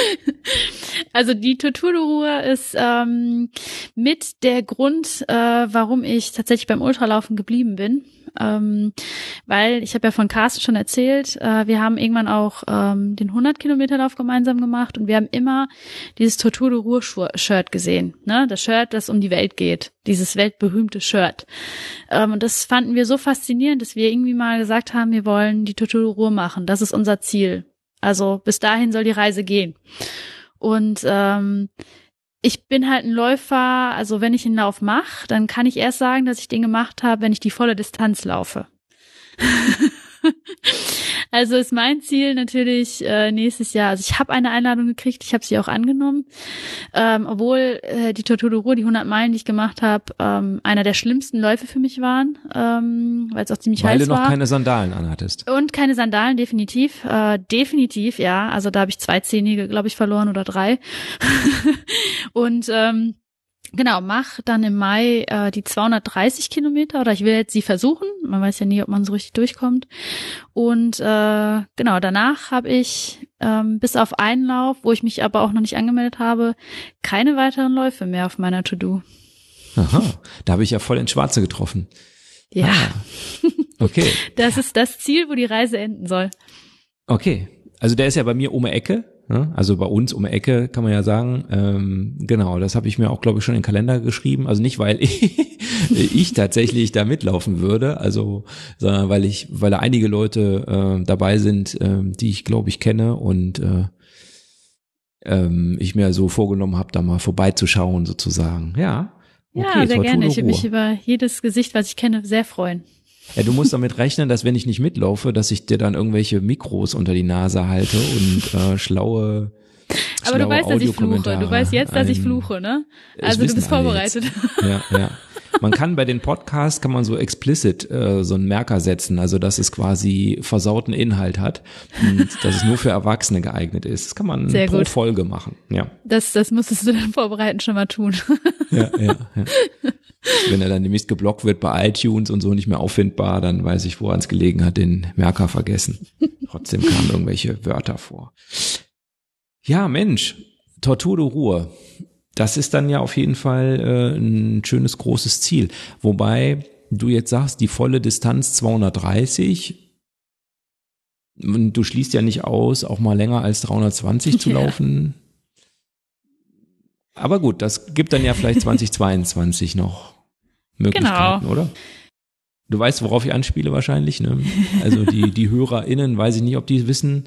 *laughs* Also die Tortur de Ruhr ist ähm, mit der Grund, äh, warum ich tatsächlich beim Ultralaufen geblieben bin. Ähm, weil ich habe ja von Carsten schon erzählt, äh, wir haben irgendwann auch ähm, den 100 Kilometer Lauf gemeinsam gemacht und wir haben immer dieses Tortur de Ruhr Shirt gesehen, ne? Das Shirt, das um die Welt geht, dieses weltberühmte Shirt. Ähm, und das fanden wir so faszinierend, dass wir irgendwie mal gesagt haben, wir wollen die Tortur de Ruhr machen. Das ist unser Ziel. Also bis dahin soll die Reise gehen. Und ähm, ich bin halt ein Läufer, also wenn ich einen Lauf mache, dann kann ich erst sagen, dass ich den gemacht habe, wenn ich die volle Distanz laufe. *laughs* Also ist mein Ziel natürlich äh, nächstes Jahr. Also ich habe eine Einladung gekriegt, ich habe sie auch angenommen, ähm, obwohl äh, die Tortur de Ruhr, die 100 Meilen, die ich gemacht habe, ähm, einer der schlimmsten Läufe für mich waren, ähm, weil es auch ziemlich weil heiß war. Weil du noch keine Sandalen anhattest. Und keine Sandalen, definitiv, äh, definitiv, ja. Also da habe ich zwei Zehennägel, glaube ich, verloren oder drei. *laughs* und ähm, Genau, mach dann im Mai äh, die 230 Kilometer oder ich will jetzt sie versuchen. Man weiß ja nie, ob man so richtig durchkommt. Und äh, genau, danach habe ich ähm, bis auf einen Lauf, wo ich mich aber auch noch nicht angemeldet habe, keine weiteren Läufe mehr auf meiner To-Do. Aha, da habe ich ja voll ins Schwarze getroffen. Ja. Ah, okay. *laughs* das ist das Ziel, wo die Reise enden soll. Okay. Also der ist ja bei mir um die Ecke. Ne? Also bei uns um Ecke kann man ja sagen, ähm, genau, das habe ich mir auch, glaube ich, schon in den Kalender geschrieben. Also nicht, weil *laughs* ich, ich tatsächlich da mitlaufen würde, also, sondern weil ich, weil da einige Leute äh, dabei sind, äh, die ich, glaube ich, kenne und äh, ähm, ich mir so vorgenommen habe, da mal vorbeizuschauen sozusagen. Ja. Okay, ja, sehr gerne. Ich würde mich über jedes Gesicht, was ich kenne, sehr freuen. Ja, du musst damit rechnen, dass wenn ich nicht mitlaufe, dass ich dir dann irgendwelche Mikros unter die Nase halte und äh, schlaue aber du weißt, dass ich fluche. Du weißt jetzt, dass ich fluche, ne? Also du bist vorbereitet. Ja, ja. Man kann bei den Podcasts kann man so explicit äh, so einen Merker setzen, also dass es quasi versauten Inhalt hat und *laughs* dass es nur für Erwachsene geeignet ist. Das kann man Sehr pro gut. Folge machen. Ja. Das, das musstest du dann vorbereiten schon mal tun. Ja, ja, ja. *laughs* Wenn er dann demnächst geblockt wird bei iTunes und so nicht mehr auffindbar, dann weiß ich, woran es gelegen hat, den Merker vergessen. Trotzdem kamen irgendwelche Wörter vor. Ja, Mensch, Tortur Ruhe. Das ist dann ja auf jeden Fall äh, ein schönes großes Ziel. Wobei du jetzt sagst, die volle Distanz 230. Und du schließt ja nicht aus, auch mal länger als 320 zu *laughs* laufen. Aber gut, das gibt dann ja vielleicht 2022 noch Möglichkeiten, genau. oder? Du weißt, worauf ich anspiele wahrscheinlich. Ne? Also die, die HörerInnen, weiß ich nicht, ob die wissen.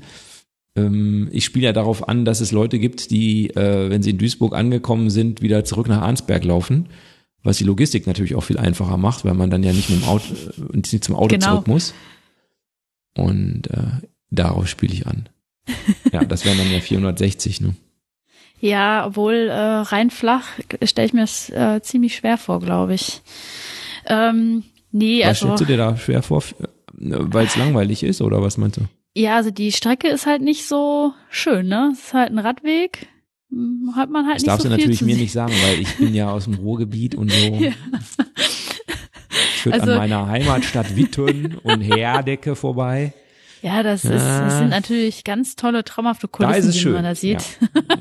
Ähm, ich spiele ja darauf an, dass es Leute gibt, die, äh, wenn sie in Duisburg angekommen sind, wieder zurück nach Arnsberg laufen. Was die Logistik natürlich auch viel einfacher macht, weil man dann ja nicht mit dem Auto, äh, nicht zum Auto genau. zurück muss. Und äh, darauf spiele ich an. Ja, das wären dann ja 460, ne? Ja, obwohl äh, rein flach stelle ich mir das äh, ziemlich schwer vor, glaube ich. Ähm, nee, was also. stellst du dir da schwer vor, weil es langweilig ist oder was meinst du? Ja, also die Strecke ist halt nicht so schön, ne? Es ist halt ein Radweg. Hm, hat man halt das nicht darfst so du natürlich mir nicht sagen, weil ich bin ja aus dem Ruhrgebiet und so. *laughs* Ja. führt also, an meiner Heimatstadt Witten und *laughs* Herdecke vorbei. Ja, das, ist, das sind natürlich ganz tolle, traumhafte Kulissen, die schön. man da sieht.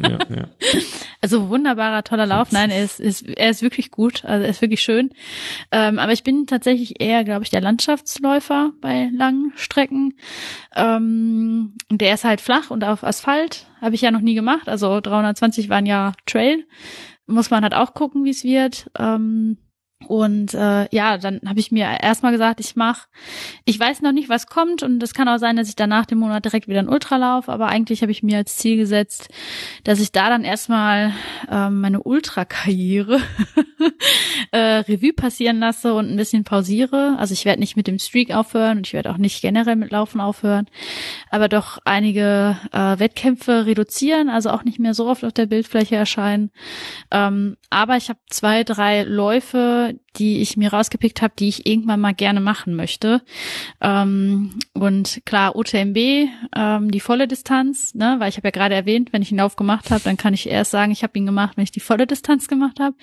Ja. Ja, ja. *laughs* Also wunderbarer, toller Lauf. Nein, er ist, ist, er ist wirklich gut, also er ist wirklich schön. Ähm, aber ich bin tatsächlich eher, glaube ich, der Landschaftsläufer bei langen Strecken. Ähm, der ist halt flach und auf Asphalt. Habe ich ja noch nie gemacht. Also 320 waren ja Trail. Muss man halt auch gucken, wie es wird. Ähm, und äh, ja, dann habe ich mir erstmal gesagt, ich mache, ich weiß noch nicht, was kommt und es kann auch sein, dass ich danach dem Monat direkt wieder ein Ultralauf, aber eigentlich habe ich mir als Ziel gesetzt, dass ich da dann erstmal äh, meine Ultrakarriere *laughs* äh, Revue passieren lasse und ein bisschen pausiere. Also ich werde nicht mit dem Streak aufhören und ich werde auch nicht generell mit Laufen aufhören, aber doch einige äh, Wettkämpfe reduzieren, also auch nicht mehr so oft auf der Bildfläche erscheinen. Ähm, aber ich habe zwei, drei Läufe, die ich mir rausgepickt habe, die ich irgendwann mal gerne machen möchte. Ähm, und klar, UTMB, ähm, die volle Distanz, ne, weil ich habe ja gerade erwähnt, wenn ich ihn aufgemacht habe, dann kann ich erst sagen, ich habe ihn gemacht, wenn ich die volle Distanz gemacht habe.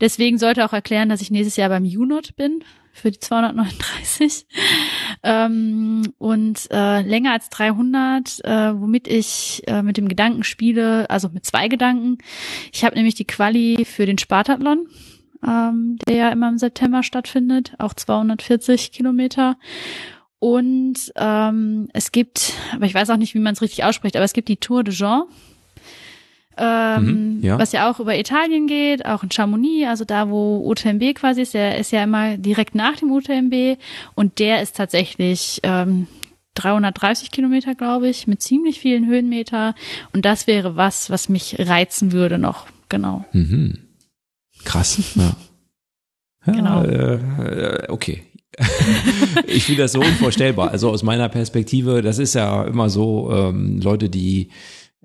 Deswegen sollte auch erklären, dass ich nächstes Jahr beim UNOT bin für die 239 *laughs* ähm, und äh, länger als 300, äh, womit ich äh, mit dem Gedanken spiele, also mit zwei Gedanken. Ich habe nämlich die Quali für den Spartathlon ähm, der ja immer im September stattfindet, auch 240 Kilometer. Und ähm, es gibt, aber ich weiß auch nicht, wie man es richtig ausspricht, aber es gibt die Tour de Jean, ähm, mhm, ja. was ja auch über Italien geht, auch in Chamonix, also da, wo UTMB quasi ist, der ist ja immer direkt nach dem UTMB und der ist tatsächlich ähm, 330 Kilometer, glaube ich, mit ziemlich vielen Höhenmeter und das wäre was, was mich reizen würde noch, genau. Mhm. Krass, ja. ja genau. Äh, okay. *laughs* ich finde das so unvorstellbar. Also aus meiner Perspektive, das ist ja immer so, ähm, Leute, die,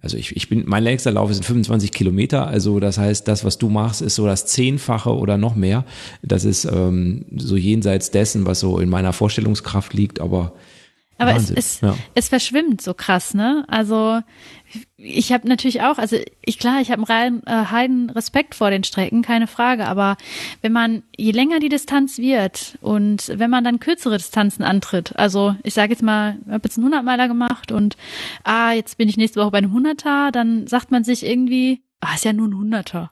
also ich, ich bin, mein längster Lauf sind 25 Kilometer, also das heißt, das, was du machst, ist so das Zehnfache oder noch mehr. Das ist ähm, so jenseits dessen, was so in meiner Vorstellungskraft liegt, aber aber Wahnsinn, es, es, ja. es verschwimmt so krass, ne? Also ich habe natürlich auch, also ich klar, ich habe einen äh, heiden Respekt vor den Strecken, keine Frage, aber wenn man, je länger die Distanz wird und wenn man dann kürzere Distanzen antritt, also ich sage jetzt mal, ich habe jetzt einen 100 Meiler gemacht und ah, jetzt bin ich nächste Woche bei einem 100er, dann sagt man sich irgendwie, ah, ist ja nur ein 100er.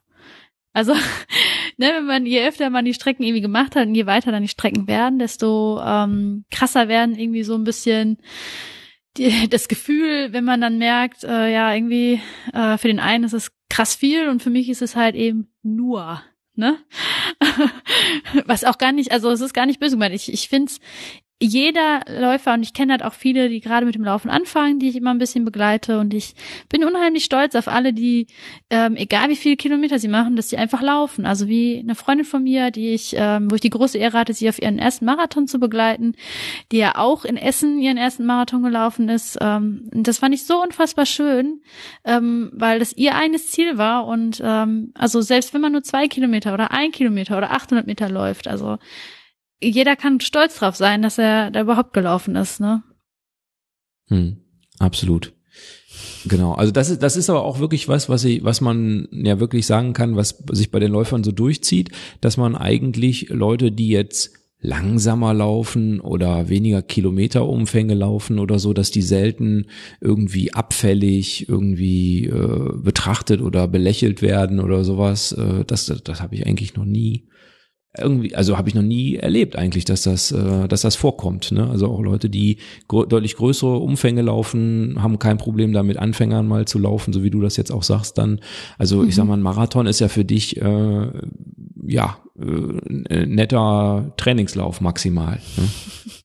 Also, ne, wenn man, je öfter man die Strecken irgendwie gemacht hat und je weiter dann die Strecken werden, desto ähm, krasser werden irgendwie so ein bisschen die, *laughs* das Gefühl, wenn man dann merkt, äh, ja, irgendwie äh, für den einen ist es krass viel und für mich ist es halt eben nur, ne? *laughs* Was auch gar nicht, also es ist gar nicht böse gemeint. Ich, ich finde es jeder Läufer, und ich kenne halt auch viele, die gerade mit dem Laufen anfangen, die ich immer ein bisschen begleite. Und ich bin unheimlich stolz auf alle, die, ähm, egal wie viele Kilometer sie machen, dass sie einfach laufen. Also wie eine Freundin von mir, die ich, ähm, wo ich die große Ehre hatte, sie auf ihren ersten Marathon zu begleiten, die ja auch in Essen ihren ersten Marathon gelaufen ist. Ähm, das fand ich so unfassbar schön, ähm, weil das ihr eigenes Ziel war. Und ähm, also selbst wenn man nur zwei Kilometer oder ein Kilometer oder 800 Meter läuft, also jeder kann stolz drauf sein, dass er da überhaupt gelaufen ist, ne? Hm, absolut. Genau, also das ist, das ist aber auch wirklich was, was ich, was man ja wirklich sagen kann, was sich bei den Läufern so durchzieht, dass man eigentlich Leute, die jetzt langsamer laufen oder weniger Kilometerumfänge laufen oder so, dass die selten irgendwie abfällig irgendwie äh, betrachtet oder belächelt werden oder sowas. Äh, das das, das habe ich eigentlich noch nie irgendwie, also habe ich noch nie erlebt eigentlich, dass das, äh, dass das vorkommt. Ne? Also auch Leute, die gr deutlich größere Umfänge laufen, haben kein Problem damit, Anfängern mal zu laufen, so wie du das jetzt auch sagst. Dann, also mhm. ich sag mhm. mal, ein Marathon ist ja für dich äh, ja äh, netter Trainingslauf maximal. Ne?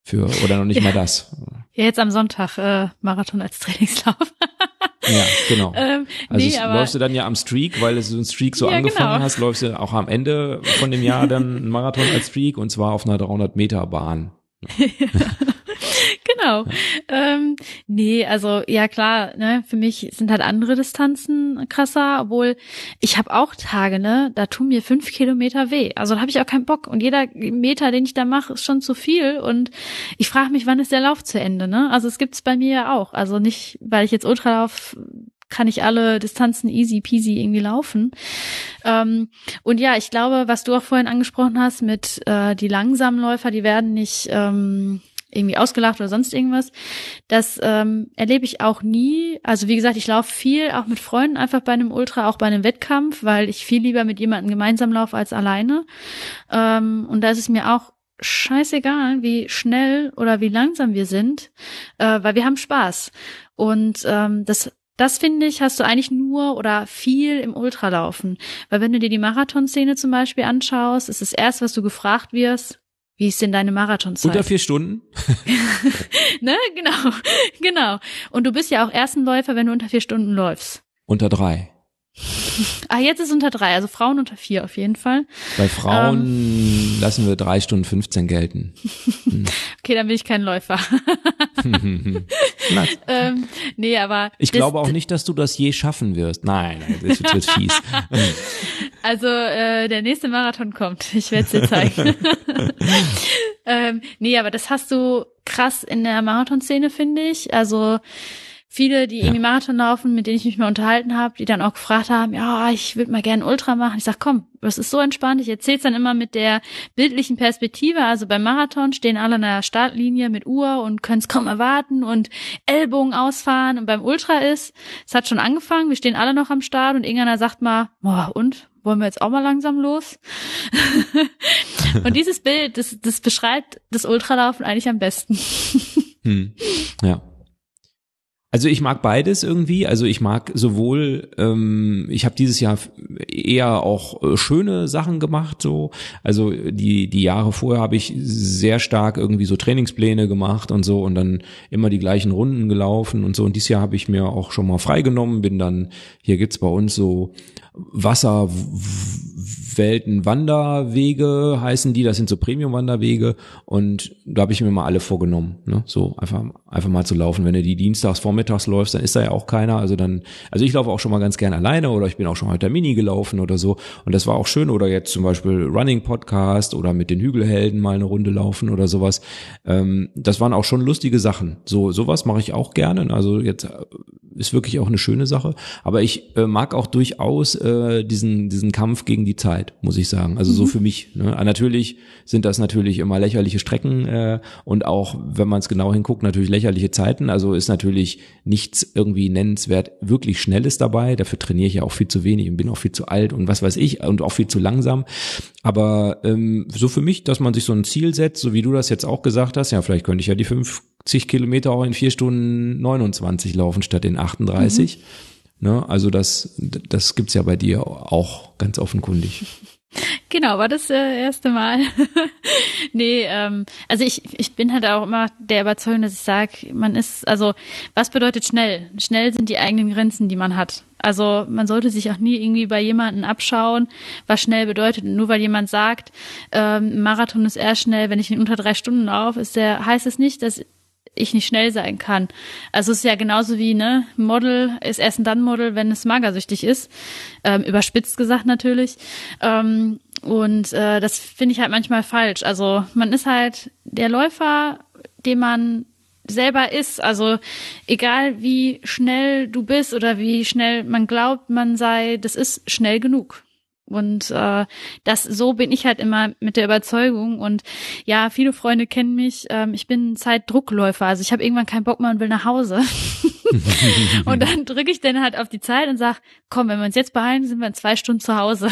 Für oder noch nicht ja. mal das. Ja, jetzt am Sonntag äh, Marathon als Trainingslauf. *laughs* Ja, genau. *laughs* ähm, also nee, aber, läufst du dann ja am Streak, weil du so ein Streak so ja, angefangen genau. hast, läufst du auch am Ende von dem Jahr dann einen Marathon als Streak und zwar auf einer 300 Meter Bahn. *laughs* genau. Ähm, nee, also ja klar, ne, für mich sind halt andere Distanzen krasser, obwohl ich habe auch Tage, ne, da tun mir fünf Kilometer weh. Also da habe ich auch keinen Bock. Und jeder Meter, den ich da mache, ist schon zu viel. Und ich frage mich, wann ist der Lauf zu Ende, ne? Also es gibt's bei mir ja auch. Also nicht, weil ich jetzt Ultralauf kann ich alle Distanzen easy peasy irgendwie laufen. Ähm, und ja, ich glaube, was du auch vorhin angesprochen hast mit äh, die langsamen Läufer, die werden nicht ähm, irgendwie ausgelacht oder sonst irgendwas. Das ähm, erlebe ich auch nie. Also wie gesagt, ich laufe viel auch mit Freunden einfach bei einem Ultra, auch bei einem Wettkampf, weil ich viel lieber mit jemandem gemeinsam laufe als alleine. Ähm, und da ist es mir auch scheißegal, wie schnell oder wie langsam wir sind, äh, weil wir haben Spaß. Und ähm, das das finde ich, hast du eigentlich nur oder viel im Ultralaufen. Weil wenn du dir die Marathonszene zum Beispiel anschaust, ist das erste, was du gefragt wirst, wie ist denn deine Marathonzeit? Unter vier Stunden? *laughs* ne, genau, *laughs* genau. Und du bist ja auch Erstenläufer, wenn du unter vier Stunden läufst. Unter drei. Ah, jetzt ist unter drei, also Frauen unter vier auf jeden Fall. Bei Frauen ähm. lassen wir drei Stunden 15 gelten. *laughs* Hm. okay, dann bin ich kein Läufer. *laughs* ähm, nee, aber. Ich das, glaube auch nicht, dass du das je schaffen wirst. Nein, nein das wird, wird fies. *laughs* also äh, der nächste Marathon kommt. Ich werde es dir zeigen. ähm, nee, aber das hast du krass in der Marathonszene, finde ich. Also viele, die ja. irgendwie Marathon laufen, mit denen ich mich mal unterhalten habe, die dann auch gefragt haben, ja, ich würde mal gerne Ultra machen. Ich sag, komm, das ist so entspannt. Ich erzähle es dann immer mit der bildlichen Perspektive. Also beim Marathon stehen alle an der Startlinie mit Uhr und können es kaum erwarten und Ellbogen ausfahren. Und beim Ultra ist, es hat schon angefangen, wir stehen alle noch am Start und irgendeiner sagt mal, boah, und? Wollen wir jetzt auch mal langsam los? *laughs* und dieses Bild, das, das beschreibt das Ultralaufen eigentlich am besten. hm. Ja. Also ich mag beides irgendwie. Also ich mag sowohl, ähm, ich habe dieses Jahr eher auch äh, schöne Sachen gemacht. So, also die die Jahre vorher habe ich sehr stark irgendwie so Trainingspläne gemacht und so und dann immer die gleichen Runden gelaufen und so. Und dieses Jahr habe ich mir auch schon mal freigenommen. Bin dann hier gibt's bei uns so Wasserwelten-Wanderwege heißen die, das sind so Premium-Wanderwege und da habe ich mir mal alle vorgenommen, ne? so einfach einfach mal zu laufen. Wenn du die dienstags vormittags läufst, dann ist da ja auch keiner, also dann, also ich laufe auch schon mal ganz gern alleine oder ich bin auch schon der Mini gelaufen oder so und das war auch schön oder jetzt zum Beispiel Running Podcast oder mit den Hügelhelden mal eine Runde laufen oder sowas. Ähm, das waren auch schon lustige Sachen. So sowas mache ich auch gerne. Also jetzt ist wirklich auch eine schöne Sache. Aber ich äh, mag auch durchaus äh, diesen, diesen Kampf gegen die Zeit, muss ich sagen. Also mhm. so für mich. Ne? Natürlich sind das natürlich immer lächerliche Strecken äh, und auch, wenn man es genau hinguckt, natürlich lächerliche Zeiten. Also ist natürlich nichts irgendwie nennenswert wirklich Schnelles dabei. Dafür trainiere ich ja auch viel zu wenig und bin auch viel zu alt und was weiß ich und auch viel zu langsam. Aber ähm, so für mich, dass man sich so ein Ziel setzt, so wie du das jetzt auch gesagt hast, ja, vielleicht könnte ich ja die fünf zig Kilometer auch in vier Stunden 29 laufen statt in 38. Mhm. Ne? Also das, das gibt's ja bei dir auch ganz offenkundig. Genau, war das äh, erste Mal. *laughs* nee, ähm, also ich, ich bin halt auch immer der Überzeugung, dass ich sage, man ist, also was bedeutet schnell? Schnell sind die eigenen Grenzen, die man hat. Also man sollte sich auch nie irgendwie bei jemanden abschauen, was schnell bedeutet. Nur weil jemand sagt, ähm, Marathon ist eher schnell, wenn ich in unter drei Stunden laufe, ist der, heißt es nicht, dass ich nicht schnell sein kann. Also es ist ja genauso wie, ne, Model ist erst ein dann Model, wenn es magersüchtig ist. Ähm, überspitzt gesagt natürlich. Ähm, und äh, das finde ich halt manchmal falsch. Also man ist halt der Läufer, den man selber ist. Also egal wie schnell du bist oder wie schnell man glaubt, man sei, das ist schnell genug. Und äh, das so bin ich halt immer mit der Überzeugung. Und ja, viele Freunde kennen mich. Ähm, ich bin Zeitdruckläufer. Also ich habe irgendwann keinen Bock mehr und will nach Hause. *laughs* und dann drücke ich dann halt auf die Zeit und sag, komm, wenn wir uns jetzt beeilen, sind wir in zwei Stunden zu Hause.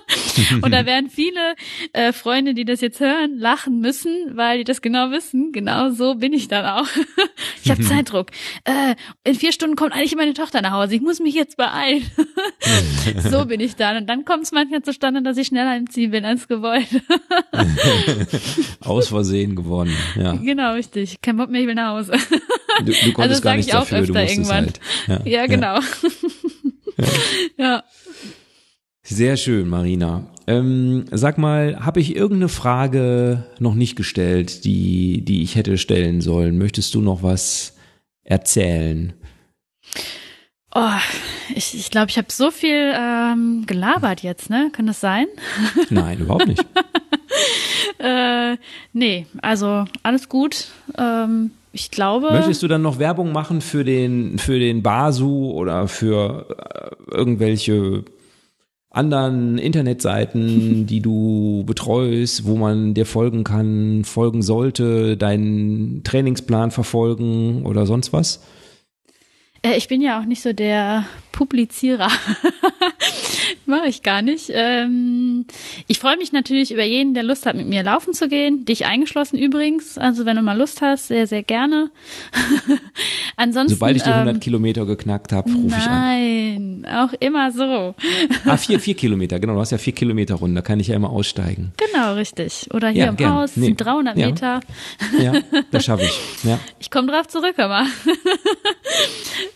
*laughs* und da werden viele äh, Freunde, die das jetzt hören, lachen müssen, weil die das genau wissen. Genau so bin ich dann auch. *laughs* ich habe Zeitdruck. Äh, in vier Stunden kommt eigentlich meine Tochter nach Hause. Ich muss mich jetzt beeilen. *laughs* so bin ich dann. Und dann kommt es manchmal zustande, dass ich schneller im Ziel bin als gewollt. Aus Versehen gewonnen. Ja. Genau, richtig. Kein Bock mehr, ich will nach Hause. Du, du konntest also gar nicht dafür, du irgendwann. Halt. Ja, ja genau. ja. ja. Sehr schön, Marina. Ähm, sag mal, habe ich irgendeine Frage noch nicht gestellt, die, die ich hätte stellen sollen? Möchtest du noch was erzählen? Oh, ich ich, glaube, ich habe so viel ähm, gelabert jetzt, ne? Kann das sein? *laughs* Nein, überhaupt nicht. *laughs* äh, nee, also alles gut. Ähm, ich glaube. Möchtest du dann noch Werbung machen für den, für den Basu oder für äh, irgendwelche anderen Internetseiten, *laughs* die du betreust, wo man dir folgen kann, folgen sollte, deinen Trainingsplan verfolgen oder sonst was? Äh, ich bin ja auch nicht so der Publizierer. *laughs* Mache ich gar nicht. Ähm, ich freue mich natürlich über jeden, der Lust hat, mit mir laufen zu gehen. Dich eingeschlossen übrigens. Also wenn du mal Lust hast, sehr, sehr gerne. *laughs* Ansonsten. Sobald ich die 100 ähm, Kilometer geknackt habe, rufe ich an. Nein, auch immer so. *laughs* ah, vier, vier Kilometer, genau. Du hast ja vier Kilometer Runde, da kann ich ja immer aussteigen. Genau, richtig. Oder hier ja, im gern. Haus, nee. sind 300 ja. Meter. Ja, das schaffe ich. Ja. Ich komme drauf zurück, mal.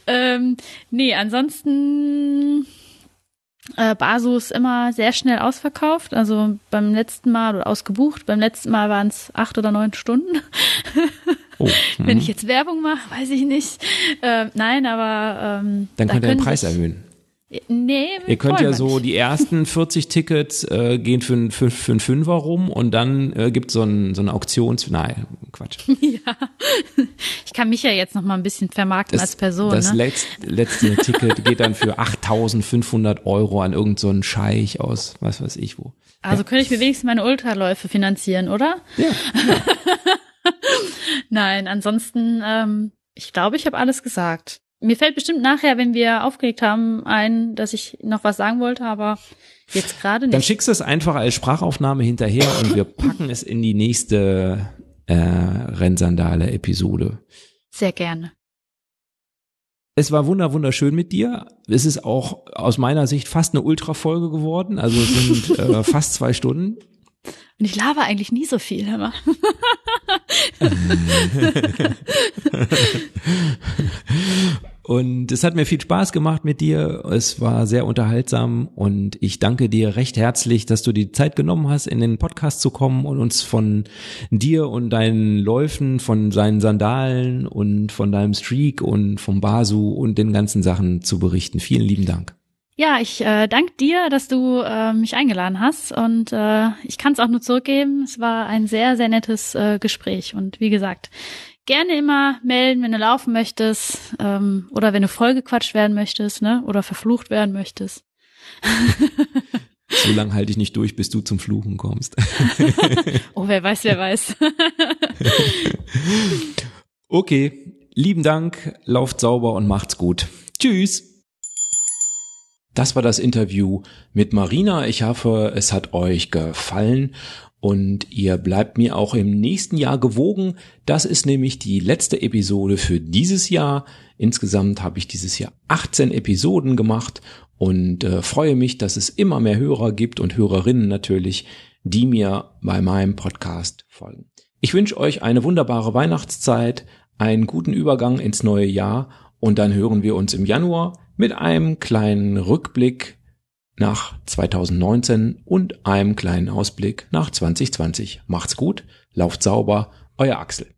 ähm, nee, ansonsten äh, Basu ist immer sehr schnell ausverkauft. Also beim letzten Mal oder ausgebucht. Beim letzten Mal waren es acht oder neun Stunden. Oh, *laughs* Wenn ich mhm. jetzt Werbung mache, weiß ich nicht. Äh, nein, aber ähm, dann könnt ihr den Preis erhöhen. Nee, Ihr könnt ja so die ersten 40 Tickets äh, gehen für, für, für einen Fünfer rum und dann äh, gibt so ein, so eine Auktions... Nein, Quatsch. *laughs* Ja, ich kann mich ja jetzt noch mal ein bisschen vermarkten das, als Person. Das ne? letzt, letzte Ticket geht dann für 8.500 Euro an irgendeinen so Scheich aus, was weiß ich wo. Also ja. könnte ich mir wenigstens meine Ultraläufe finanzieren, oder? Ja. ja. *laughs* Nein, ansonsten, ähm, ich glaube, ich habe alles gesagt. Mir fällt bestimmt nachher, wenn wir aufgelegt haben, ein, dass ich noch was sagen wollte, aber jetzt gerade nicht. Dann schickst du es einfach als Sprachaufnahme hinterher und wir *laughs* packen es in die nächste äh, Rennsandale-Episode. Sehr gerne. Es war wunder wunderschön mit dir. Es ist auch aus meiner Sicht fast eine Ultra-Folge geworden. Also es sind *laughs* äh, fast zwei Stunden. Und ich laber eigentlich nie so viel, hör mal. *laughs* Und es hat mir viel Spaß gemacht mit dir. Es war sehr unterhaltsam und ich danke dir recht herzlich, dass du die Zeit genommen hast, in den Podcast zu kommen und uns von dir und deinen Läufen, von seinen Sandalen und von deinem Streak und vom Basu und den ganzen Sachen zu berichten. Vielen lieben Dank. Ja, ich äh, danke dir, dass du äh, mich eingeladen hast und äh, ich kann es auch nur zurückgeben. Es war ein sehr, sehr nettes äh, Gespräch und wie gesagt, gerne immer melden, wenn du laufen möchtest ähm, oder wenn du vollgequatscht werden möchtest, ne? Oder verflucht werden möchtest. so lange halte ich nicht durch, bis du zum Fluchen kommst. *laughs* oh, wer weiß, wer weiß. *laughs* okay, lieben Dank, lauft sauber und macht's gut. Tschüss. Das war das Interview mit Marina. Ich hoffe, es hat euch gefallen und ihr bleibt mir auch im nächsten Jahr gewogen. Das ist nämlich die letzte Episode für dieses Jahr. Insgesamt habe ich dieses Jahr 18 Episoden gemacht und äh, freue mich, dass es immer mehr Hörer gibt und Hörerinnen natürlich, die mir bei meinem Podcast folgen. Ich wünsche euch eine wunderbare Weihnachtszeit, einen guten Übergang ins neue Jahr und dann hören wir uns im Januar mit einem kleinen Rückblick nach 2019 und einem kleinen Ausblick nach 2020. Macht's gut, lauft sauber, euer Axel.